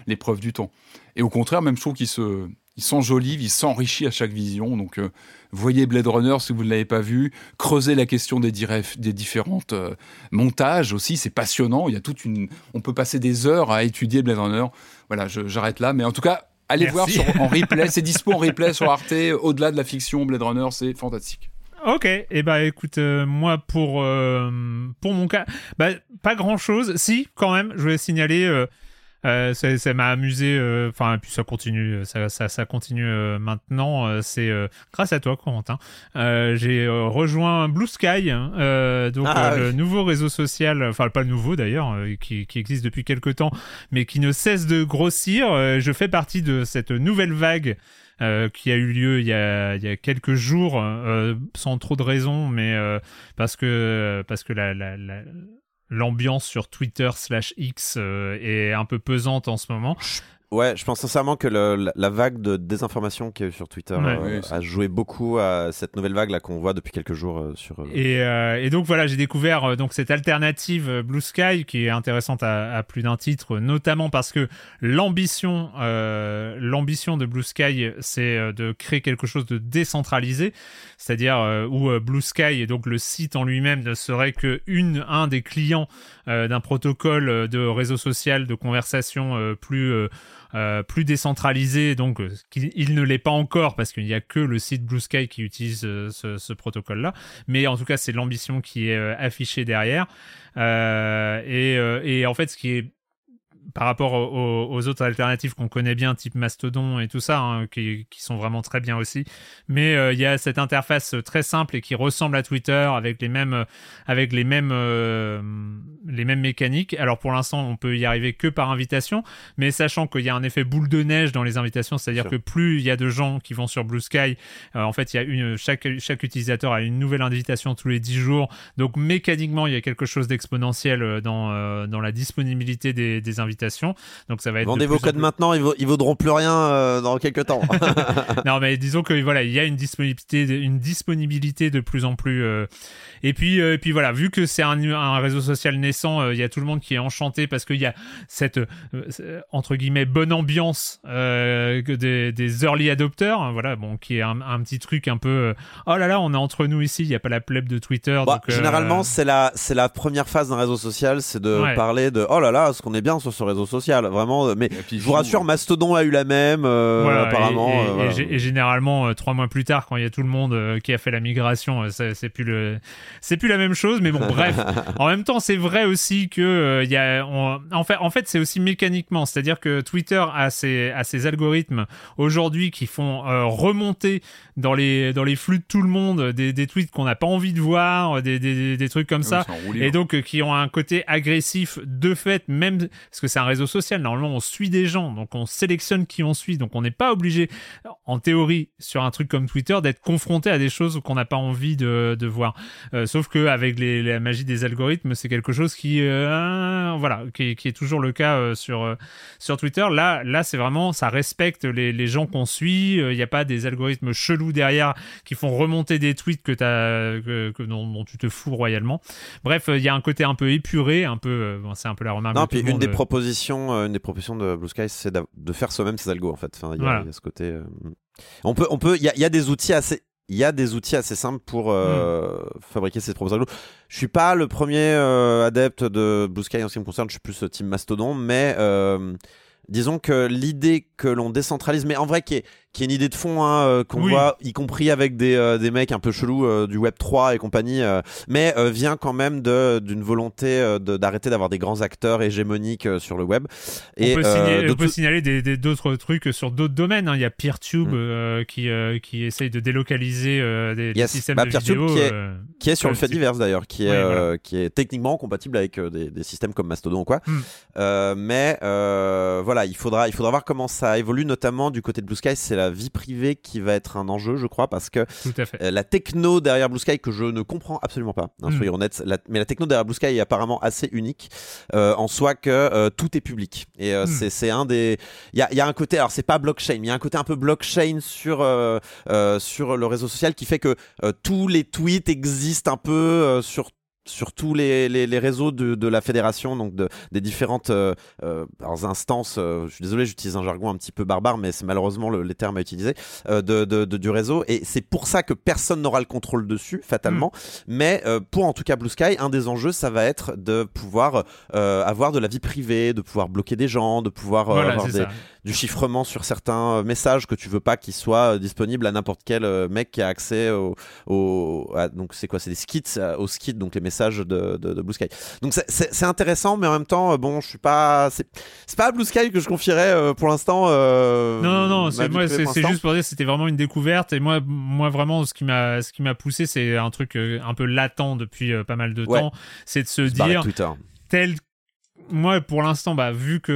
l'épreuve du temps. Et au contraire, même je trouve qu'il se il s'enjolive, il s'enrichit à chaque vision. Donc, euh, voyez Blade Runner si vous ne l'avez pas vu. Creusez la question des, des différentes euh, montages aussi. C'est passionnant. Il y a toute une. On peut passer des heures à étudier Blade Runner. Voilà, j'arrête là. Mais en tout cas, allez voir sur, en replay. c'est dispo en replay sur Arte. Au-delà de la fiction, Blade Runner, c'est fantastique. Ok, et eh bah écoute, euh, moi pour pour mon cas, bah, pas grand chose. Si, quand même, je voulais signaler Euh, ça ça m'a amusé. euh, Enfin, puis ça continue. Ça, ça, ça continue euh, maintenant. euh, c'est euh, grâce à toi, Corentin. Euh, J'ai euh, rejoint Blue Sky, hein, euh, donc Ah, euh, oui. le nouveau réseau social. Enfin, pas le nouveau d'ailleurs, euh, qui, qui existe depuis quelques temps, mais qui ne cesse de grossir. Euh, je fais partie de cette nouvelle vague. euh, qui a eu lieu il y a, il y a quelques jours, euh, sans trop de raisons, mais euh, parce que parce que la, la, la- l'ambiance sur Twitter slash X euh, est un peu pesante en ce moment. Ouais, je pense sincèrement que le- la, la vague de désinformation qu'il y a eu sur Twitter Ouais. euh, Oui, a joué beaucoup à cette nouvelle vague là qu'on voit depuis quelques jours euh, sur. euh, Et, euh, et donc voilà, j'ai découvert euh, donc cette alternative euh, Blue Sky qui est intéressante à, à plus d'un titre, notamment parce que l'ambition, euh, l'ambition de Blue Sky, c'est euh, de créer quelque chose de décentralisé, c'est-à-dire euh, où euh, Blue Sky et donc le site en lui-même ne serait que une un des clients euh, d'un protocole de réseau social de conversation euh, plus euh, plus décentralisé, donc euh, il ne l'est pas encore parce qu'il n'y a que le site Blue Sky qui utilise euh, ce, ce protocole-là, mais en tout cas c'est l'ambition qui est affichée derrière. Et en fait, ce qui est par rapport aux, autres alternatives qu'on connaît bien, type Mastodon et tout ça, hein, qui, qui sont vraiment très bien aussi. Mais euh, il y a cette interface très simple et qui ressemble à Twitter avec les mêmes, avec les mêmes, euh, les mêmes mécaniques. Alors pour l'instant, on peut y arriver que par invitation, mais sachant qu'il y a un effet boule de neige dans les invitations, c'est-à-dire que plus il y a de gens qui vont sur Blue Sky, euh, en fait, il y a une, chaque, chaque utilisateur a une nouvelle invitation tous les 10 jours. Donc mécaniquement, il y a quelque chose d'exponentiel dans, dans la disponibilité des, des invitations. Donc ça va être de Vendez vos codes plus- maintenant, ils, vaut- ils vaudront plus rien euh, dans quelques temps. non, mais disons que voilà, il y a une disponibilité, une disponibilité de plus en plus. euh, Et puis, euh, et puis voilà, vu que c'est un, un réseau social naissant, il y a tout le monde qui est enchanté parce qu'il y a cette entre guillemets bonne ambiance des, des early adopters, hein, voilà, bon, qui est un, un petit truc un peu. oh là là, on est entre nous ici, il n'y a pas la plèbe de Twitter. Bah, donc, Généralement, c'est la, c'est la première phase d'un réseau social, c'est de Ouais. parler de oh là là, ce qu'on est bien sur ce réseau social, vraiment. euh, Mais puis, je vous rassure, Mastodon a eu la même, euh, Voilà, apparemment. et, et- euh, voilà. et généralement, euh, trois mois plus tard, quand il y a tout le monde euh, qui a fait la migration, euh, c'est plus le, c'est plus la même chose. Mais bon, bref. En même temps, c'est vrai aussi que euh, il y a, on- en fait, en fait, c'est aussi mécaniquement, c'est-à-dire que Twitter a ses, a ses algorithmes aujourd'hui qui font euh, remonter dans les, dans les flux de tout le monde des, des tweets qu'on n'a pas envie de voir, des, des, des trucs comme Oui, ça. Et donc euh, qui ont un côté agressif de fait, même parce que c'est un réseau social. Normalement, on suit des gens, donc on sélectionne qui on suit. Donc on n'est pas obligé, en théorie, sur un truc comme Twitter, d'être confronté à des choses qu'on n'a pas envie de, de voir. Euh, sauf que avec les, la magie des algorithmes, c'est quelque chose qui, euh, voilà, qui, qui est toujours le cas euh, sur sur Twitter. Là, là, c'est vraiment, ça respecte les, les gens qu'on suit. Il n'y a pas des algorithmes chelous derrière qui font remonter des tweets que t'as, que, que- dont, dont tu te fous royalement. Bref, il y a un côté un peu épuré, un peu, bon, c'est un peu la remarque. Non, puis une des euh, propositions, euh, une des propositions de Blue Sky, c'est de faire soi-même ses algos en fait. Enfin, il y, a- Voilà. il y a ce côté. euh, On peut, on peut, il y a, il y a des outils assez. Il y a des outils assez simples pour euh, Hmm. fabriquer ses propres algos. Je suis pas le premier euh, adepte de Blue Sky en ce qui me concerne. Je suis plus team Mastodon, mais euh, disons que l'idée que l'on décentralise, mais en vrai qui est, qui est une idée de fond hein, euh, qu'on Oui. voit, y compris avec des, euh, des mecs un peu chelous euh, du Web 3 et compagnie, euh, mais vient quand même de d'une volonté de- d'arrêter d'avoir des grands acteurs hégémoniques sur le web. On peut, de on peut signaler des- des- d'autres trucs sur d'autres domaines. hein. Il y a PeerTube Mm. qui, qui essaye de délocaliser des, des Yes. systèmes Bah, de PeerTube vidéo. qui est- qui est sur le fait divers d'ailleurs, qui est qui est techniquement compatible avec des, des systèmes comme Mastodon ou quoi. Euh, mais voilà, il faudra il faudra voir comment ça évolue, notamment du côté de Blue Sky, c'est la vie privée qui va être un enjeu, je crois, parce que euh, la techno derrière Blue Sky que je ne comprends absolument pas, hein, Hmm. soyons honnêtes, la- mais la techno derrière Blue Sky est apparemment assez unique euh, en soi que euh, tout est public et euh, Hmm. c'est un des il y y a un côté alors c'est pas blockchain, mais il y a un côté un peu blockchain sur sur le réseau social qui fait que tous les tweets existent un peu sur sur tous les, les, les réseaux de, de la fédération, donc de, des différentes euh, euh, instances, euh, je suis désolé, j'utilise un jargon un petit peu barbare, mais c'est malheureusement le, les termes à utiliser, euh, de, de, de- du réseau. Et c'est pour ça que personne n'aura le contrôle dessus, fatalement. Mais euh, pour en tout cas Blue Sky, un des enjeux, ça va être de pouvoir euh, avoir de la vie privée, de pouvoir bloquer des gens, de pouvoir Voilà, avoir des, ça. Du chiffrement sur certains euh, messages que tu veux pas qu'ils soient disponibles à n'importe quel mec qui a accès au, au donc c'est quoi c'est des skits aux skits donc les messages de, de, Blue Sky. Donc c'est intéressant mais en même temps bon je suis pas c'est pas à Blue Sky que je confierais pour l'instant non non non c'est moi c'est juste pour dire c'était vraiment une découverte et moi moi vraiment ce qui m'a ce qui m'a poussé c'est un truc un peu latent depuis pas mal de temps c'est de se dire tel moi, pour l'instant, bah, vu que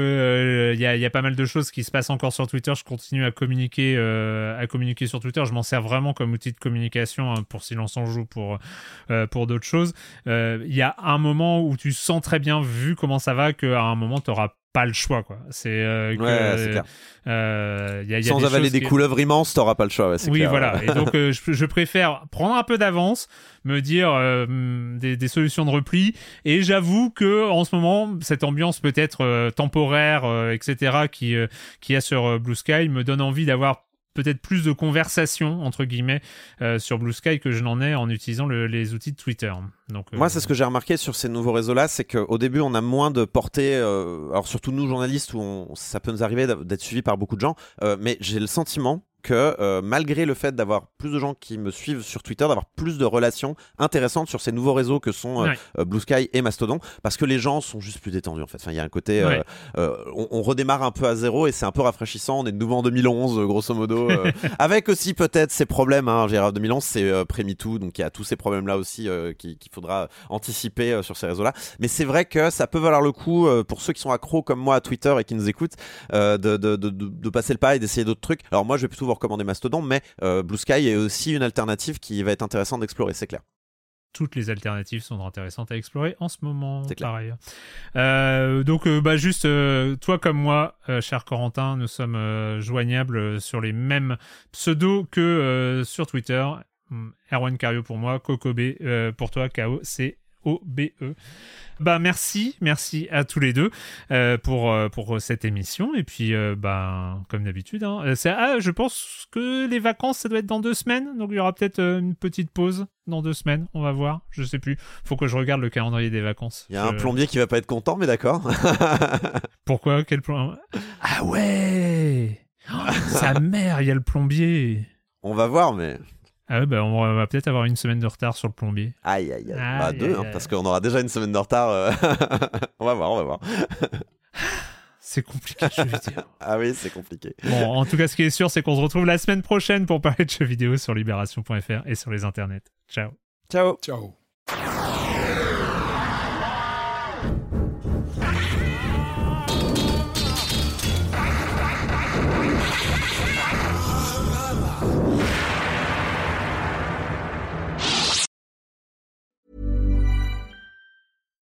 il euh, y, a, pas mal de choses qui se passent encore sur Twitter, je continue à communiquer, euh, à communiquer sur Twitter. Je m'en sers vraiment comme outil de communication hein, pour Silence en joue, pour euh, pour d'autres choses. Il y a un moment où tu sens très bien, vu comment ça va, qu'à un moment, tu auras pas le choix quoi. C'est euh, clair. Euh, y a, sans avaler des couleuvres immenses t'auras pas le choix oui voilà. et donc euh, je, préfère prendre un peu d'avance me dire des, solutions de repli. Et j'avoue que en ce moment cette ambiance peut-être temporaire etc qui qui a sur Blue Sky me donne envie d'avoir peut-être plus de conversation entre guillemets euh, sur Blue Sky que je n'en ai en utilisant les outils de Twitter. Donc, Moi, c'est ce que j'ai remarqué sur ces nouveaux réseaux-là, c'est qu'au début, on a moins de portée. Euh, alors surtout nous journalistes, où ça peut nous arriver d'être suivi par beaucoup de gens, euh, mais j'ai le sentiment que euh, malgré le fait d'avoir plus de gens qui me suivent sur Twitter, d'avoir plus de relations intéressantes sur ces nouveaux réseaux que sont euh, euh, Blue Sky et Mastodon, parce que les gens sont juste plus détendus en fait. il y a un côté, on, redémarre un peu à zéro et c'est un peu rafraîchissant. On est de nouveau en 2011, grosso modo, avec aussi peut-être ces problèmes. Hein, 2011, c'est pré-MeToo, donc il y a tous ces problèmes-là aussi qu'il faudra anticiper sur ces réseaux-là. Mais c'est vrai que ça peut valoir le coup pour ceux qui sont accros comme moi à Twitter et qui nous écoutent de, de, de, de, passer le pas et d'essayer d'autres trucs. Alors moi, je vais plutôt vous recommander Mastodon, mais euh, Blue Sky est aussi une alternative qui va être intéressante d'explorer, c'est clair toutes les alternatives sont intéressantes à explorer en ce moment, par ailleurs. Euh, donc, euh, bah, juste, toi comme moi, cher Corentin, nous sommes joignables sur les mêmes pseudos que sur Twitter. Erwan Cario pour moi, Coco B pour toi, KO, c'est O-B-E. Bah merci, merci à tous les deux euh, pour, euh, pour cette émission. Et puis, euh, bah, comme d'habitude, hein, ah, je pense que les vacances, ça doit être dans deux semaines. Donc il y aura peut-être une petite pause dans deux semaines. On va voir. Je sais plus. Faut que je regarde le calendrier des vacances. Il y a un plombier qui va pas être content, mais d'accord. Pourquoi? Quel plombier Ah ouais oh, Sa mère, il y a le plombier. On va voir, mais ah bah on va peut-être avoir une semaine de retard sur le plombier. Aïe, aïe, aïe. bah, deux, hein, parce qu'on aura déjà une semaine de retard. Euh. on va voir, on va voir. c'est compliqué le jeu vidéo. ah oui, c'est compliqué. Bon, en tout cas, ce qui est sûr, c'est qu'on se retrouve la semaine prochaine pour parler de jeux vidéo sur libération.fr et sur les internets. Ciao. Ciao. Ciao.